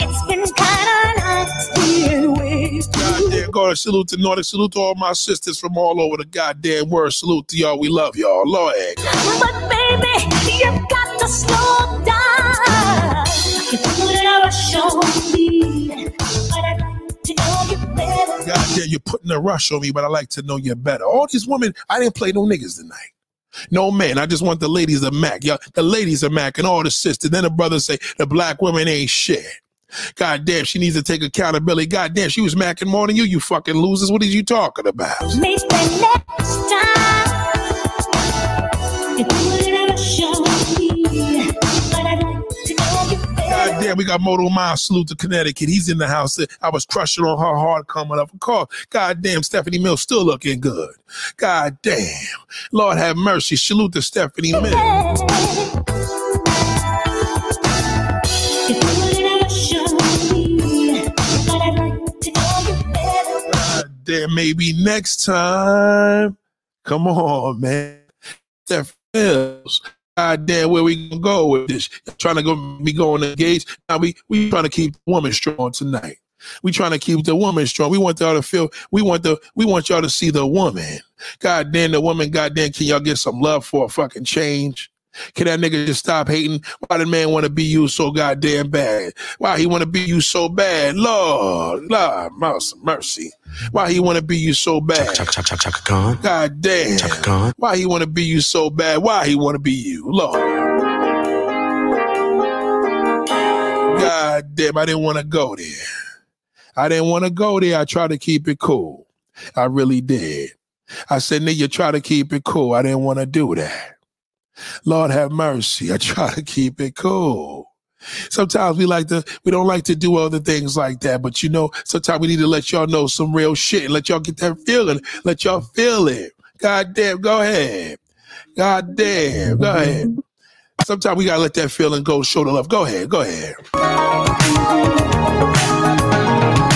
It's been kinda nice being with you. Goddamn, God, salute to Nordic, salute to all my sisters from all over the goddamn world. Salute to y'all. We love y'all. Lord. But baby, you've got to slow better. Goddamn, you're putting a rush on me, but I like to know you better. All these women, I didn't play no niggas tonight. No man, I just want the ladies to mac. Y'all, the ladies are mac and all the sisters. Then the brothers say the black women ain't shit. God damn, she needs to take accountability. God damn, she was macking more than you, you fucking losers. What are you talking about? Damn, we got Moto Miles salute to Connecticut. He's in the house. I was crushing on her hard coming up. Of course, God damn, Stephanie Mills still looking good. God damn. Lord have mercy. Salute to Stephanie Mills. You put a rush on me, but I'd like damn, maybe next time. Come on, man. That feels. God damn, where we gonna go with this? Trying to go be going engaged. Now we we trying to keep woman strong tonight. We trying to keep the woman strong. We want y'all to feel. We want the. We want y'all to see the woman. God damn, the woman. God damn, can y'all get some love for a fucking change? Can that nigga just stop hating? Why the man want to be you so goddamn bad? Why he want to be you so bad? Lord, Lord, mercy, mercy. Why he want to be you so bad? Chaka chaka chaka chaka Khan. God damn. Why he want to be you so bad? Why he want to be you? Lord. God damn, I didn't want to go there. I didn't want to go there. I tried to keep it cool. I really did. I said, nigga, try to keep it cool. I didn't want to do that. Lord have mercy. I try to keep it cool. Sometimes we like to, we don't like to do other things like that. But you know, sometimes we need to let y'all know some real shit and let y'all get that feeling. Let y'all feel it. God damn, go ahead. God damn, go ahead. Sometimes we gotta let that feeling go, show the love. Go ahead, go ahead.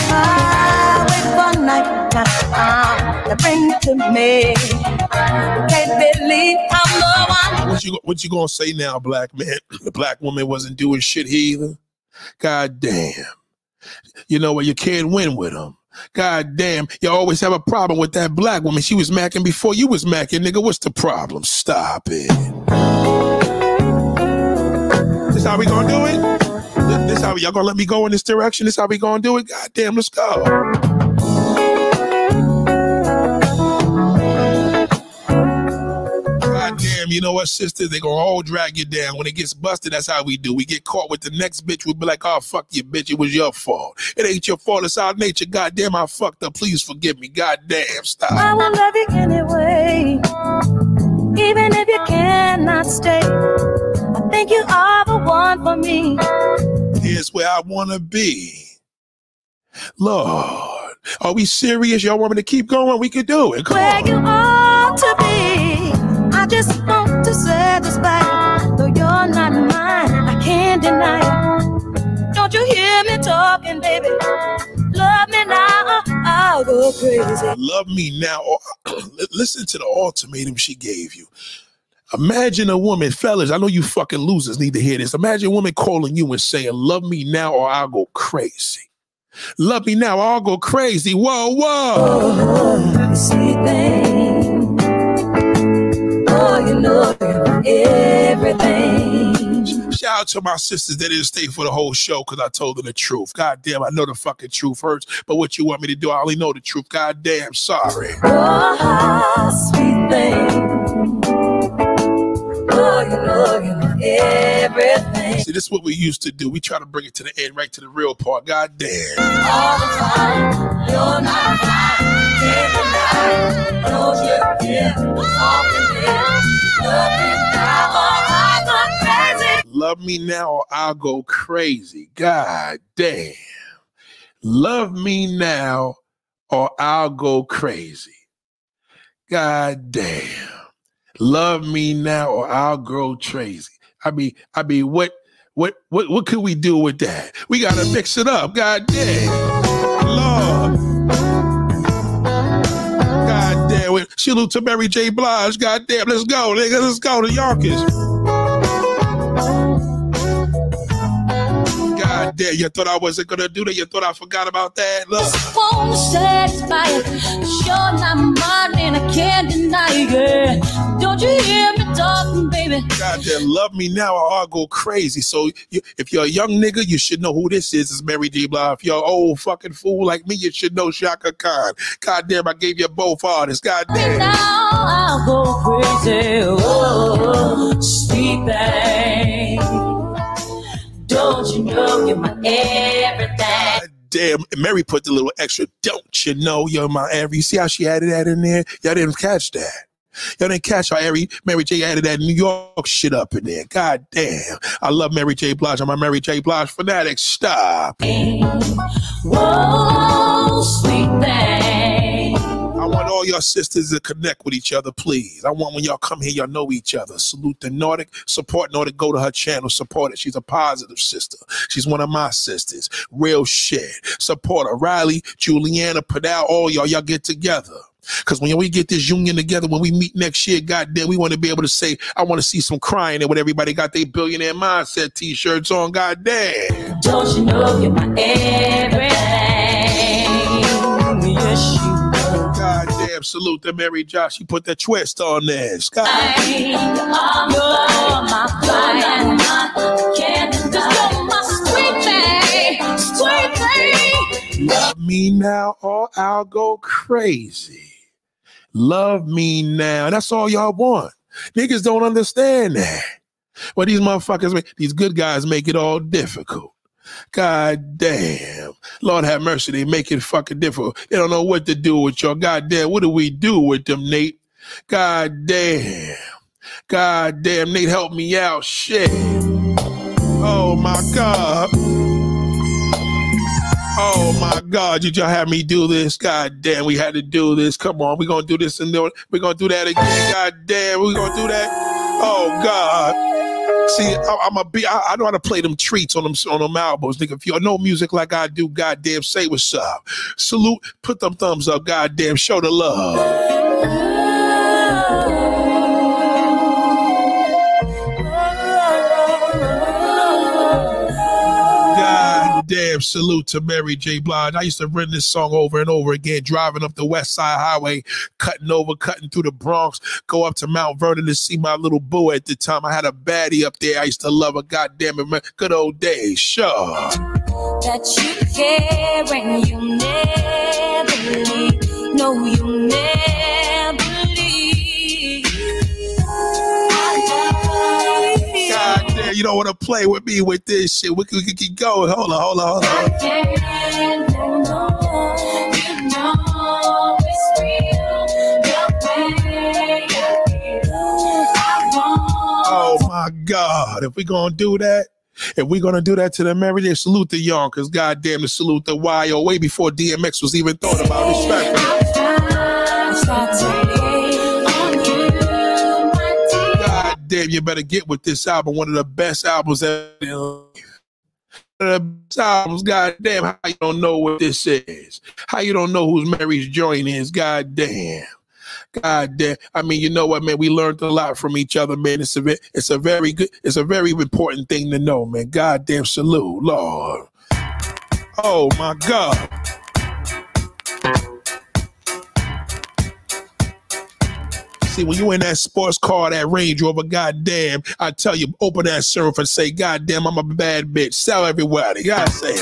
Ah, for night ah, to me. Can't believe the one. What you what you gonna say now, black man? [clears throat] The black woman wasn't doing shit either. God damn. You know what? You can't win with them. God damn. You always have a problem with that black woman. She was macking before you was macking, nigga. What's the problem? Stop it. This how we gonna do it? This, how y'all gonna let me go in this direction? This how we gonna do it? God damn, let's go. Damn, you know what, sister? They gonna all drag you down. When it gets busted, that's how we do. We get caught with the next bitch. We be like, oh, fuck you, bitch. It was your fault. It ain't your fault. It's our nature. God damn, I fucked up. Please forgive me. God damn, stop. I will love you anyway, even if you cannot stay. I think you are the one for me. Here's where I wanna be. Lord, are we serious? Y'all want me to keep going? We can do it. Come Where on. you ought to be. I just want to satisfy you. Though you're not mine, I can't deny it. Don't you hear me talking, baby? Love me now, I'll go crazy. love me now or [clears throat] listen to the ultimatum she gave you imagine a woman fellas i know you fucking losers need to hear this imagine a woman calling you and saying love me now or i'll go crazy love me now or i'll go crazy whoa whoa Oh, sweet thing. Oh, you know you're everything. shout out to my sisters that didn't stay for the whole show because i told them the truth god damn i know the fucking truth hurts but what you want me to do i only know the truth god damn sorry Oh, sweet thing. Oh, you know everything. see this is what we used to do we try to bring it to the end right to the real part god damn All the time, you're not mine. Love me now or I'll go crazy. God damn. Love me now or I'll go crazy. God damn. Love me now or I'll go crazy. I mean, I mean, what what what what could we do with that? We gotta mix it up. God damn. Lord. Salute to Mary J. Blige. Goddamn, let's go, nigga. Let's go to Yonkers. God damn, you thought I wasn't gonna do that? You thought I forgot about that? Look. won't satisfy. Cause you're not mine and I can't deny it. Don't you hear me talking, baby? God damn, love me now or I'll go crazy. So you, if you're a young nigga, you should know who this is. It's Mary J. Blige. If you're an old fucking fool like me, you should know Chaka Khan. God damn, I gave you both artists. God damn. Now I'll go crazy. Oh, sweet thing. Don't you know you're my everything? God damn, Mary put the little extra. Don't you know you're my every? You see how she added that in there? Y'all didn't catch that. Y'all didn't catch how Mary, Mary J added that New York shit up in there. God damn. I love Mary J. Blige. I'm a Mary J. Blige fanatic. Stop. Whoa, sweet thing. All y'all y'all sisters to connect with each other, please. I want when y'all come here, y'all know each other. Salute the Nordic, support Nordic, go to her channel, support her. She's a positive sister. She's one of my sisters. Real shit. Support her. Riley, Juliana, Padal, all y'all, y'all get together. Because when we get this union together, when we meet next year, goddamn, we want to be able to say, I want to see some crying and when everybody got their billionaire mindset t-shirts on, goddamn. Don't you know you're my everything? Yes, you. Goddamn, salute to Mary Josh. She put that twist on there. Scott. Love me now or I'll go crazy. Love me now. That's all y'all want. Niggas don't understand that. But these motherfuckers, these good guys make it all difficult. God damn. Lord have mercy. They make it fucking difficult. They don't know what to do with y'all. God damn. What do we do with them, Nate? God damn. God damn. Nate, help me out. Shit. Oh my God. Oh my God, did y'all have me do this? God damn, we had to do this. Come on, we're gonna do this and then we're gonna do that again. God damn, we're gonna do that. Oh God. See, I, I'm a be I, I know how to play them treats on them on them albums. Nigga, if you know music like I do, goddamn, say what's up. Salute, put them thumbs up, goddamn, show the love. Damn, salute to Mary J. Blige. I used to run this song over and over again, driving up the West Side Highway, cutting over, cutting through the Bronx, go up to Mount Vernon to see my little boo at the time. I had a baddie up there. I used to love her. God damn it, man. Good old days. Sure. that you care and you never leave. No, you never you don't want to play with me with this shit. We can, we can keep going. Hold on, hold on, hold on. I can't know, you know it's real. The way I feel, I want. Oh my God. If we're gonna do that, if we're gonna do that to the J, salute the young, because goddamn to salute the YO way before DMX was even thought about. Respect. Damn, you better get with this album. One of the best albums ever. the best albums. God damn, how you don't know what this is? How you don't know whose Mary's joint is? God damn. God damn. I mean, you know what, man? We learned a lot from each other, man. It's a it's a very good, it's a very important thing to know, man. God damn salute, Lord. Oh my God. See, when you in that sports car, that Range Rover, goddamn, I tell you, open that surf and say, goddamn, I'm a bad bitch. Sell everybody. God say.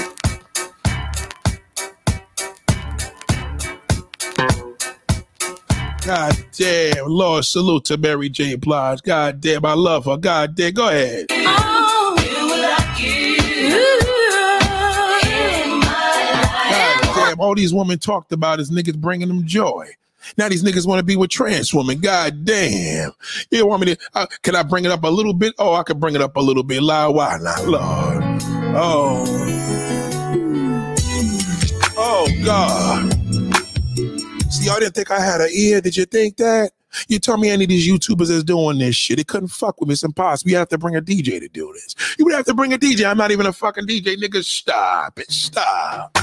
God damn, Lord, salute to Mary J. Blige. God damn, I love her. God damn, go ahead. Oh, you like you in my God damn, all these women talked about is niggas bringing them joy. Now these niggas want to be with trans women. God damn. You want me to, uh, can I bring it up a little bit? Oh, I can bring it up a little bit. Loud, why not? Lord. Oh. Oh, God. See, y'all didn't think I had an ear. Did you think that? You tell me any of these YouTubers is doing this shit. They couldn't fuck with me. It's impossible. You have to bring a DJ to do this. You would have to bring a DJ. I'm not even a fucking DJ. Nigga, stop it. Stop.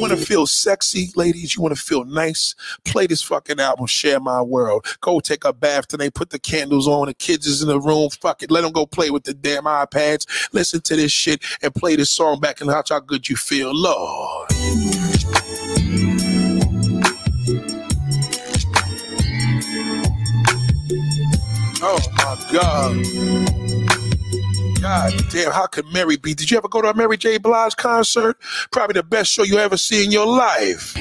Want to feel sexy, ladies? You want to feel nice? Play this fucking album, Share My World. Go take a bath tonight, put the candles on, the kids is in the room. Fuck it. Let them go play with the damn iPads. Listen to this shit and play this song back and watch how good you feel. Lord. Oh my God. God damn, how could Mary be? Did you ever go to a Mary J. Blige concert? Probably the best show you ever see in your life.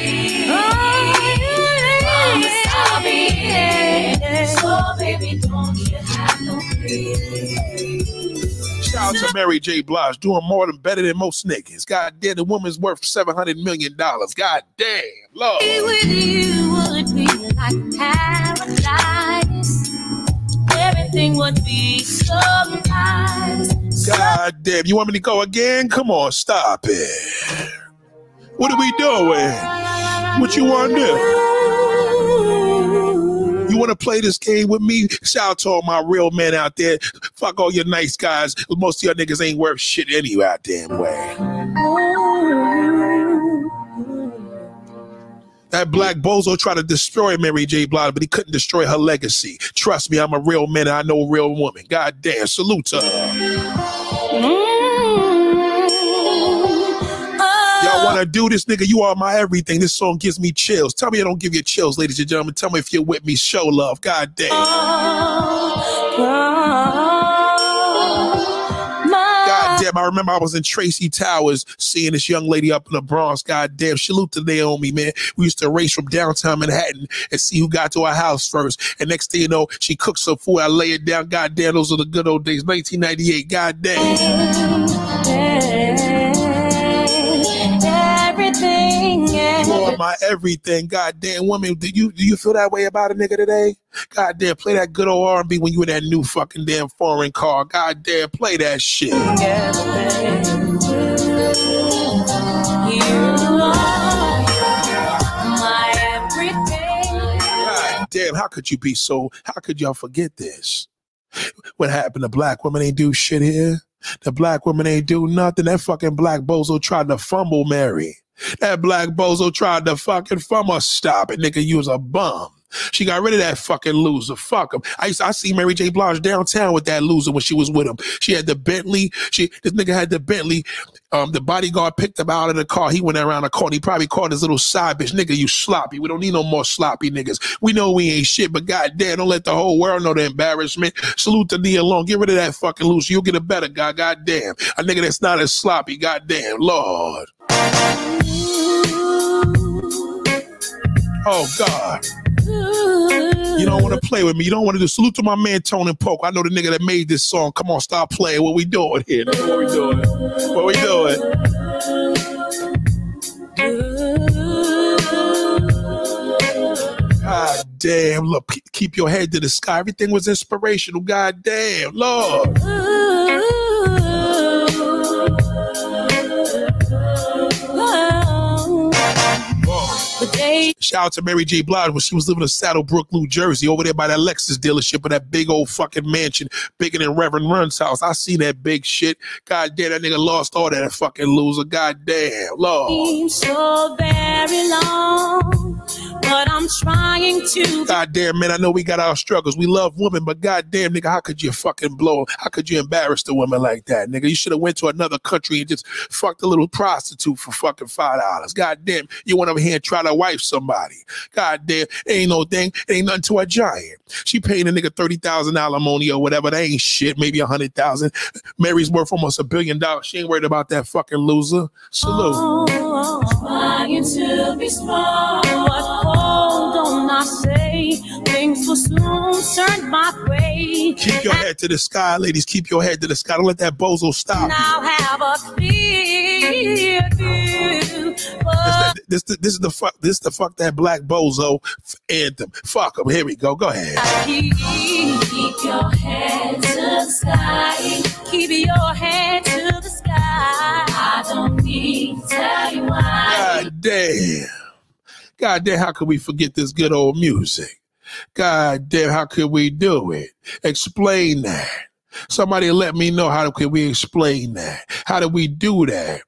Shout out to Mary J. Blige, doing more than better than most niggas. God damn, the woman's worth $700 million. God damn, Lord. Everything would be so nice. God damn, you want me to go again? Come on, stop it. What are we doing? What you want to do? You want to play this game with me? Shout out to all my real men out there. Fuck all your nice guys. Most of your niggas ain't worth shit anyway, goddamn way. Oh, That black bozo tried to destroy Mary J. Blige, but he couldn't destroy her legacy. Trust me, I'm a real man and I know a real woman. God damn, salute to her. Mm-hmm. Uh, Y'all want to do this, nigga? You are my everything. This song gives me chills. Tell me I don't give you chills, ladies and gentlemen. Tell me if you're with me. Show love. God damn. God I remember I was in Tracey Towers seeing this young lady up in the Bronx. God damn, salute to Naomi, man. We used to race from downtown Manhattan and see who got to our house first. And next thing you know, she cooks some food. I lay it down. God damn, those are the good old days. 1998. God are my everything. God damn, woman. Do you do you feel that way about a nigga today? God damn, play that good old R&B when you in that new fucking damn foreign car. God damn, play that shit. Damn, how could you be so? How could y'all forget this? What happened? to black women? ain't do shit here. The black woman ain't do nothing. That fucking black bozo tried to fumble Mary. That black bozo tried to fucking fumble. Stop it, nigga. You was a bum. She got rid of that fucking loser. Fuck him. I used I see Mary J. Blige downtown with that loser when she was with him. She had the Bentley. She this nigga had the Bentley. Um, the bodyguard picked him out of the car. He went around the corner. He probably called his little side bitch, nigga. You sloppy. We don't need no more sloppy niggas. We know we ain't shit, but goddamn, don't let the whole world know the embarrassment. Salute to Nia Long. Get rid of that fucking loser. You'll get a better guy. Goddamn, a nigga that's not as sloppy. Goddamn, Lord. Oh God. You don't want to play with me. You don't want to do salute to my man Tony Polk. I know the nigga that made this song. Come on, stop playing. What we doing here? What we doing? What we doing? God damn. Look, keep your head to the sky. Everything was inspirational. God damn. Lord. Shout out to Mary J. Blige when she was living in Saddlebrook, New Jersey, over there by that Lexus dealership of that big old fucking mansion, bigger than Reverend Run's house. I seen that big shit. God damn, that nigga lost all that fucking loser. God damn, Lord. Seems so very long, but I'm trying to. God damn, man, I know we got our struggles. We love women, but god damn, nigga, how could you fucking blow? How could you embarrass the woman like that, nigga? You should have went to another country and just fucked a little prostitute for fucking five dollars. God damn, you went over here and try to wife somebody. God damn, ain't no thing, ain't nothing to a giant. She paying a nigga thirty thousand alimony or whatever. That ain't shit. Maybe a hundred thousand. Mary's worth almost a billion dollars. She ain't worried about that fucking loser. Salute. Oh, trying to be strong, hold on, I say things will soon turn my way. Keep your head to the sky, ladies. Keep your head to the sky. Don't let that bozo stop. Now have a clear view. This, this, this is the fuck. This is the fuck that black bozo anthem. Fuck him. Here we go. Go ahead. keep, keep your head to the sky. Keep your head to the sky. I don't need to tell you why. God damn. God damn, how could we forget this good old music? God damn, how could we do it? Explain that. Somebody let me know how could we explain that? How do we do that?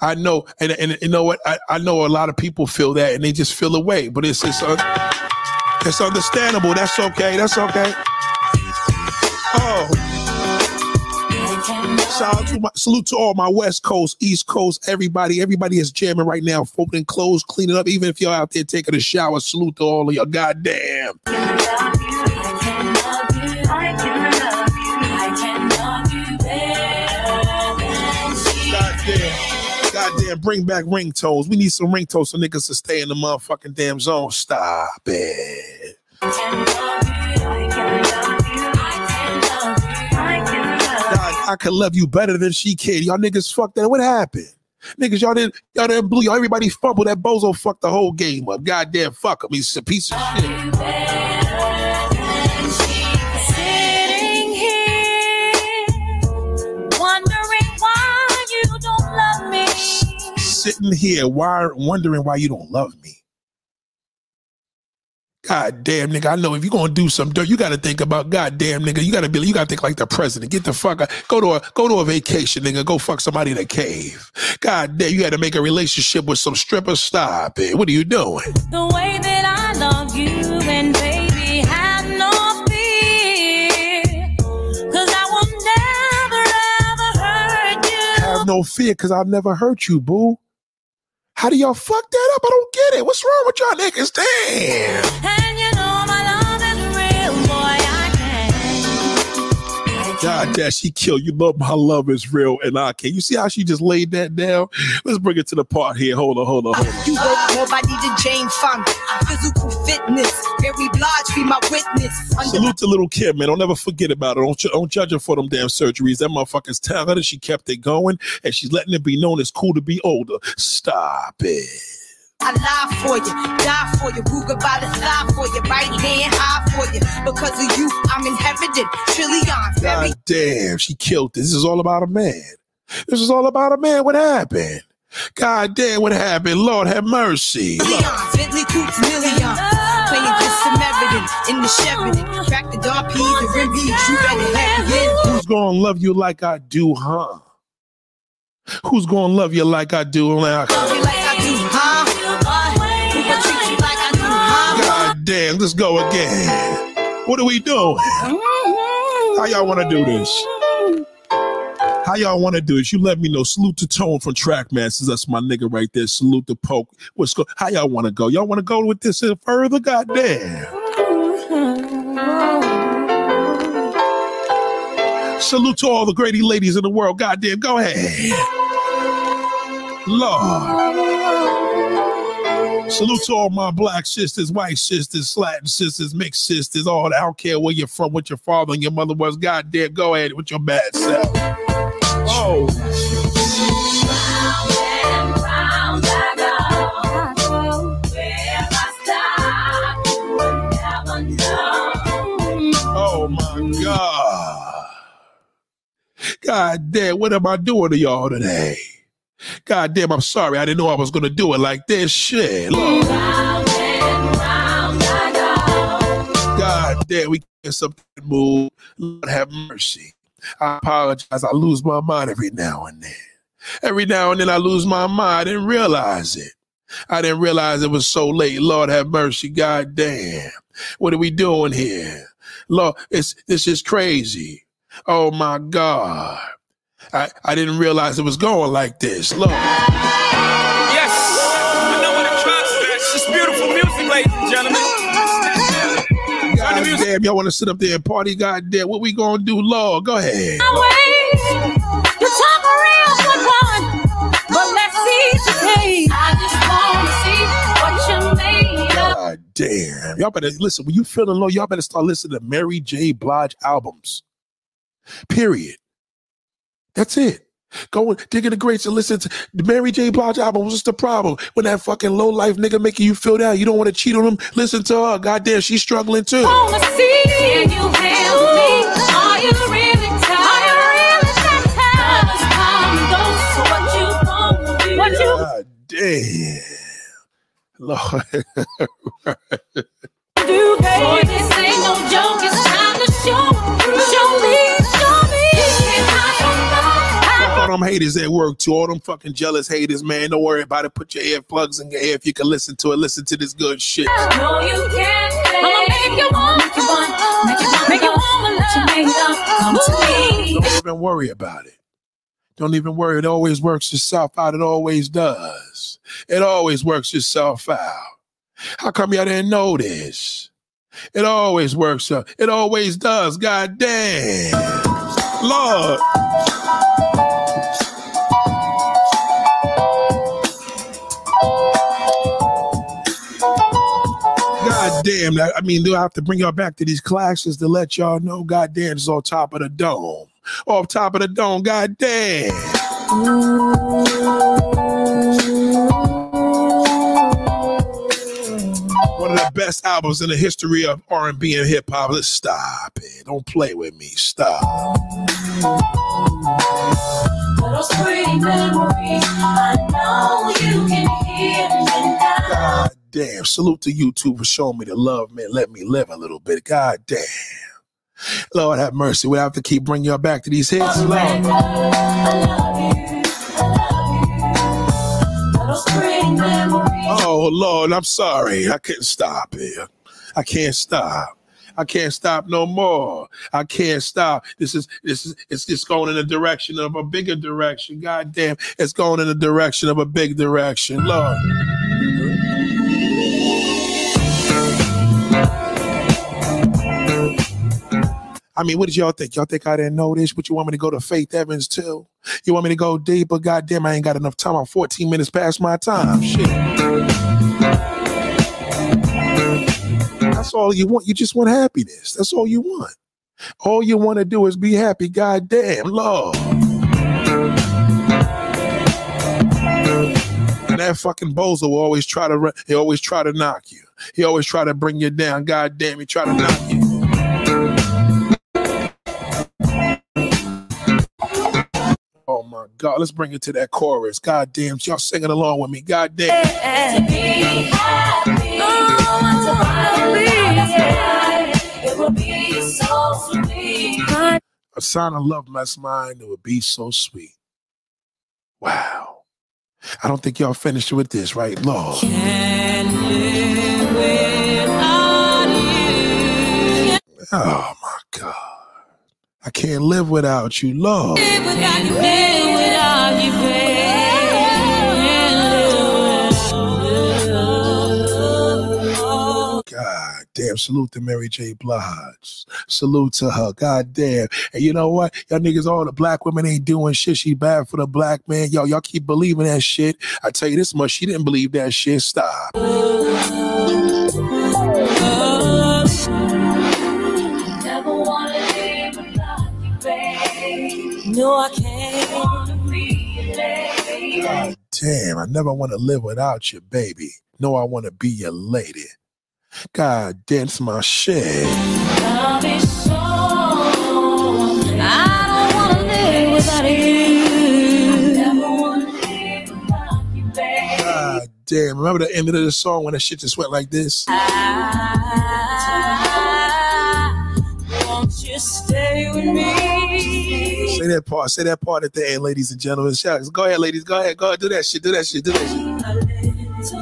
I know, and, and you know what? I, I know a lot of people feel that and they just feel away, but it's it's, un, it's understandable. That's okay. That's okay. Oh. Shout out to my salute to all my West Coast, East Coast, everybody. Everybody is jamming right now, folding clothes, cleaning up. Even if you're out there taking a shower, salute to all of y'all. Goddamn. Goddamn. Goddamn. Bring back ringtones. We need some ringtones so niggas to stay in the motherfucking damn zone. Stop it. I could love you better than she can. Y'all niggas fucked that. What happened? Niggas, y'all didn't, y'all didn't blue. Y'all everybody fumbled. That bozo fucked the whole game up. Goddamn, fuck him. He's a piece of shit. Sitting here, wondering why you don't love me. Sitting here, why, wondering why you don't love me. God damn, nigga. I know if you're gonna do some dirt, you gotta think about God damn nigga. You gotta be you gotta think like the president. Get the fuck out. Go to a go to a vacation, nigga. Go fuck somebody in a cave. God damn, you had to make a relationship with some stripper. Stop it. What are you doing? The way that I love you and baby have no fear. Cause I will never ever hurt you. Have no fear, cause I've never hurt you, boo. How do y'all fuck that up? I don't get it. What's wrong with y'all niggas? Damn. And God damn, she killed you. Love my love is real, and I can. You see how she just laid that down? Let's bring it to the part here. Hold on, hold on, hold on. You work more body than Jane Fonda. Physical fitness, Mary Blige be my witness. Under Salute to Lil' Kim, man. Don't ever forget about her. Don't, don't judge her for them damn surgeries. That motherfucker's talented. She kept it going, and she's letting it be known it's cool to be older. Stop it. I lie for you, die for you, Ruger by the thigh for you, right hand high for you. Because of you, I'm inherited. Trillion, very God damn, she killed this. This is all about a man. This is all about a man. What happened? God damn, what happened? Lord have mercy. billions. Bentley Coops million. Playing this Samaritan in the Sheraton. Crack the dark peas and rim you better have it. Who's gonna love you like I do, huh? Who's gonna love you like I do? Like like I damn, let's go again. What are we doing? How y'all want to do this? How y'all want to do this? You let me know. Salute to Tone from Trackmasters. That's my nigga right there. Salute to Poke. What's go? How y'all want to go? Y'all want to go with this further? God damn. Salute to all the Grady ladies in the world. Goddamn, go ahead. Lord. Salute to all my black sisters, white sisters, Latin sisters, mixed sisters, all that. I don't care where you're from, what your father and your mother was. God damn, go ahead with your bad self. Oh, oh my God. God damn, what am I doing to y'all today? God damn, I'm sorry. I didn't know I was gonna do it like this. Shit. God damn, we get something move. Lord have mercy. I apologize. I lose my mind every now and then. Every now and then I lose my mind. I didn't realize it. I didn't realize it was so late. Lord have mercy. God damn. What are we doing here? Lord, it's this is crazy. Oh my God. I, I didn't realize it was going like this. Lord. Yes, I know what it tracks is. It's beautiful music, ladies and gentlemen. God damn, y'all want to sit up there and party? God damn, what we gonna do, Lord? Go ahead. You talk real good one, but let's see today. I just wanna see what you made of. God damn. Y'all better listen. When you feeling low, y'all better start listening to Mary J. Blige albums. Period. That's it. Go and dig in the greats and listen to the Mary J. Blige album. What's the problem? When that fucking low life nigga making you feel down, you don't want to cheat on him. Listen to her. Goddamn, she's struggling too. See can you haters at work too, all them fucking jealous haters, man. Don't worry about it. Put your earplugs in your ear if you can listen to it. Listen to this good shit. No, you can't. I'ma make you want, make you want, make you want, make you want what you made of. Come to me. Don't even worry about it. Don't even worry. It always works itself out. It always does. It always works itself out. How come y'all didn't know this? It always works out. It always does. God damn. Lord. Damn. I mean, do I have to bring y'all back to these classes to let y'all know? God damn, it's on top of the dome. Off top of the dome, god damn. One of the best albums in the history of R&B and hip hop. Let's stop it. Don't play with me. Stop. Those pretty memories. I know you can hear me now. God damn. Salute to YouTube for showing me the love, man. Let me live a little bit. God damn. Lord have mercy. We have to keep bringing y'all back to these hits. Lord. I love you. I love you. Those pretty memories. Oh Lord, I'm sorry. I couldn't stop here. I can't stop. I can't stop no more. I can't stop. This is this is it's just going in the direction of a bigger direction. God damn, it's going in the direction of a big direction. Lord. I mean, what did y'all think? Y'all think I didn't know this? But you want me to go to Faith Evans too? You want me to go deeper? God damn, I ain't got enough time. I'm 14 minutes past my time. Shit. That's all you want. You just want happiness. That's all you want. All you want to do is be happy. God damn, Lord. And that fucking bozo will always try to run- he always try to knock you. He always try to bring you down. God damn, he try to knock you. My God, let's bring it to that chorus. God damn, y'all singing along with me. God damn. To be happy. To. It will be. A sign of love, my mine, it would be so sweet. Wow. I don't think y'all finished with this, right? Lord. Oh my God. I can't live without you, Lord. God damn. Salute to Mary J. Blige. Salute to her. God damn. And you know what? Y'all niggas, all the black women ain't doing shit. She bad for the black man. Yo, y'all keep believing that shit. I tell you this much, she didn't believe that shit. Stop. No, I can't. Wanna be your lady. God damn, I never want to live without you, baby. No, I want to be your lady. God dance my shit. Love is so. I don't wanna live without you. Never live without you. God damn, remember the end of the song when that shit just went like this? I, won't you stay with me? That part, say that part at the end, ladies and gentlemen. Shout- Go ahead, ladies, go ahead, go ahead, do that shit, do that shit, do that shit.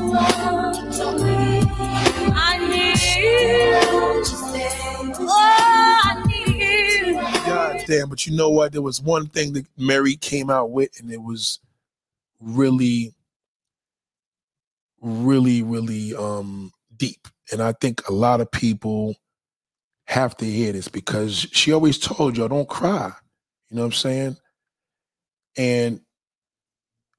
God damn, but you know what? There was one thing that Mary came out with, and it was really, really, really um deep. And I think a lot of people have to hear this because she always told y'all don't cry. You know what I'm saying? And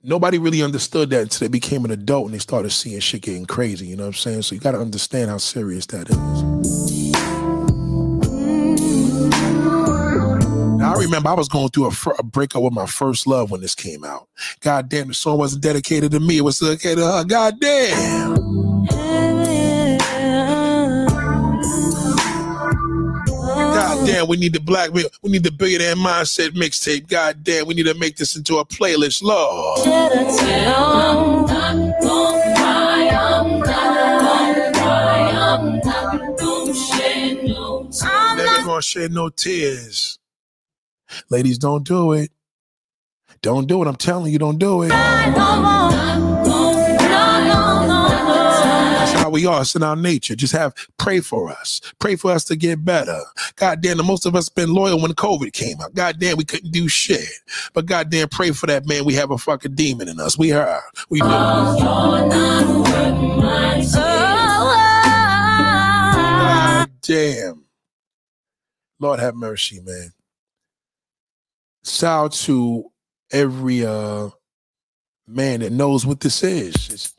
nobody really understood that until they became an adult and they started seeing shit getting crazy. You know what I'm saying? So you got to understand how serious that is. Now, I remember I was going through a, fir- a breakup with my first love when this came out. God damn, the song wasn't dedicated to me. It was dedicated to her. God damn. Damn, we need the black, we need the billionaire mindset mixtape. God damn, we need to make this into a playlist. Lord. I'm. Never gonna shed no tears. Ladies, don't do it. Don't do it. I'm telling you, don't do it. We are. It's in our nature. Just have pray for us. Pray for us to get better. God damn, the most of us been loyal when COVID came out. God damn, we couldn't do shit. But God damn, pray for that man. We have a fucking demon in us. We are. We do. Damn. Lord have mercy, man. Shout out to every uh man that knows what this is. It's,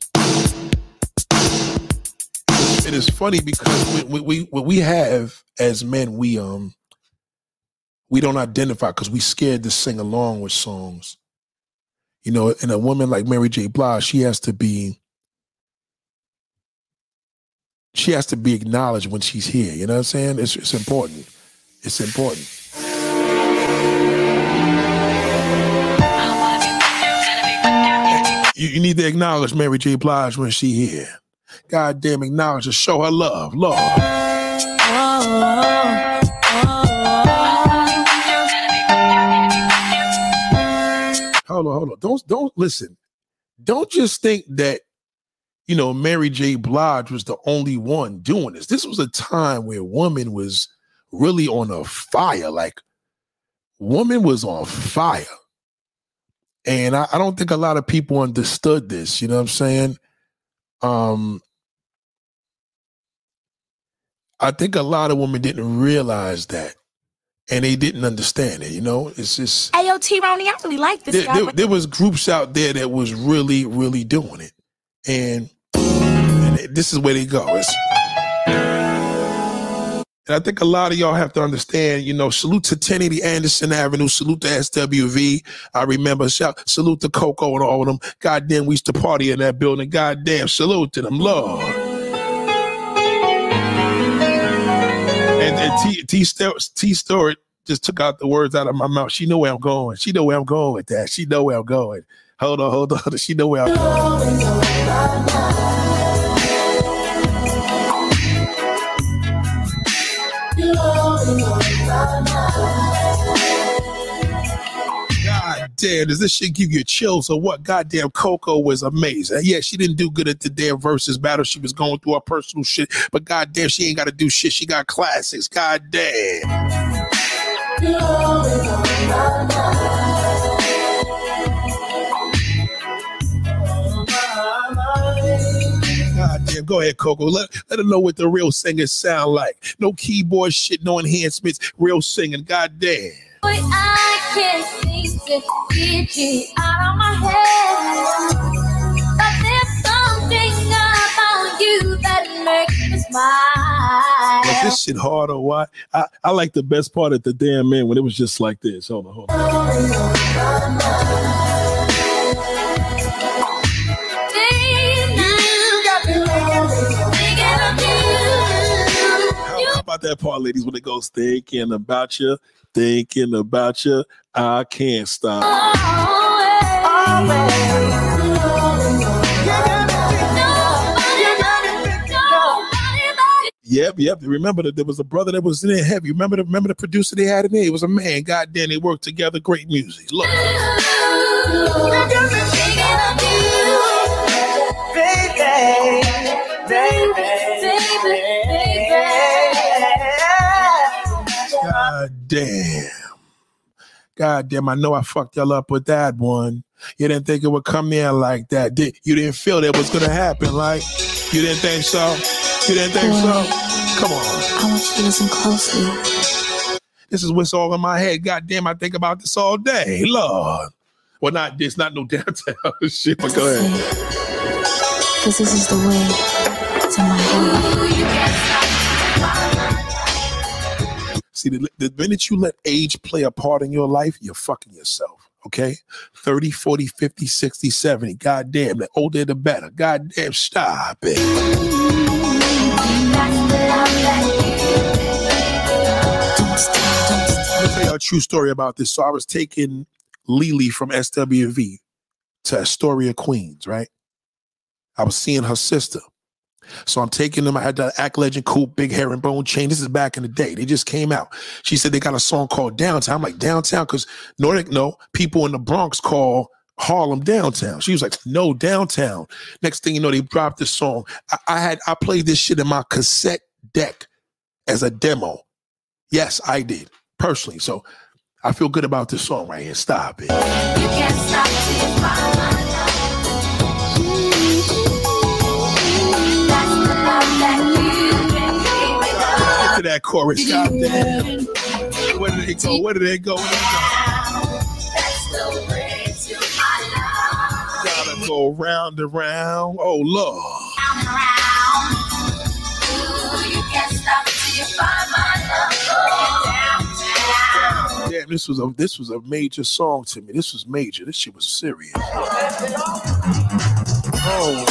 it is funny because we, we, what we have as men, we um we don't identify because we scared to sing along with songs. You know, and a woman like Mary J. Blige, she has to be she has to be acknowledged when she's here. You know what I'm saying? It's it's important. It's important. You, you need to acknowledge Mary J. Blige when she here. God damn, acknowledge her. Show her love. Lord. Hold on, hold on. Don't don't listen. Don't just think that you know Mary J. Blige was the only one doing this. This was a time where woman was really on a fire. Like woman was on fire. And I, I don't think a lot of people understood this. You know what I'm saying? Um I think a lot of women didn't realize that. And they didn't understand it, you know? It's just Ayo, T Ronnie, I really like this there, guy. there, there was groups out there that was really, really doing it. And, and this is where they go. It's, and I think a lot of y'all have to understand, you know, salute to 1080 Anderson Avenue, salute to SWV. I remember, shout, salute to Coko and all of them. Goddamn, we used to party in that building. Goddamn, salute to them, Lord. And, and T, T, T Stewart just took out the words out of my mouth. She know where I'm going. She know where I'm going with that. She know where I'm going. Hold on, hold on. [laughs] She know where I'm going. Damn, does this shit give you chills or what? Goddamn, Coko was amazing. Yeah, she didn't do good at the damn versus battle. She was going through her personal shit, but goddamn, she ain't got to do shit. She got classics. Goddamn. Goddamn, go ahead, Coko. Let, let her know what the real singers sound like. No keyboard shit, no enhancements, real singing. Goddamn. Boy, I can't seem to get you out of my head. But there's something about you that makes me smile. This shit hard or what? I, I like the best part at the damn end when it was just like this. Hold on, hold on. How about that part, ladies, when it goes thinking about you, thinking about you, I can't stop. Yep, yep. Remember that there was a brother that was in there heavy. Remember the remember the producer they had in there? It was a man. God damn, they worked together. Great music. Look. Damn. God damn, I know I fucked y'all up with that one. You didn't think it would come in like that. Did you didn't feel that was gonna happen, like you didn't think so? You didn't think so? Come on. I want you to listen closely. This is what's all in my head. God damn, I think about this all day. Lord. Well, not this, not no [laughs] downtown shit, but go ahead. Because this is the way to my heart. See, the, the minute you let age play a part in your life, you're fucking yourself. Okay? 30, 40, 50, 60, 70. God damn, the older the better. God damn, stop it. Let me tell you a true story about this. So I was taking Lelee from SWV to Astoria, Queens, right? I was seeing her sister. So I'm taking them. I had that Act Legend cool, big hair and bone chain. This is back in the day. They just came out. She said they got a song called Downtown. I'm like, Downtown? Because Nordic, no, people in the Bronx call Harlem Downtown. She was like, no, Downtown. Next thing you know, they dropped the song. I, I had I played this shit in my cassette deck as a demo. Yes, I did personally. So I feel good about this song right here. Stop it. That chorus. God damn. Where did it go? Where did it go? Where did it go? Gotta go round and round. Oh Lord. Damn, this was a this was a major song to me. This was major. This shit was serious. Oh,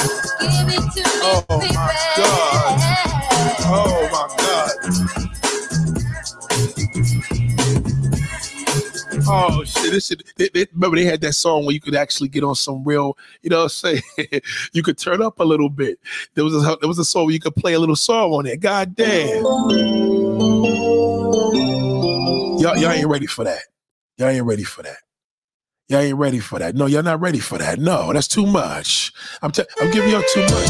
oh my God. Oh my God. Oh [laughs] shit! This shit. They, they, remember they had that song where you could actually get on some real, you know, say [laughs] you could turn up a little bit. There was a there was a song where you could play a little song on it. God damn! Y'all, y'all ain't ready for that. Y'all ain't ready for that. Y'all ain't ready for that. No, y'all not ready for that. No, that's too much. I'm t- I'm giving y'all too much.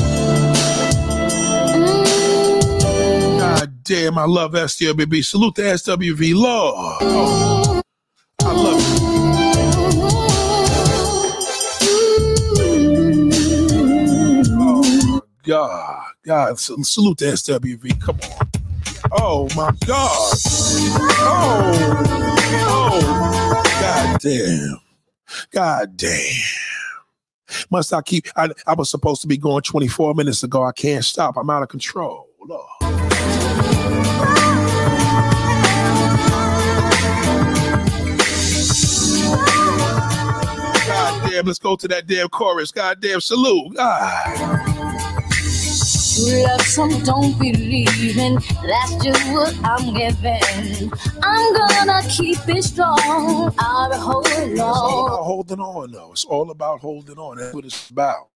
God damn, I love SWV. Salute to SWV. Law. Oh, God. God, salute to SWV. Come on. Oh my God. Oh, oh, God damn. God damn. Must I keep? I, I was supposed to be going 24 minutes ago. I can't stop. I'm out of control. Lord. Damn, let's go to that damn chorus. God damn, salute. Ah. God. True love, some don't believe in. That's just what I'm giving. I'm gonna keep it strong. I'll hold it It's all about holding on, though. It's all about holding on. That's what it's about.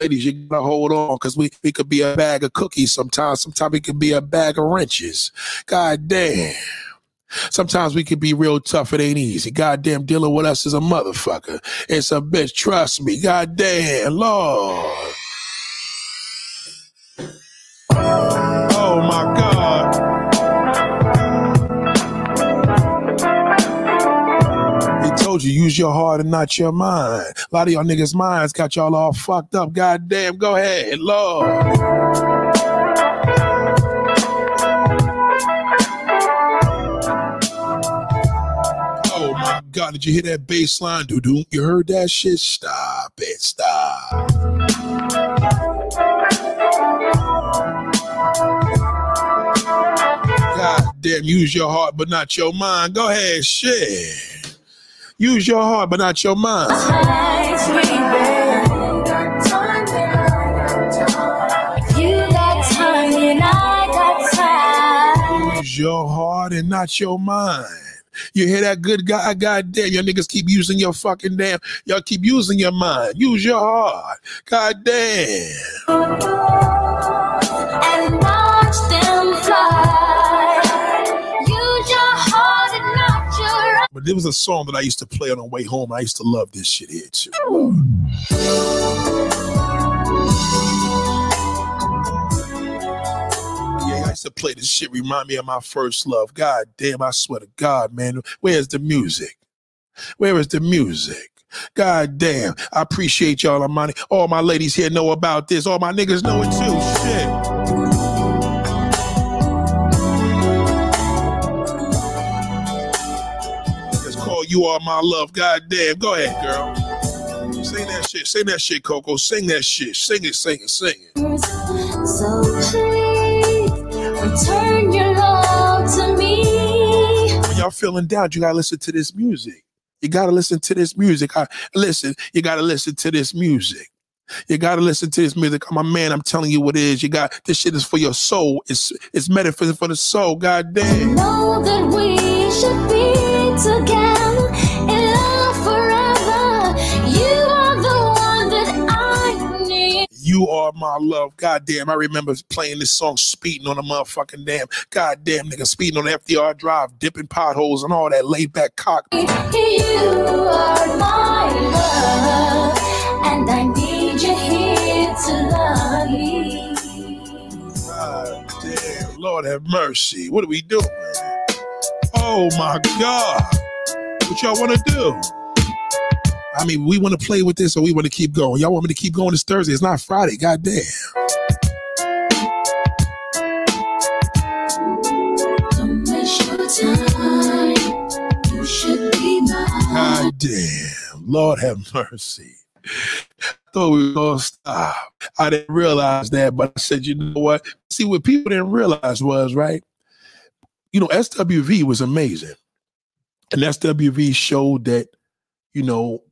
Ladies, you gotta hold on because we, we could be a bag of cookies sometimes. Sometimes we could be a bag of wrenches. God damn. Sometimes we could be real tough. It ain't easy. Goddamn, dealing with us is a motherfucker. It's a bitch. Trust me. Goddamn, Lord. Oh my God. He told you use your heart and not your mind. A lot of y'all niggas' minds got y'all all fucked up. Goddamn, go ahead, Lord. God, did you hear that bass line? Doo doo. You heard that shit? Stop it. Stop. God damn, use your heart but not your mind. Go ahead, shit. Use your heart but not your mind. Use your heart and not your mind. You hear that good guy? God damn, your niggas keep using your fucking damn. Y'all keep using your mind. Use your heart. God damn. and watch them fly. Use your heart and not your But there was a song that I used to play on the way home. I used to love this shit here too. Used to play this shit. Remind me of my first love. God damn, I swear to God, man. Where's the music? Where is the music? God damn. I appreciate y'all, Amani. All my ladies here know about this. All my niggas know it too. Shit. It's called You Are My Love. God damn. Go ahead, girl. Sing that shit. Sing that shit, Coko. Sing that shit. Sing it, sing it, sing it. So return your love to me. when y'all feeling down, you gotta listen to this music. You gotta listen to this music. I, listen, you gotta listen to this music. You gotta listen to this music. I'm a man. I'm telling you what it is. You got this shit is for your soul. It's it's metaphysics for the soul. God damn. Know that we should be together You are my love. God damn. I remember playing this song, speeding on a motherfucking damn. God damn, nigga, speeding on the FDR drive, dipping potholes and all that laid back cock. You are my love, and I need you here to love me. God damn. Lord have mercy. What are we doing? Oh my God. What y'all want to do? I mean, we want to play with this or we want to keep going. Y'all want me to keep going this Thursday? It's not Friday. God damn. God damn. Lord have mercy. Thought we were gonna stop. I didn't realize that, but I said, you know what? See, what people didn't realize was, right? You know, SWV was amazing. And SWV showed that, you know,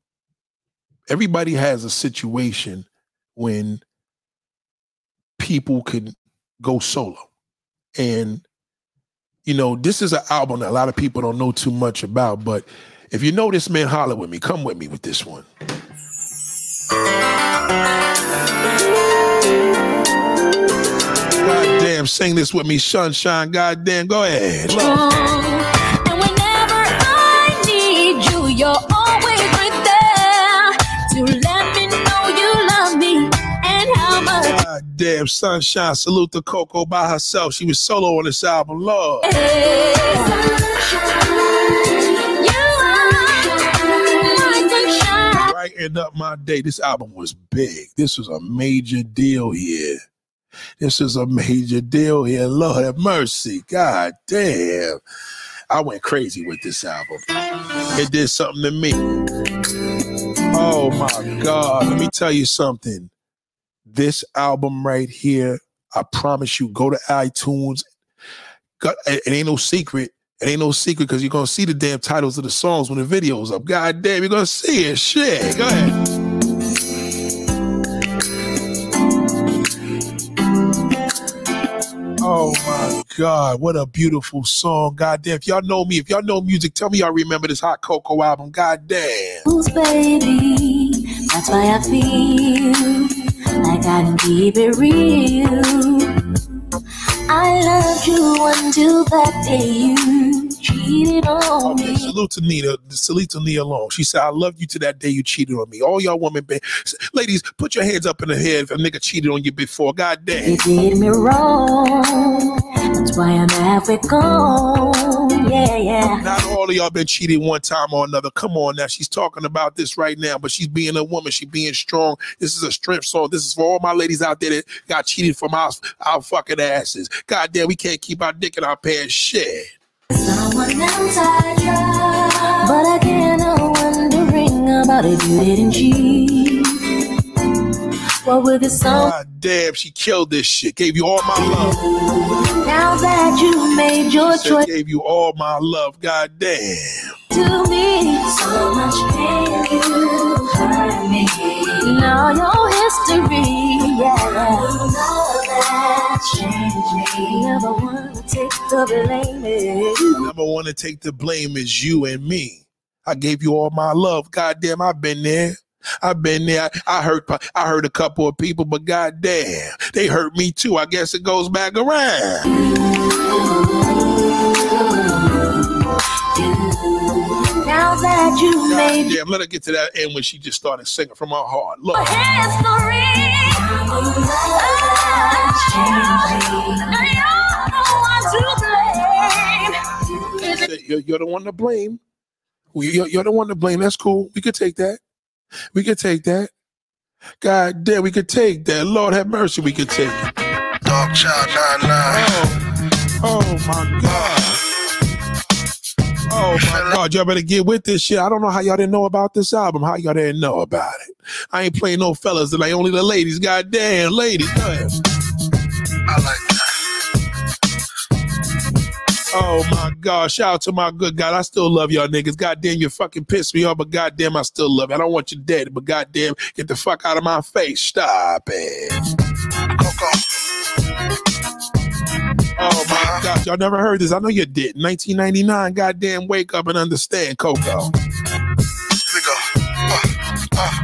everybody has a situation when people can go solo. And, you know, this is an album that a lot of people don't know too much about, but If you know this man, holler with me. Come with me with this one. God damn, sing this with me, sunshine. God damn, go ahead. And whenever I need you, you're damn, sunshine. Salute to Coko by herself. She was solo on this album. Lord. Are. Brighten up my day. This album was big. This was a major deal here. This is a major deal here. Lord have mercy. God damn. I went crazy with this album. It did something to me. Oh my God. Let me tell you something. This album right here, I promise you, go to iTunes. It ain't no secret. It ain't no secret because you're gonna see the damn titles of the songs when the video's up. God damn, you're gonna see it. Shit. Go ahead. Oh my God, what a beautiful song. God damn. If y'all know me, if y'all know music, tell me y'all remember this Hot Coko album. God damn. Baby? That's why I feel like I can keep it real. I loved you until that day you cheated on Okay, me. salute to Nina, salute to Nia Long. She said, I love you to that day you cheated on me. All y'all women, be- ladies, put your hands up in the head if a nigga cheated on you before. God damn. You did me wrong. That's why I'm halfway gone. Yeah, yeah. Not all of y'all been cheated one time or another. Come on now. She's talking about this right now, but she's being a woman. She being strong. This is a strength song. This is for all my ladies out there that got cheated from our, our fucking asses. God damn, we can't keep our dick in our pants. Shit. Someone else I tried, but I can't wondering about if you didn't cheat. What would the song God damn, she killed this shit. Gave you all my love. now that you made your choice gave you all my love. God damn. to me? So much pain you hurt me. Your history, yeah. Love that changed me. Never wanna take the blame. Number one to take the blame is you and me. I gave you all my love. God damn, I've been there. I've been there. I hurt I hurt a couple of people, but god damn, they hurt me too. I guess it goes back around. Now that you God made damn, let her get to that end when she just started singing from her heart. Look, history. You're, you're the one to blame. You're, you're the one to blame. That's cool. We could take that. We could take that. God damn, we could take that. Lord have mercy, we could take it. Dark Child 99. Oh, oh my God. Oh my God, y'all better get with this shit. I don't know how y'all didn't know about this album. How y'all didn't know about it? I ain't playing no fellas, like only the ladies. God damn, ladies. Go ahead. I like that. Oh my God, shout out to my good God. I still love y'all niggas. God damn, you fucking pissed me off, but God damn, I still love you. I don't want you dead, but God damn, get the fuck out of my face. Stop it. Oh my God, y'all never heard this. I know you did. 1999, goddamn, wake up and understand, Coko.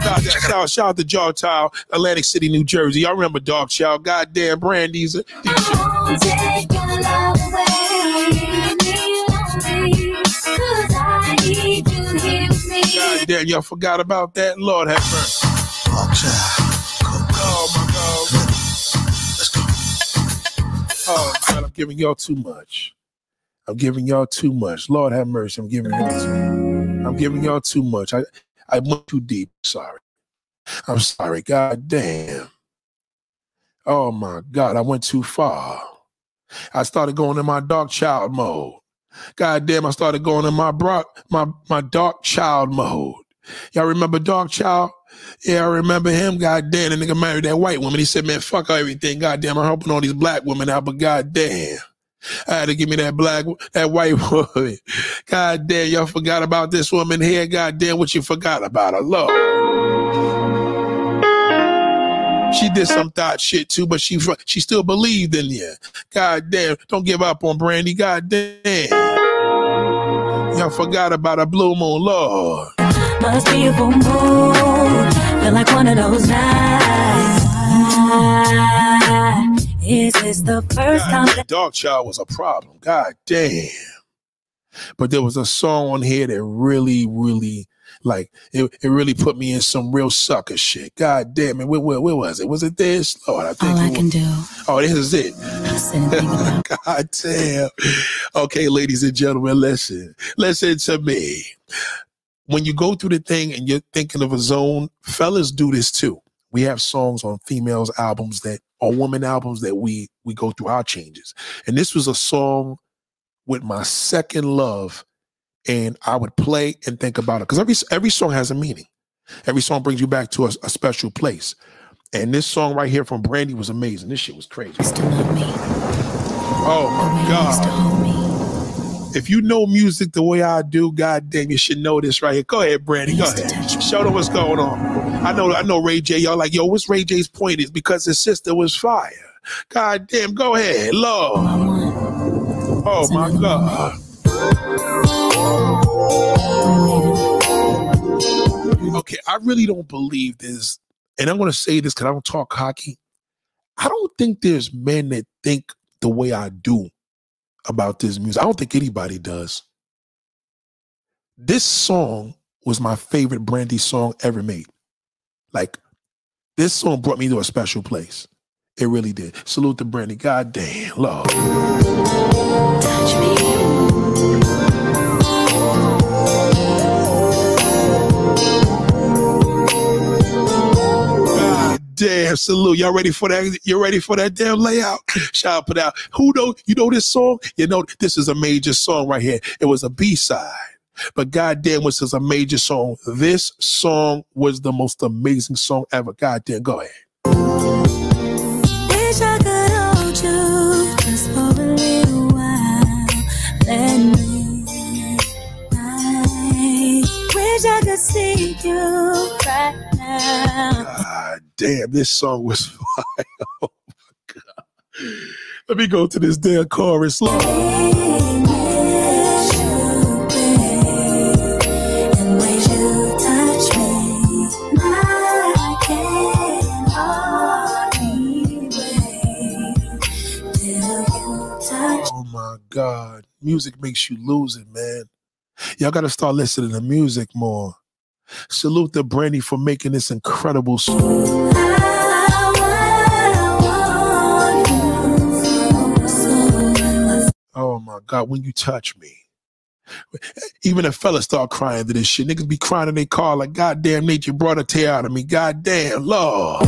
God, out. shout, shout out to Dark Child, Atlantic City, New Jersey. Y'all remember Dark Child? Goddamn, Brandy's. Take your love away, leave me lonely, 'cause I need you here with me. Goddamn, y'all forgot about that? Lord have mercy. Dark Child. Oh my God. Let's go. Oh God, I'm giving y'all too much. I'm giving y'all too much. Lord have mercy. I'm giving y'all too. I'm giving y'all too much. I I went too deep. Sorry. I'm sorry. God damn. Oh my God, I went too far. I started going in my dark child mode. God damn, I started going in my bro- my my dark child mode. Y'all remember Dark Child? Yeah, I remember him. God damn, the nigga married that white woman. He said, man, fuck everything. God damn, I'm helping all these black women out, but god damn. I had to give me that black, that white [laughs] woman. God damn, y'all forgot about this woman here. God damn, what you forgot about her. Lord. She did some thought shit too, but she she still believed in you. God damn, don't give up on Brandy. God damn. Y'all forgot about a blue moon, Lord. Must be a full moon. Feel like one of those nights. Is this the first time God, that Dark Child was a problem. God damn. But there was a song on here that really, really, like, it, it really put me in some real sucker shit. God damn it. Where, where, where was it? Was it this? Lord, I think all I it can do Oh, this is it. sit and think about [laughs] God damn. Okay, ladies and gentlemen, listen. Listen to me. When you go through the thing and you're thinking of a zone, fellas do this too. We have songs on females albums that or woman albums that we we go through our changes. And this was a song with my second love and I would play and think about it because every every song has a meaning. Every song brings you back to a, a special place. And this song right here from Brandy was amazing. This shit was crazy. used to love me Oh my you used to God. If you know music the way I do, god damn, you should know this right here. Go ahead, Brandy. Go ahead. Show them what's going on. I know, I know Ray J. Y'all like, yo, what's Ray J's point is because his sister was fire. God damn, go ahead. Lord. Oh my God. Okay, I really don't believe this, and I'm gonna say this because I don't talk hockey. I don't think there's men that think the way I do about this music. I don't think anybody does. This song was my favorite Brandy song ever made. Like, this song brought me to a special place. It really did. Salute to Brandy. God damn, Lord. Damn, salute. Y'all ready for that? You ready for that damn layout? Shout out, put out. Who know you know this song? You know, this is a major song right here. It was a B-side. But goddamn, this is a major song. This song was the most amazing song ever. Goddamn, go ahead. Wish I could hold you just for a little while. Let me. I wish I could see you right now. God damn, this song was [laughs] fire. Oh my God. Let me go to this damn chorus. Oh my God. Music makes you lose it, man. Y'all got to start listening to music more. Salute to Brandy for making this incredible song. Oh my God, when you touch me. Even if fellas start crying to this shit, niggas be crying in their car like, God damn, nature brought a tear out of me. God damn, Lord.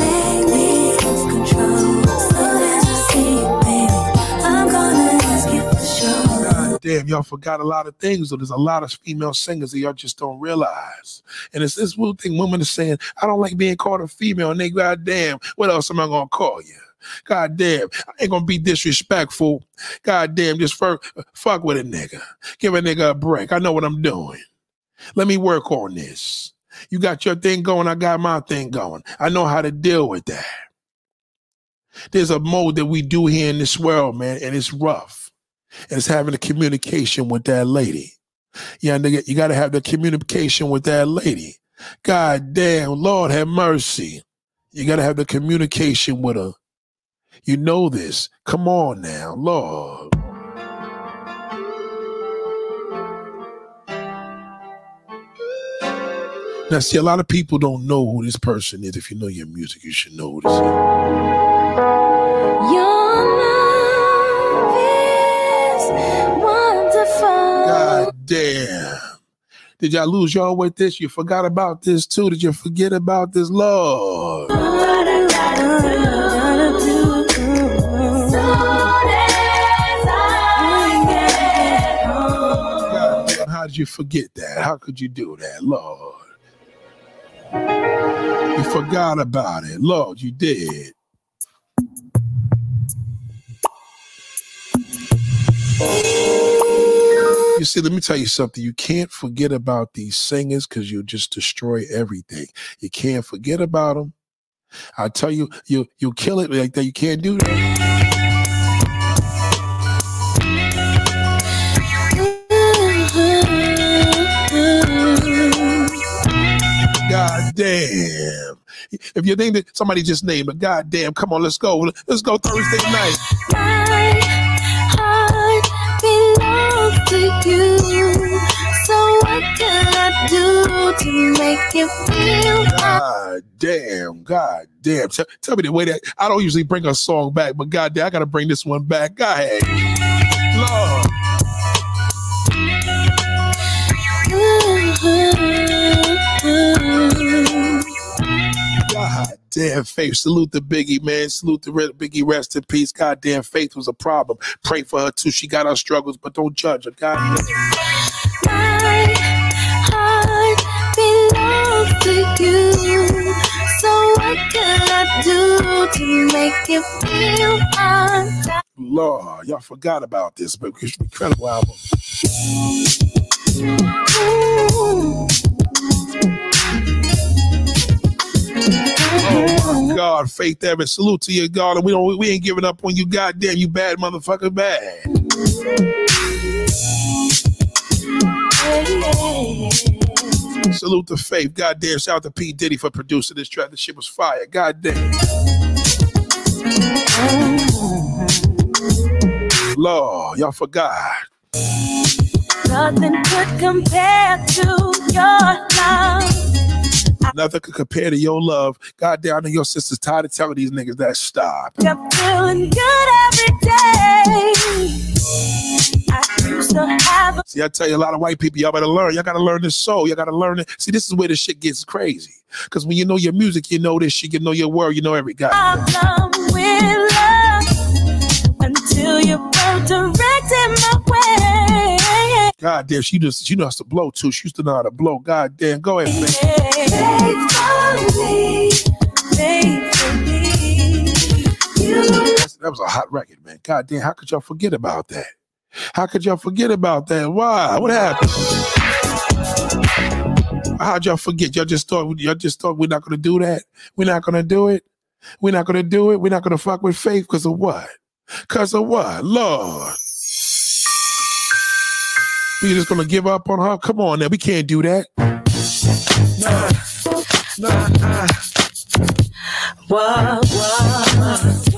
Damn, y'all forgot a lot of things. So there's a lot of female singers that y'all just don't realize. And it's this little thing women are saying, I don't like being called a female. And they, God damn, what else am I gonna call you? God damn, I ain't gonna be disrespectful. God damn, just fuck with a nigga. Give a nigga a break. I know what I'm doing. Let me work on this. You got your thing going, I got my thing going. I know how to deal with that. There's a mode that we do here in this world, man, and it's rough. And it's having a communication with that lady. Yeah, nigga, you gotta have the communication with that lady. God damn, Lord have mercy. You gotta have the communication with her. You know this. Come on now, Lord. Now, see, a lot of people don't know who this person is. If you know your music, you should know who this is. Your damn. Did y'all lose y'all with this? You forgot about this too? Did you forget about this? Lord. How did you forget that? How could you do that, Lord? You forgot about it. Lord, you did you see, let me tell you something. You can't forget about these singers because you'll just destroy everything. You can't forget about them. I tell you, you you'll kill it like that. You can't do that. God damn. If you think that somebody just named a goddamn, come on, let's go. Let's go Thursday night. To you. So what can I do to make you feel God damn, god damn. Tell, tell me the way that I don't usually bring a song back, but god damn, I gotta bring this one back. Go ahead. Lord. God damn faith. Salute the Biggie, man. Salute the Biggie. Rest in peace. God damn faith was a problem. Pray for her too. She got her struggles, but don't judge her. God. My heart belongs to you. So what can I do to make you feel untied? Lord, y'all forgot about this, but it's an incredible album. Oh God, Faith Evans, salute to you, God. And we don't we ain't giving up on you, goddamn, you bad motherfucker bad. Salute to Faith. Goddamn, shout out to P. Diddy for producing this track. This shit was fire. Goddamn. Lord, y'all forgot. Nothing could compare to your love. Nothing could compare to your love. Goddamn, I know your sister's tired of telling these niggas that stop. Kept feeling good every day. I used to have a See, I tell you, a lot of white people, y'all better learn. Y'all gotta learn this soul. Y'all gotta learn it. See, this is where the shit gets crazy. Because when you know your music, you know this shit, you know your word, you know every guy. problem with love until you were directed my way. God damn, she just she knows how to blow too. She used to know how to blow. God damn, go ahead, man. That was a hot record, man. God damn, how could y'all forget about that? How could y'all forget about that? Why? What happened? How'd y'all forget? Y'all just thought y'all just thought we're not gonna do that. We're not gonna do it. We're not gonna do it. We're not gonna fuck with faith because of what? Because of what? Lord. We just gonna give up on her? Come on now, we can't do that. Nah, nah.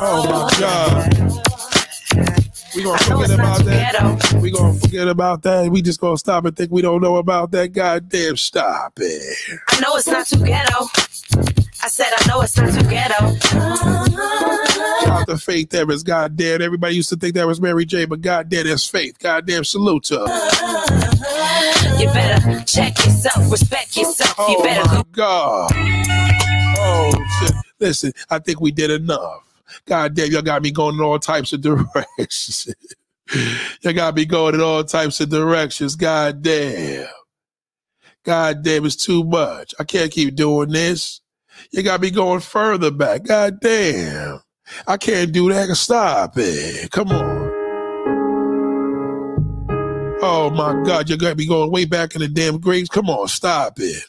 Oh my God. We gonna forget about that. We gonna forget about that. We just gonna stop and think we don't know about that. Goddamn, stop it. I know it's not too ghetto. I said I know it's not too ghetto. Shout out to Faith Evans. Goddamn, everybody used to think that was Mary J, but goddamn, that's Faith. Goddamn, salute to her. You better check yourself, respect yourself. You Oh better my God. Oh shit. Listen, I think we did enough. God damn, y'all got me going in all types of [laughs] directions. y'all got me going in all types of directions. God damn. God damn, it's too much. I can't keep doing this. You got me going further back. God damn. I can't do that. Stop it. Come on. Oh my God, you got me going way back in the damn graves. Come on, stop it.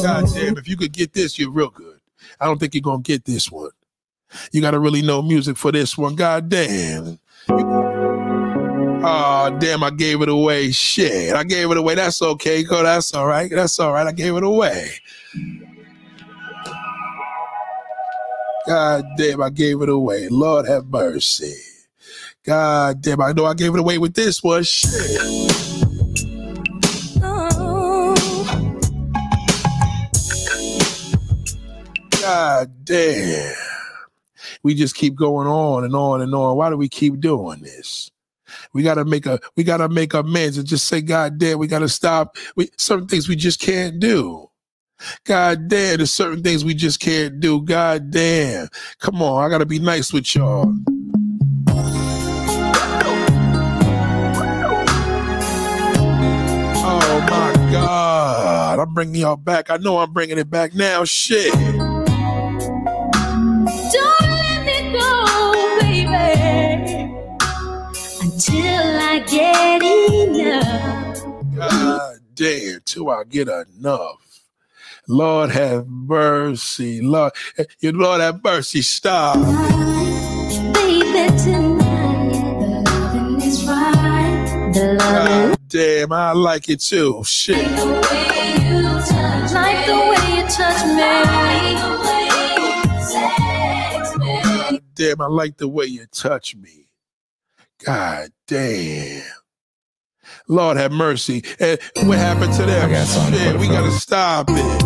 God damn, if you could get this, you're real good. I don't think you're gonna get this one. You gotta really know music for this one. God damn. Oh damn, I gave it away. Shit. I gave it away. That's okay. Go, that's all right. That's all right. I gave it away. God damn, I gave it away. Lord have mercy. God damn, I know I gave it away with this one. Shit. God damn. We just keep going on and on and on. Why do we keep doing this? We gotta make a we gotta make amends and just say, God damn, we gotta stop. We certain things we just can't do. God damn, there's certain things we just can't do. God damn. Come on, I gotta be nice with y'all. Oh my God. I'm bringing y'all back. I know I'm bringing it back now. Shit. God damn, till I get enough. Lord have mercy. Lord, you Lord have mercy. Stop. Baby, tonight, loving is right. The love God damn, I like it too. Shit. is the way you touch Like the way you touch me. the way you sex me. Damn, I like the way you touch me. God damn. Lord have mercy. And what happened to them? Got Shit, for the we gotta fellas. stop it.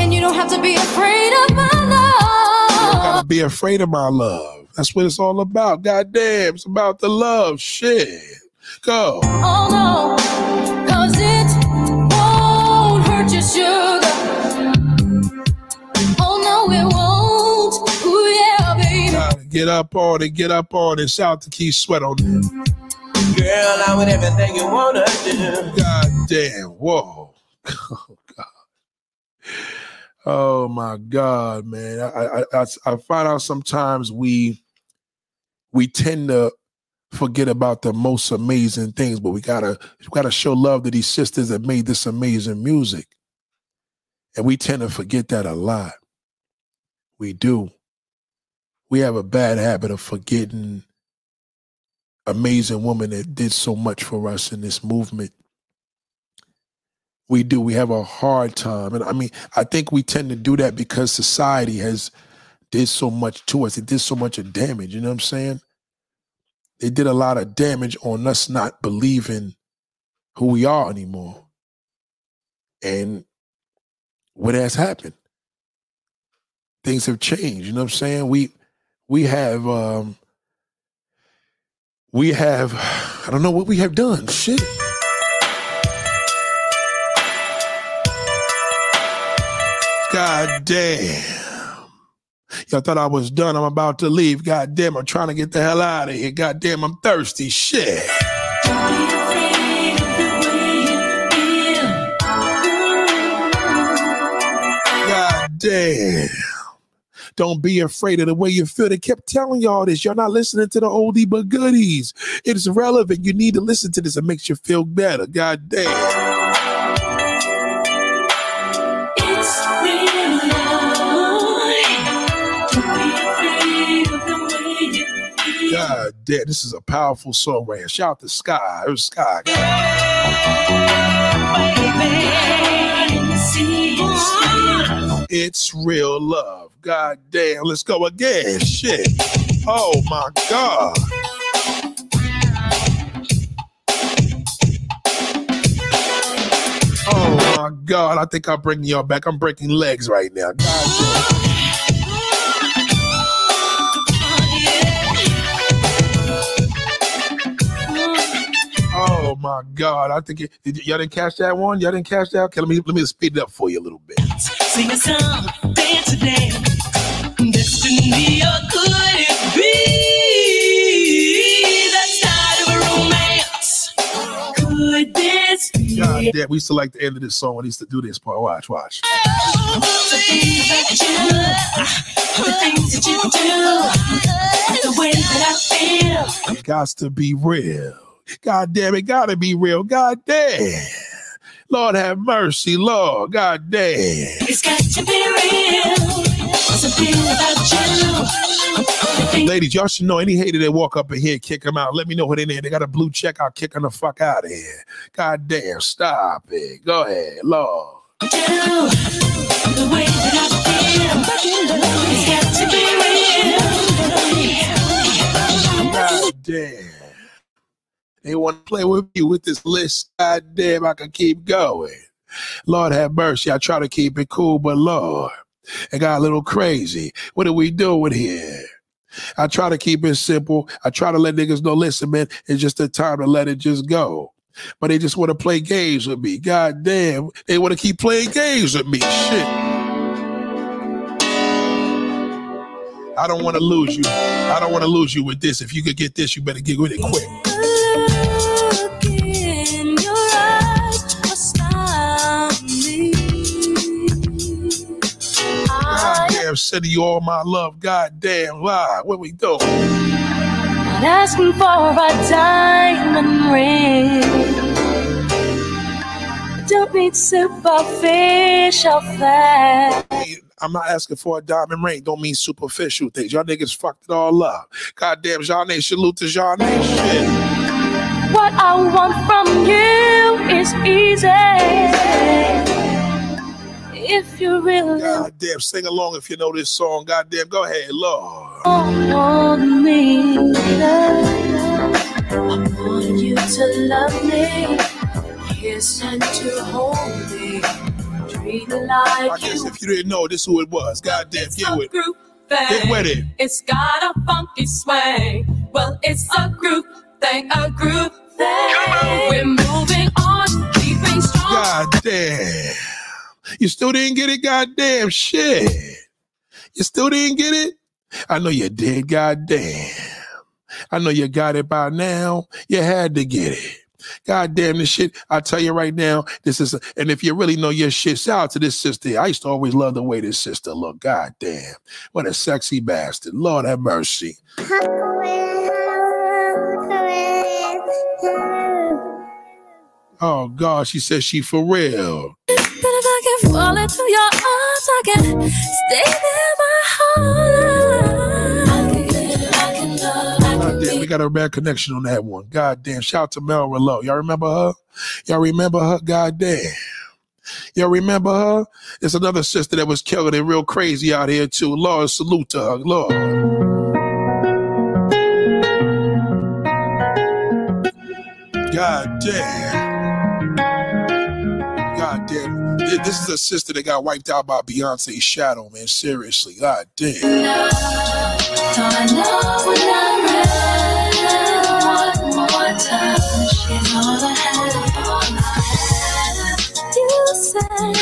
And you don't have to be afraid of my love. You love. gotta be afraid of my love. That's what it's all about. God damn, it's about the love. Shit. Go. Oh no, cause it won't hurt your sugar. Oh no, it won't. Ooh yeah, baby. Gotta get up on it, get up on it. Shout to Keith Sweat on it. Girl, I everything you wanna do. God damn. Whoa. [laughs] Oh, God. Oh my God, man. I, I I I find out sometimes we we tend to forget about the most amazing things, but we gotta we gotta show love to these sisters that made this amazing music. And we tend to forget that a lot. We do. We have a bad habit of forgetting amazing woman that did so much for us in this movement. We do. We have a hard time. And I mean, I think we tend to do that because society has did so much to us. It did so much of damage. You know what I'm saying? They did a lot of damage on us not believing who we are anymore. And what has happened? Things have changed. You know what I'm saying? We we have um we have I don't know what we have done. Shit. God damn. Y'all thought I was done. I'm about to leave. God damn, I'm trying to get the hell out of here. God damn, I'm thirsty. Shit. God damn. Don't be afraid of the way you feel. They kept telling y'all this. Y'all not listening to the oldie but goodies. It's relevant. You need to listen to this. It makes you feel better. God damn. It's real love. Don't be afraid of the way. God damn. This is a powerful song right here. Shout out to Sky. It was Sky. It's real love. God damn. Let's go again. Shit. Oh my God. Oh my God. I think I'm bringing y'all back. I'm breaking legs right now. God damn. My God. I think it, did y'all didn't catch that one? Y'all didn't catch that? Okay, let me let me speed it up for you a little bit. Sing a song, dance a dance. Destiny, or could it be that side of a romance? Could this be God damn, we used to like the end of this song when he used to do this part. Watch, watch. the things that you the things that you do, the way that I feel? It got to be real. God damn it, gotta be real. God damn. Lord have mercy, Lord. God damn. It's got to be real. Something about you. Ladies, y'all should know any hater that walk up in here, kick them out. Let me know what in there. They got a blue check. I'll kick them the fuck out of here. God damn, stop it. Go ahead, Lord. do, the way that I feel. It's got to be real. God damn. They want to play with me with this list. God damn, I can keep going. Lord have mercy. I try to keep it cool, but Lord, it got a little crazy. What are we doing here? I try to keep it simple. I try to let niggas know, listen, man, it's just a time to let it just go. But they just want to play games with me. God damn, they want to keep playing games with me. Shit. I don't want to lose you. I don't want to lose you with this. If you could get this, you better get with it quick. Damn, sending you all my love. God damn, why? What we doing? Not asking for a diamond ring. Don't need superficial facts. I'm not asking for a diamond ring. Don't mean superficial things. Y'all niggas fucked it all up. Goddamn, Janae, salute to Janae. Shit. What I want from you is easy. If you really Goddamn, sing along if you know this song. Goddamn, go ahead, Lord. want me, I want you to love me, kiss and to hold me, treat me I guess you. if you didn't know, this who it was. Goddamn, It's get with it. group Get thing. with it. It's got a funky swing. Well, it's a group thing, a group thing. We're moving on, keeping strong. Goddamn. You still didn't get it? Goddamn shit. You still didn't get it? I know you did. Goddamn. I know you got it by now. You had to get it. God damn this shit. I tell you right now, this is, and if you really know your shit, shout out to this sister. I used to always love the way this sister looked. God damn. What a sexy bastard. Lord have mercy. Oh God, she says she for real. Fall into your arms, I can stay there my whole damn, we got a bad connection on that one. God damn. Shout out to Mel Relow. Y'all remember her? Y'all remember her? God damn. Y'all remember her? It's another sister that was killing it real crazy out here too. Lord, salute to her. Lord. God damn. This is a sister that got wiped out by Beyonce's shadow, man. Seriously. God damn.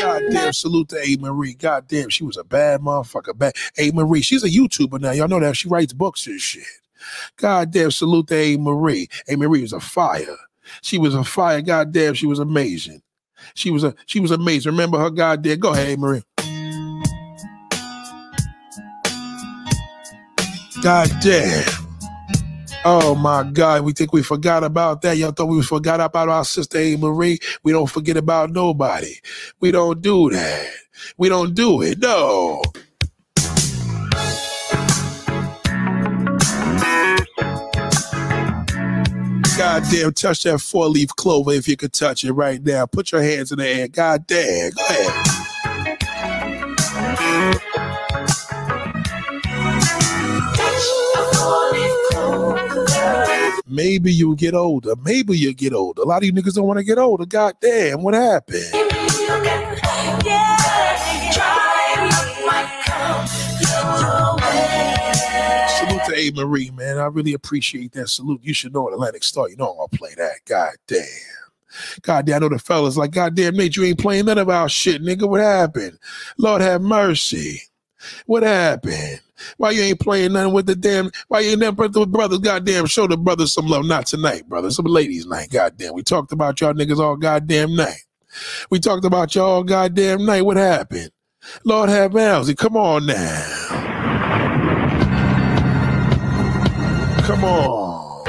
God damn, salute to Amerie. God damn, she was a bad motherfucker. Bad Amerie. She's a YouTuber now. Y'all know that. She writes books and shit. God damn, salute to Amerie. A. Marie was a fire. She was a fire. God damn, she was amazing. She was a she was amazing. Remember her goddamn. Go ahead, Marie. God damn. Oh my God, we think we forgot about that. Y'all thought we forgot about our sister Amerie. We don't forget about nobody. We don't do that. We don't do it. No. God damn, touch that four leaf clover if you could touch it right now. Put your hands in the air. God damn. Go ahead. Maybe you'll get older. Maybe you'll get older. A lot of you niggas don't want to get older. God damn, what happened? Amerie, man. I really appreciate that salute. You should know an Atlantic Starr. You know I'm gonna play that. God damn. God damn, I know the fellas like, God damn, Nate, you ain't playing none of our shit, nigga. What happened? Lord have mercy. What happened? Why you ain't playing nothing with the damn? Why you ain't never the brothers? Show the brothers some love. Not tonight, brother. Some ladies' night. Goddamn, we talked about y'all niggas all goddamn night. We talked about y'all all goddamn night. What happened? Lord have mercy. Come on now. Come on.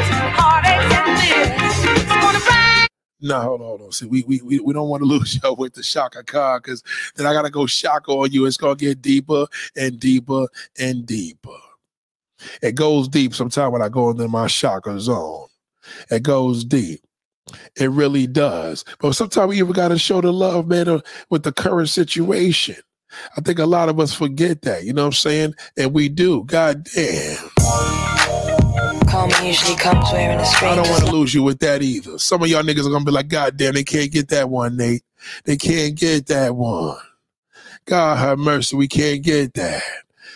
No, hold on, hold on. See, we we we, we don't want to lose [laughs] y'all with the Chaka Khan because then I gotta go Chaka on you. It's gonna get deeper and deeper and deeper. It goes deep sometimes when I go into my Chaka zone. It goes deep. It really does. But sometimes we even gotta show the love, man, with the current situation. I think a lot of us forget that, you know what I'm saying? And we do. God damn. Usually comes wearing a I strange don't want to lose you with that either. Some of y'all niggas are gonna be like, God damn, they can't get that one, Nate. They can't get that one. God have mercy, we can't get that.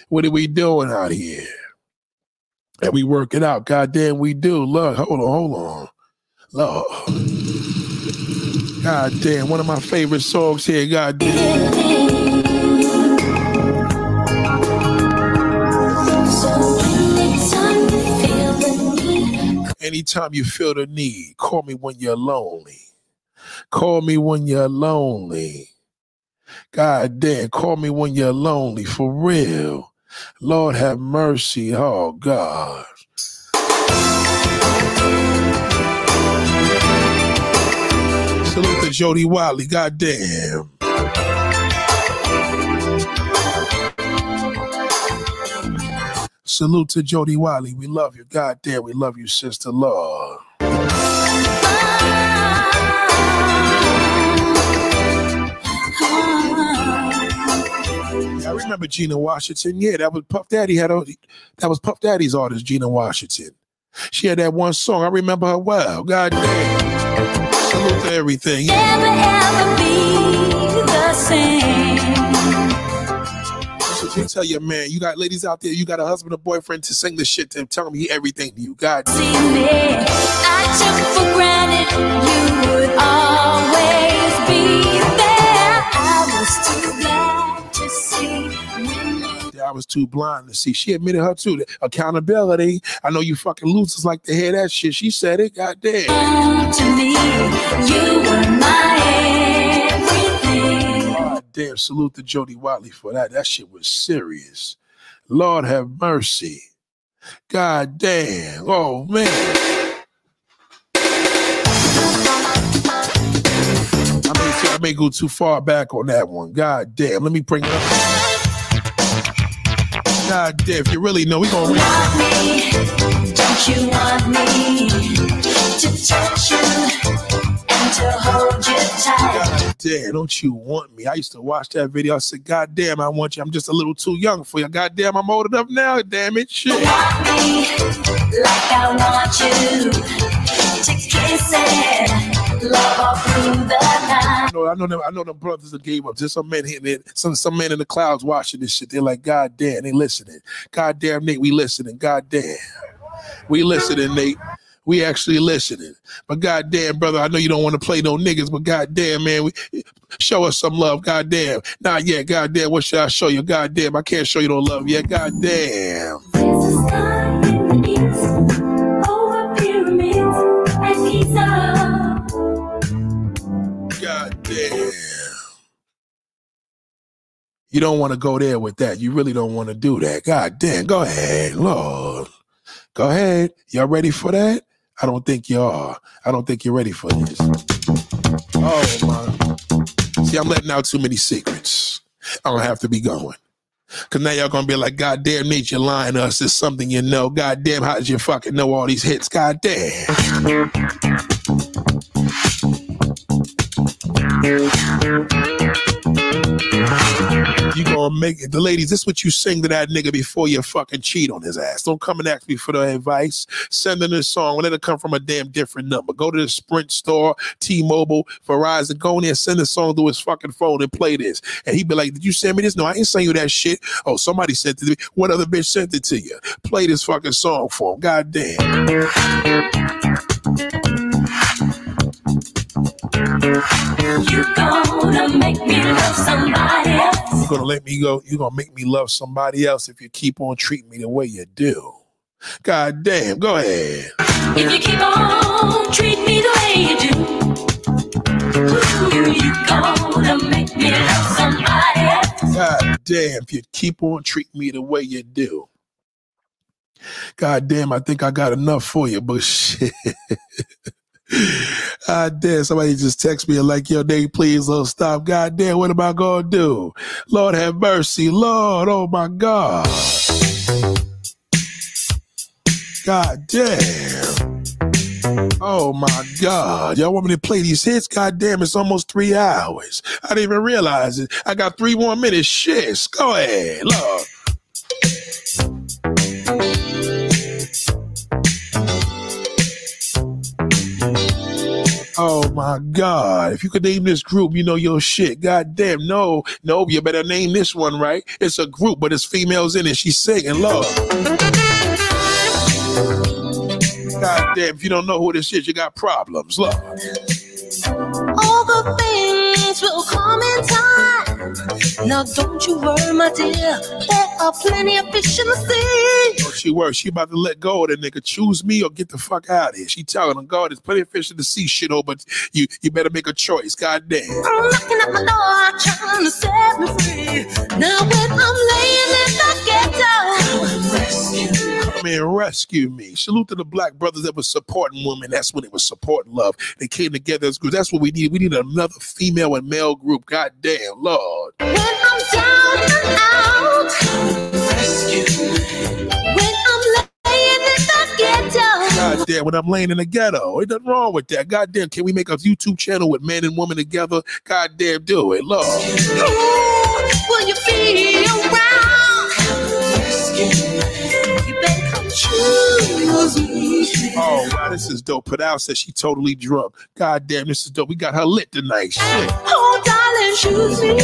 What are we doing out here? And we work it out. God damn, we do. Look, hold on, hold on. Lord. God damn, one of my favorite songs here. God damn. Anytime you feel the need, call me when you're lonely. Call me when you're lonely. God damn, call me when you're lonely. For real. Lord have mercy. Oh God. Salute to Jody Watley. God Salute to Jody Watley. We love you. God damn, we love you, sister. Lord. I remember Gina Washington. Yeah, that was Puff Daddy had a, that was Puff Daddy's artist, Gina Washington. She had that one song. I remember her well. God damn. Salute to everything. Never ever be the same. Tell your man, you got ladies out there, you got a husband or boyfriend to sing this shit to him, tell him he everything to you. God damn. See me, I took for granted you would always be there. I was too glad to see I was too blind to see. She admitted her too. Accountability. I know you fucking losers like to hear that shit. She said it. God damn. to me. You were my. Damn. Salute to Jody Watley for that. That shit was serious. Lord have mercy. God damn. Oh man. I may, I may go too far back on that one. God damn. Let me bring it up. God damn. If you really know, we gonna Want me? Don't you want me to touch you God damn, don't you want me? I used to watch that video. I said, God damn, I want you. I'm just a little too young for you. God damn, I'm old enough now. Damn it, shit. Want me like I want you to kiss it, love all through the night. I know, I know them. I know them brothers that gave up. Just some men hitting it. Some some men in the clouds watching this shit. They're like, God damn, they listening. God damn, Nate, we listening. God damn, we listening, Nate. We actually listening. But God damn, brother, I know you don't want to play no niggas, but God damn, man, we show us some love. God damn. Not yet. God damn, what should I show you? God damn, I can't show you no love yet. God damn. There's a sky in the east, over pyramids and Giza. God damn. You don't want to go there with that. You really don't want to do that. God damn. Go ahead, Lord. Go ahead. Y'all ready for that? I don't think you are. I don't think you're ready for this. Oh my. See, I'm letting out too many secrets. I don't have to be going. Cause now y'all gonna be like, God damn, Nate, you're lying to us. It's something you know. God damn, how did you fucking know all these hits? God damn. You gonna make it. The ladies, this what you sing to that nigga before you fucking cheat on his ass. Don't come and ask me for the advice. Send in this song. Let it come from a damn different number. Go to the Sprint store, T-Mobile, Verizon. Go in there, send the song to his fucking phone and play this. And he'd be like, Did you send me this? No, I ain't send you that shit. Oh, somebody sent it to me. What other bitch sent it to you? Play this fucking song for him. God damn. You gonna make me love somebody else. You're gonna let me go. You're gonna make me love somebody else if you keep on treating me the way you do. God damn, go ahead. If you keep on treating me the way you do, ooh, you gonna make me love somebody else. God damn, if you keep on treating me the way you do. God damn, I think I got enough for you, but [laughs] shit. God damn, somebody just text me and like, yo, Dave, please don't stop. God damn, what am I gonna do? Lord have mercy. Lord, oh my God. God damn. Oh my God. Y'all want me to play these hits? God damn, it's almost three hours. I didn't even realize it. I got three more minutes. Shit. Go ahead. Lord. Oh my God. If you could name this group, you know your shit. God damn. No, no, you better name this one, right? It's a group, but it's females in it. She's singing, Lord. God damn, if you don't know who this is, you got problems, Lord. All the things will come. Now don't you worry, my dear. There are plenty of fish in the sea. Oh, she works. She about to let go of that nigga. Choose me or get the fuck out of here. She telling him, God, there's plenty of fish in the sea, shit, oh, but you you better make a choice. God damn. I'm knocking at my door, trying to set me free. Now when I'm laying in the ghetto, rescue. Come in and rescue me. Salute to the black brothers that was supporting women. That's when it was supporting love. They came together as groups. That's what we need. We need another female and male group. God damn, Lord. When I'm down and out, rescue. When damn when I'm laying in the ghetto. Ain't nothing wrong with that. God damn, can we make a YouTube channel with man and woman together? God damn, do it. Lord. Ooh, Will you be around? You Oh wow, this is dope. Padal says she totally drunk. God damn, this is dope. We got her lit tonight. Shit. Oh, darling, choose me.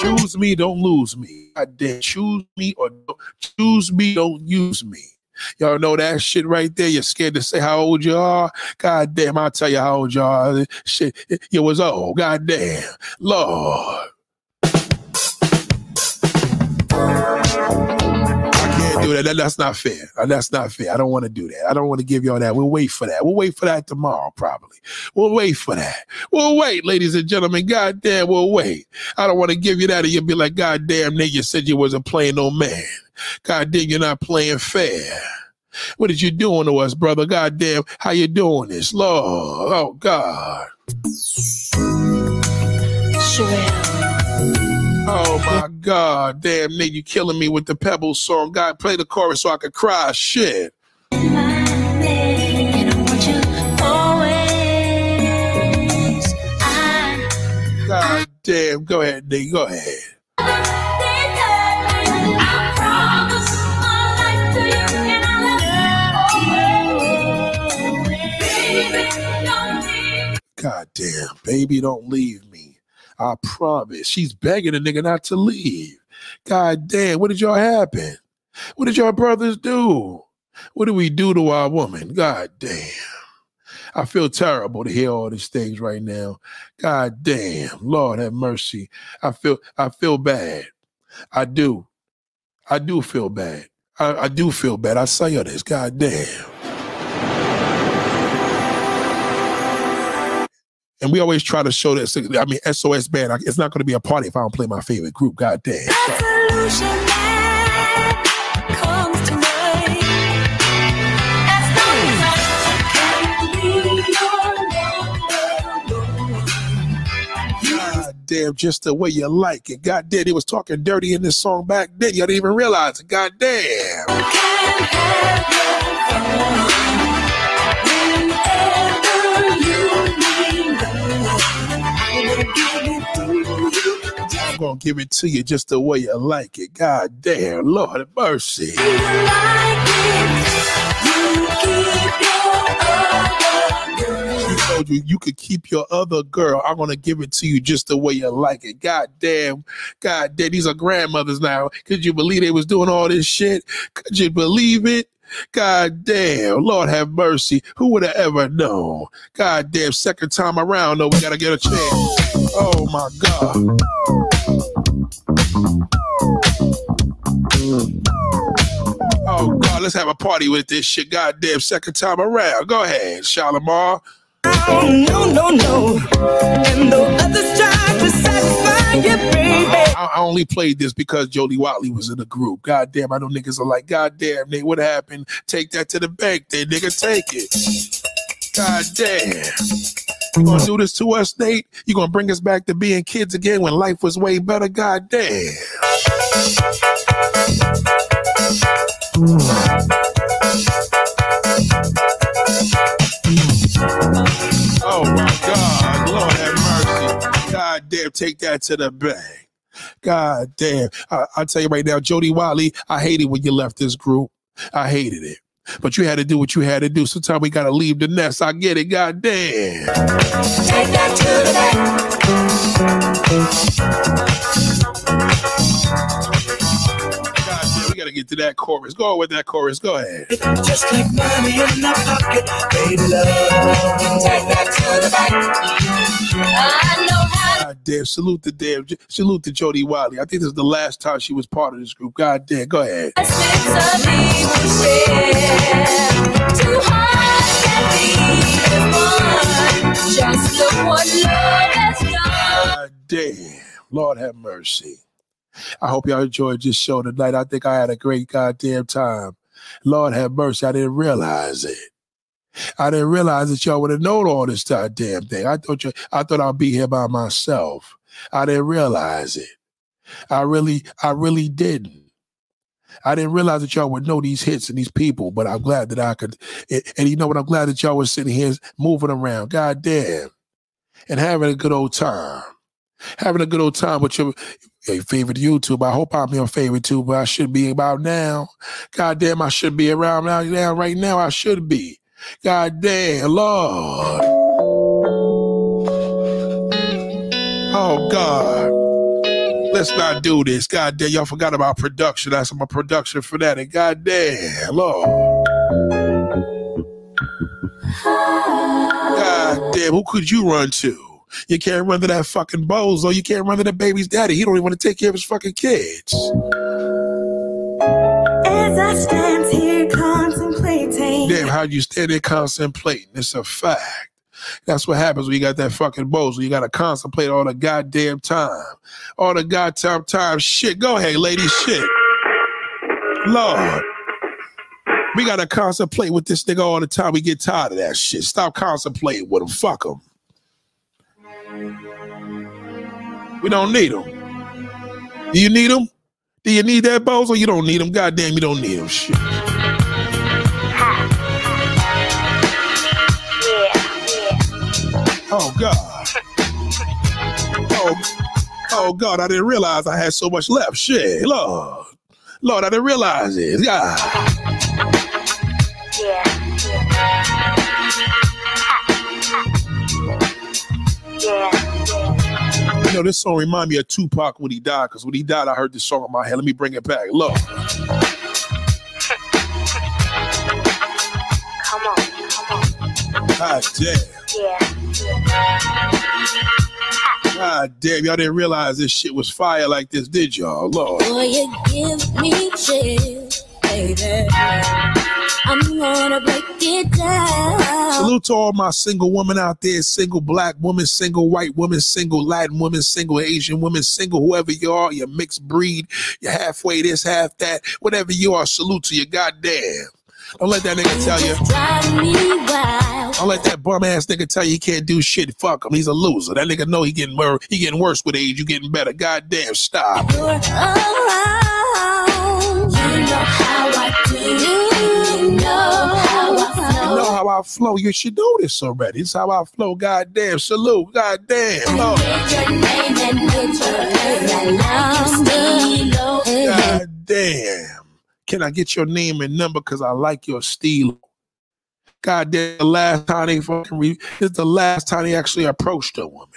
Choose me, don't lose me. God damn, choose me or don't, choose me, don't use me. Y'all know that shit right there. You're scared to say how old you are. God damn, I'll tell you how old you are. Shit, you was old. God damn, Lord. Do that. That- That's not fair. Uh, That's not fair. I don't want to do that. I don't want to give y'all that. We'll wait for that. We'll wait for that tomorrow, probably. We'll wait for that. We'll wait, ladies and gentlemen. God damn, we'll wait. I don't want to give you that, and you'll be like, God damn, nigga, you said you wasn't playing no man. God damn, you're not playing fair. What is you doing to us, brother? God damn, how you doing this? Lord, oh God. Oh my God, damn nigga, you killing me with the Pebbles song. God, play the chorus so I could cry. Shit. God damn, go ahead, nigga, go ahead. God damn, baby, don't leave me. I promise. She's begging a nigga not to leave. God damn, what did y'all happen? What did y'all brothers do? What did we do to our woman? God damn. I feel terrible to hear all these things right now. God damn. Lord have mercy. I feel I feel bad. I do. I do feel bad. I, I do feel bad. I say all this. God damn. And we always try to show that. I mean, SOS band. It's not going to be a party if I don't play my favorite group. God damn. damn, just the way you like it. God damn, he was talking dirty in this song back then. Y'all didn't even realize it. God damn. To give it to you just the way you like it. God damn, Lord have mercy. You. You keep your other girl. She told you you could keep your other girl. I'm to give it to you just the way you like it. God damn. God damn. These are grandmothers now. Could you believe they was doing all this shit? Could you believe it? God damn. Lord have mercy. Who would have ever known? God damn. Second time around, though, we got to get a chance. Oh, my God. Oh God, let's have a party with this shit. God damn, second time around. Go ahead, Shalamar. Oh. I, I only played this because Jody Watley was in the group. God damn, I know niggas are like, God damn, Nate, what happened? Take that to the bank, then nigga, take it. God damn. You gonna do this to us, Nate? You gonna bring us back to being kids again when life was way better? God damn. God damn, take that to the bank. God damn. I, I tell you right now, Jody Watley, I hated when you left this group. I hated it. But you had to do what you had to do. Sometimes we gotta leave the nest. I get it. God damn. Take that to the bank. God damn, we gotta get to that chorus. Go on with that chorus. Go ahead. Just like money in the pocket, baby love. Take that to the bank. I know how God damn. Salute the damn. Salute to Jody Watley. I think this is the last time she was part of this group. God damn. Go ahead. to six of these we share. Two hearts that beat as one. Just look what love has done. God damn. Lord have mercy. I hope y'all enjoyed this show tonight. I think I had a great goddamn time. Lord have mercy. I didn't realize it. I didn't realize that y'all would have known all this goddamn thing. I thought you, I thought I'd be here by myself. I didn't realize it. I really, I really didn't. I didn't realize that y'all would know these hits and these people, but I'm glad that I could. And, you know what? I'm glad that y'all was sitting here moving around. God damn. And having a good old time. Having a good old time with your, your favorite YouTube. I hope I'm your favorite too, but I should be about now. God damn, I should be around now, now right now. I should be. God damn, Lord. Oh God. Let's not do this. God damn, y'all forgot about production. That's my production for that. And God damn, Lord. God damn, who could you run to? You can't run to that fucking bozo. You can't run to the baby's daddy. He don't even want to take care of his fucking kids. As I stand here how you stand there contemplating? It's a fact. That's what happens when you got that fucking bozo. You got to contemplate all the goddamn time. All the goddamn time shit. Go ahead, lady. Shit. Lord. We got to contemplate with this nigga all the time. We get tired of that shit. Stop contemplating with him. Fuck him. We don't need him. Do you need him? Do you need that bozo? You don't need him. Goddamn, you don't need him. Shit. Oh God. Oh, oh God, I didn't realize I had so much left. Shit, Lord. Lord, I didn't realize it. God. You know, this song remind me of Tupac when he died, because when he died, I heard this song in my head. Let me bring it back. Look. God damn. God damn, y'all didn't realize this shit was fire like this, did y'all? Lord. Boy, you give me chills, baby. I'm gonna break it down. Salute to all my single women out there, single black woman, single white woman, single Latin woman, single Asian woman, single whoever you are, you're mixed breed, you're halfway this, half that, whatever you are, salute to you, goddamn. Don't let that nigga tell you. Drive me wild. Don't let that bum ass nigga tell you he can't do shit. Fuck him. He's a loser. That nigga know he getting wor- he getting worse with age. You getting better. Goddamn, stop. You're around. You know how I do. You know how I You flow. know how I flow. You should know this already. It's how I flow. Goddamn, salute. Goddamn, Lord. Get your name and get your name and number. Goddamn. Can I get your name and number? Cause I like your style. Goddamn, the last time they fucking re- is the last time they actually approached a woman.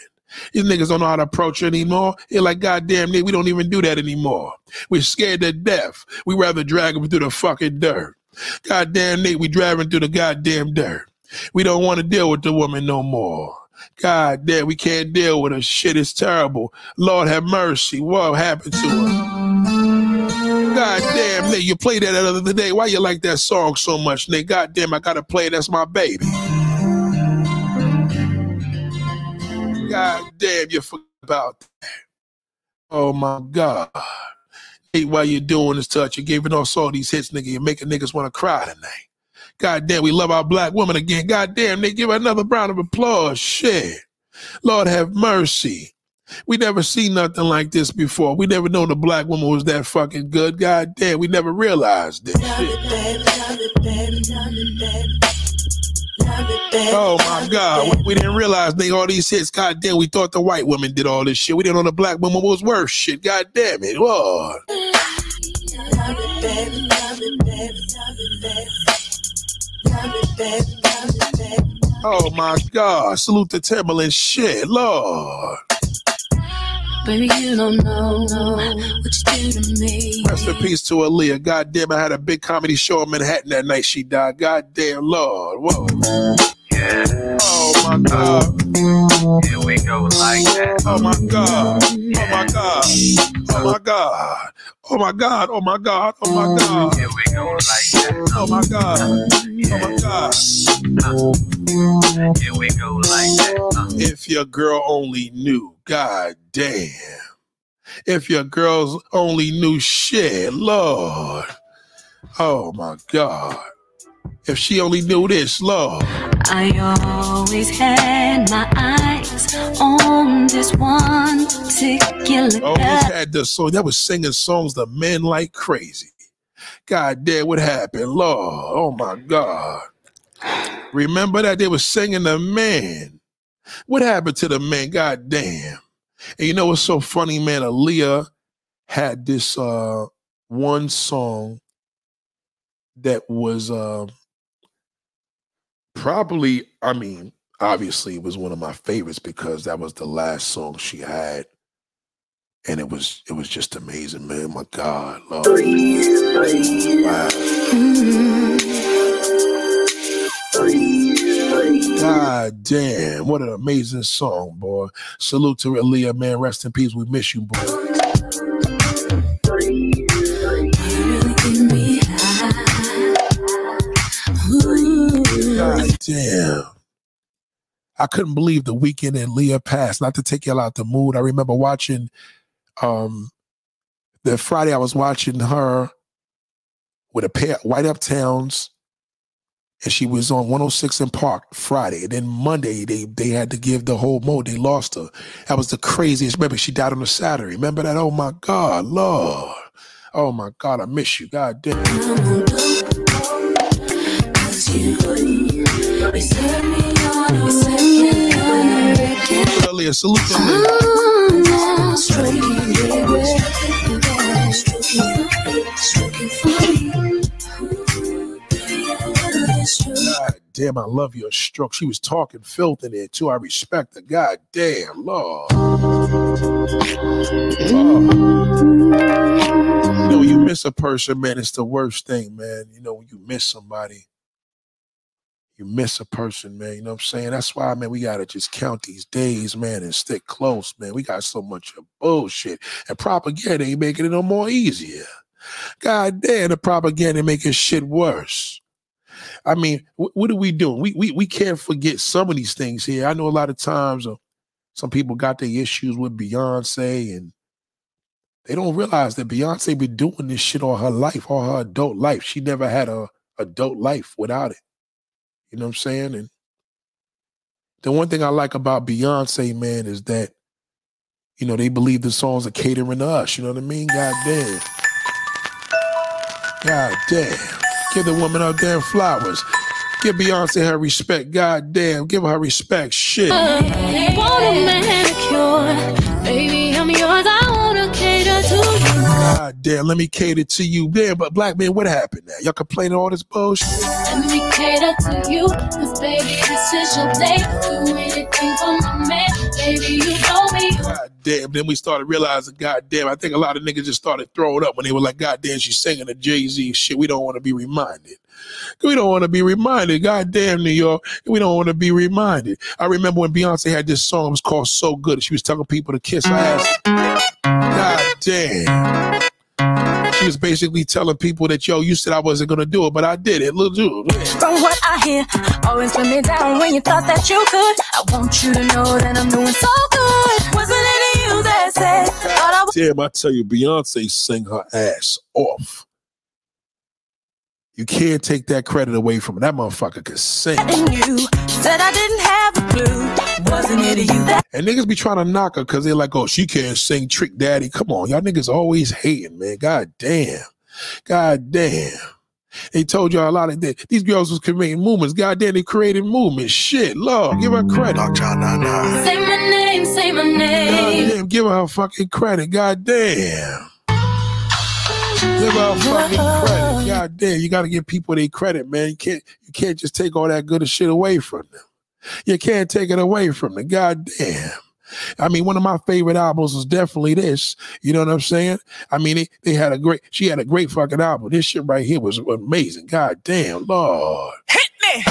These niggas don't know how to approach her anymore. They're like, goddamn, nigga, we don't even do that anymore. We're scared to death. We rather drag them through the fucking dirt. Goddamn, nigga, we driving through the goddamn dirt. We don't want to deal with the woman no more. God damn, we can't deal with her. Shit is terrible. Lord have mercy. What happened to her? God damn, nigga, you played that the other day. Why you like that song so much, nigga? God damn, I gotta play. it. That's my baby. God damn, you forgot about that. Oh my God. Hey, while you're doing this touch, you're giving us all these hits, nigga. You're making niggas want to cry tonight. God damn, we love our black woman again. God damn, they give her another round of applause. Shit. Lord have mercy. We never seen nothing like this before. We never known the black woman was that fucking good. God damn, we never realized this. Oh my God, we, we didn't realize they all these hits. God damn, we thought the white women did all this shit. We didn't know the black woman was worse shit. God damn it, Lord. Oh my God, salute the Timbaland shit, Lord. Baby, you don't know what you do to me. Rest in peace to Aaliyah. God damn, I had a big comedy show in Manhattan that night she died. God damn, Lord. Whoa. Oh my God. Here we go like that. Oh my God. Oh my God. Oh my God. Oh my God. Oh my God. Oh my God. Here we go like that. Oh my God. Oh my God. Here we go like that. If your girl only knew, God damn. If your girls only knew shit, Lord. Oh my God. If she only knew this, Lord. I always had my eyes on this one particular Always had the song that was singing songs to men like crazy. God damn, what happened? Lord, oh my God. Remember that they were singing the man. What happened to the man? God damn. And you know what's so funny, man? Aaliyah had this uh one song that was uh probably, I mean, obviously it was one of my favorites because that was the last song she had. And it was it was just amazing, man. My God, Lord. Wow. God damn, what an amazing song, boy. Salute to Aaliyah, man. Rest in peace. We miss you, boy. God damn. I couldn't believe the weekend Aaliyah passed. Not to take y'all out the mood. I remember watching um the Friday I was watching her with a pair White Uptowns and she was on 106 & Park Friday. And then Monday they they had to give the whole mode. They lost her. That was the craziest. Remember, she died on a Saturday. Remember that? Oh my God, Lord. Oh my God, I miss you. God damn. Salute God damn, I love your stroke. She was talking filth in there too. I respect her. God damn, Lord. You know, you miss a person, man, it's the worst thing, man. You know, when you miss somebody, you miss a person, man. You know what I'm saying? That's why, man, we gotta just count these days, man, and stick close, man. We got so much of bullshit. And propaganda ain't making it no more easier. God damn, the propaganda making shit worse. I mean, wh- what are we doing? We, we we can't forget some of these things here. I know a lot of times uh, some people got their issues with Beyonce, and they don't realize that Beyonce been doing this shit all her life, all her adult life. She never had a adult life without it. You know what I'm saying? And the one thing I like about Beyonce, man, is that you know they believe the songs are catering to us. You know what I mean? God damn. God damn. Give the woman her damn flowers. Give Beyonce her respect. God damn. Give her respect. Shit. Want a manicure, baby, I'm yours. I wanna cater to you. God damn. Let me cater to you. Damn, but black man, what happened now? Y'all complaining all this bullshit? Let me cater to you, cause baby, this is your day. Do anything for my man, baby, you know. God damn. Then we started realizing, God damn, I think a lot of niggas just started throwing up when they were like, God damn, she's singing the Jay Z shit. We don't want to be reminded. We don't want to be reminded. God damn, New York. We don't want to be reminded. I remember when Beyonce had this song, it was called So Good. She was telling people to kiss her ass. Mm. God damn. She was basically telling people that, yo, you said I wasn't to do it, but I did it. Look, dude. From what I hear, always put me down when you thought that you could. I want you to know that I'm doing so good. Wasn't it you that said, thought I was Damn, I tell you, Beyonce sang her ass off. You can't take that credit away from her. That motherfucker could sing. in you? Said I didn't have a clue. Wasn't it you that And niggas be trying to knock her because they're like, oh, she can't sing Trick Daddy. Come on, y'all niggas always hating, man. God damn. God damn. They told y'all a lot of that. These girls was creating movements. God damn, they created movements. Shit, Lord, give her credit. Say my name, say my God name. damn, give her fucking credit. God damn. Give her fucking credit. God damn, you gotta give people their credit, man. You can't you can't just take all that good shit away from them. You can't take it away from them. God damn. I mean, one of my favorite albums was definitely this. You know what I'm saying? I mean, they, they had a great, she had a great fucking album. This shit right here was amazing. God damn, Lord. Hit me.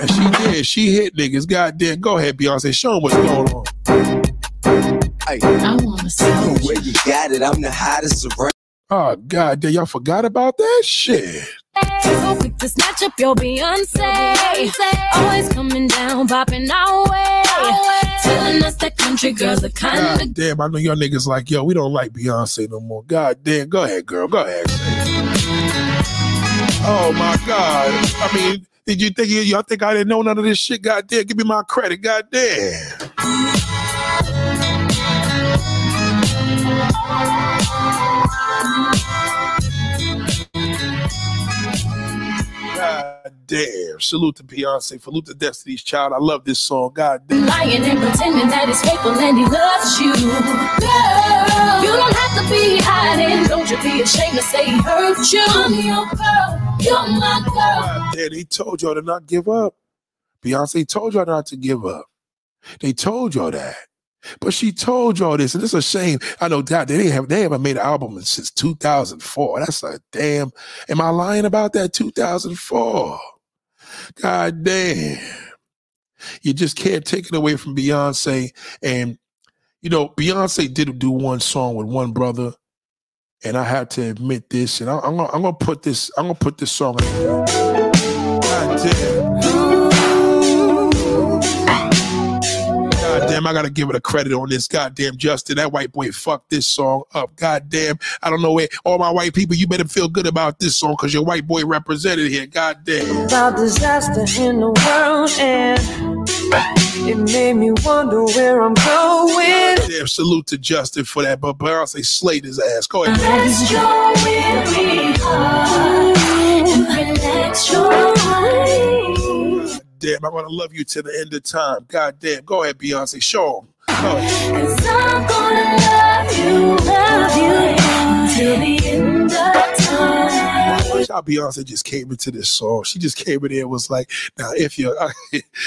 And she did. She hit niggas. God damn. Go ahead, Beyonce. Show them what's going on. Hey, I wanna see where you got it, I'm the hottest around. Oh, God damn. Y'all forgot about that shit. So quick to snatch up your Beyonce. Always coming down, popping our way. Telling us that country girls are kind God damn, I know y'all niggas like, yo, we don't like Beyonce no more. God damn, go ahead, girl. Go ahead. Oh my God. I mean, did you think y'all think I didn't know none of this shit? God damn, give me my credit. God damn. Damn. Salute to Beyonce. Salute to Destiny's Child. I love this song. God damn. Lying and pretending that he's faithful and he loves you. Girl, you don't have to be hiding. Don't you be ashamed to say he hurt you. I'm your girl. You're my girl. God damn, they told y'all to not give up. Beyonce told y'all not to give up. They told y'all that. But she told y'all this, and it's a shame. I know that they have they haven't made an album since 2004. That's a damn. Am I lying about that? 2004. God damn. You just can't take it away from Beyonce. And you know, Beyonce did do one song with one brother, and I have to admit this. And I, I'm gonna I'm gonna put this I'm gonna put this song. God damn. Damn, I gotta give it a credit on this. Goddamn, Justin, that white boy fucked this song up. God damn, I don't know where all my white people. You better feel good about this song because your white boy represented here. God damn. about disaster in the world and it made me wonder where I'm going. Damn, salute to Justin for that. But Beyonce slayed his ass. Go ahead. Rest your weary heart and relax your mind. Damn, I'm gonna love you to the end of time. God damn. Go ahead, Beyonce. Show him. Cause I'm gonna love you, love you till the end of time. Watch how Beyonce just came into this song. She just came in there and was like, now if you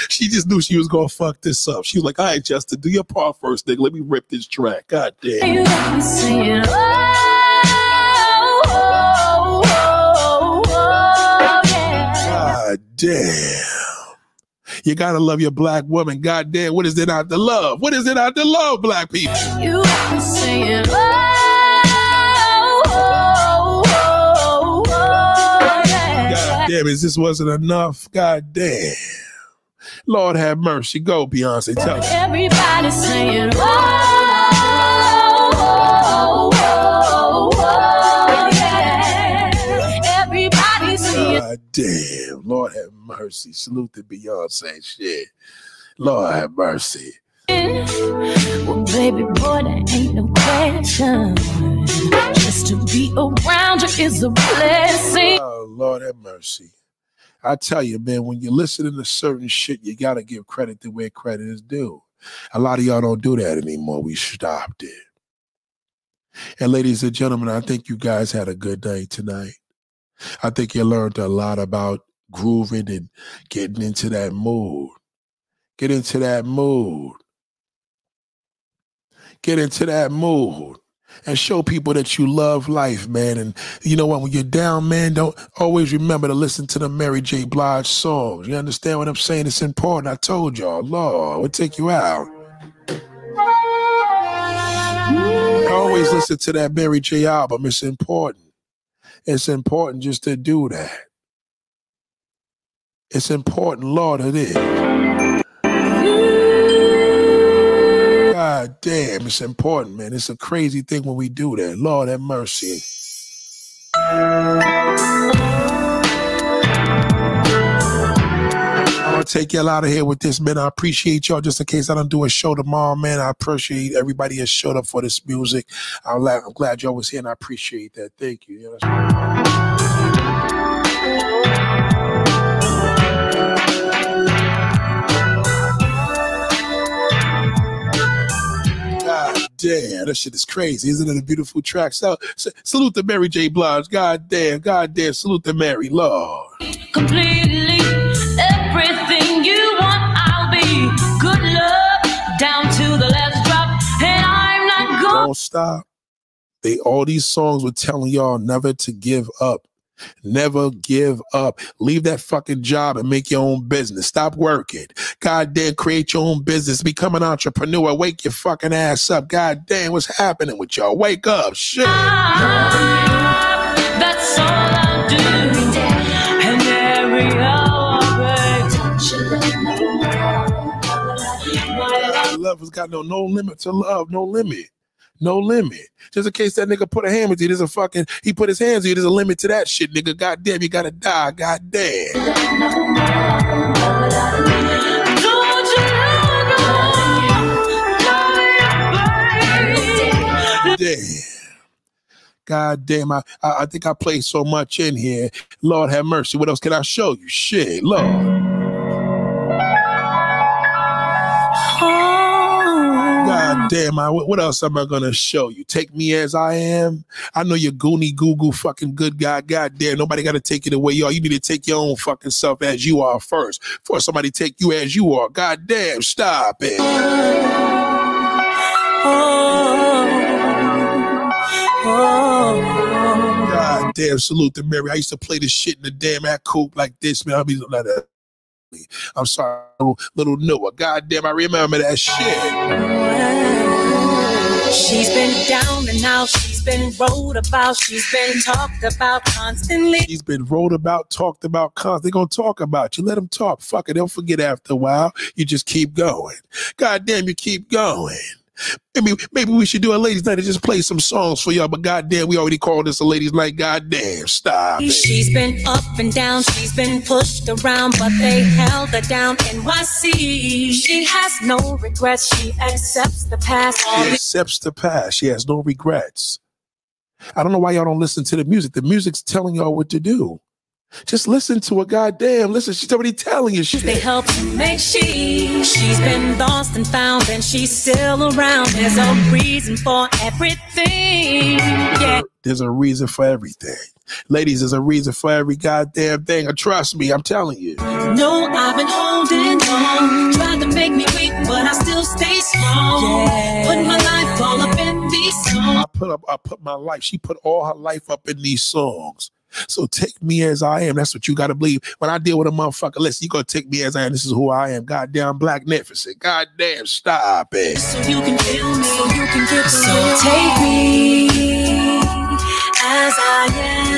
she just knew she was gonna fuck this up. She was like, all right, Justin, do your part first, nigga. Let me rip this track. God damn. You got me saying, oh, oh, oh, oh, yeah. God damn. You gotta love your black woman. God damn, what is it not to love? What is it not to love, black people? You me saying, oh, oh, oh, oh. God damn, this wasn't enough? God damn. Lord have mercy. Go, Beyonce. Tell me. Everybody's saying, oh, God damn. Lord have mercy. Salute to Beyonce. Shit. Lord have mercy. well, baby boy, there ain't no question. Just to be around you is a blessing. Oh, Lord have mercy. I tell you, man, when you're listening to certain shit, you gotta give credit to where credit is due. A lot of y'all don't do that anymore. We stopped it. And ladies and gentlemen, I think you guys had a good night tonight. I think you learned a lot about grooving and getting into that mood. Get into that mood. Get into that mood and show people that you love life, man. And you know what? When you're down, man, don't always remember to listen to the Mary J. Blige songs. You understand what I'm saying? It's important. I told y'all, Lord, we'll take you out. Always listen to that Mary J. album. It's important. It's important just to do that. It's important, Lord, it is. God damn, it's important, man. It's a crazy thing when we do that. Lord have mercy. Take y'all out of here with this, man. I appreciate y'all. Just in case I don't do a show tomorrow, man. I appreciate everybody that showed up for this music. I'm glad, I'm glad y'all was here, and I appreciate that. Thank you. You know? God damn, that shit is crazy. Isn't it a beautiful track? So, so salute to Mary J. Blige. God damn, God damn, salute to Mary. Lord. completely Don't stop. They all these songs were telling y'all never to give up. Never give up. Leave that fucking job and make your own business. Stop working. God damn, create your own business. Become an entrepreneur. Wake your fucking ass up. God damn, what's happening with y'all? Wake up. Shit. That's all I do. And every hour, babe. Love has got no no limit to love. No limit. No limit. Just in case that nigga put a hammer to you, there's a fucking he put his hands to you, there's a limit to that shit, nigga. God damn, you gotta die. God damn. Damn. God damn, I, I I think I played so much in here. Lord have mercy. What else can I show you? Shit, Lord. God damn, I, what else am I gonna show you? Take me as I am. I know you're goony goo goo fucking good guy. God damn, nobody gotta take it away, y'all. You need to take your own fucking self as you are first. Before somebody take you as you are. God damn, stop it. God damn, salute to Mary. I used to play this shit in the damn at coop like this, man. I mean, like that. I'm sorry, little, little Noah. God damn, I remember that shit. She's been down and out. She's been wrote about. She's been talked about constantly. She's been wrote about, talked about, constantly. They're gonna talk about you. Let them talk. Fuck it. They'll forget after a while. You just keep going. God damn, you keep going. Maybe maybe we should do a ladies' night and just play some songs for y'all. But goddamn, we already called this a ladies' night. Goddamn, stop it. She's been up and down, she's been pushed around, but they held her down. In NYC, she has no regrets, she accepts the past. She accepts the past. She has no regrets. I don't know why y'all don't listen to the music. The music's telling y'all what to do. Just listen to her. Goddamn, listen. She's already telling you They shit. help to make she. She's been lost and found, and she's still around. There's a reason for everything. Yeah. There's a reason for everything. Ladies, there's a reason for every goddamn thing. And trust me, I'm telling you. No, I've been holding on. Tried to make me weak, but I still stay strong. Put my life all up in these songs. I put up, I put my life. She put all her life up in these songs. So take me as I am. That's what you gotta believe. When I deal with a motherfucker, listen, you gonna take me as I am. This is who I am. Goddamn blacknificent. Goddamn, stop it. So you can feel me, so you can get So take me as I am.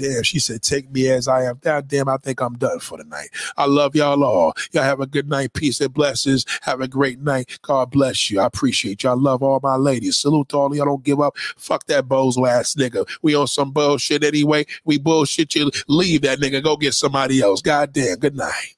Damn, she said, take me as I am. God damn, I think I'm done for the night. I love y'all all. Y'all have a good night. Peace and blessings. Have a great night. God bless you. I appreciate you. I love all my ladies. Salute to all y'all. Don't give up. Fuck that bozo ass nigga. We on some bullshit anyway. We bullshit you. Leave that nigga. Go get somebody else. God damn. Good night.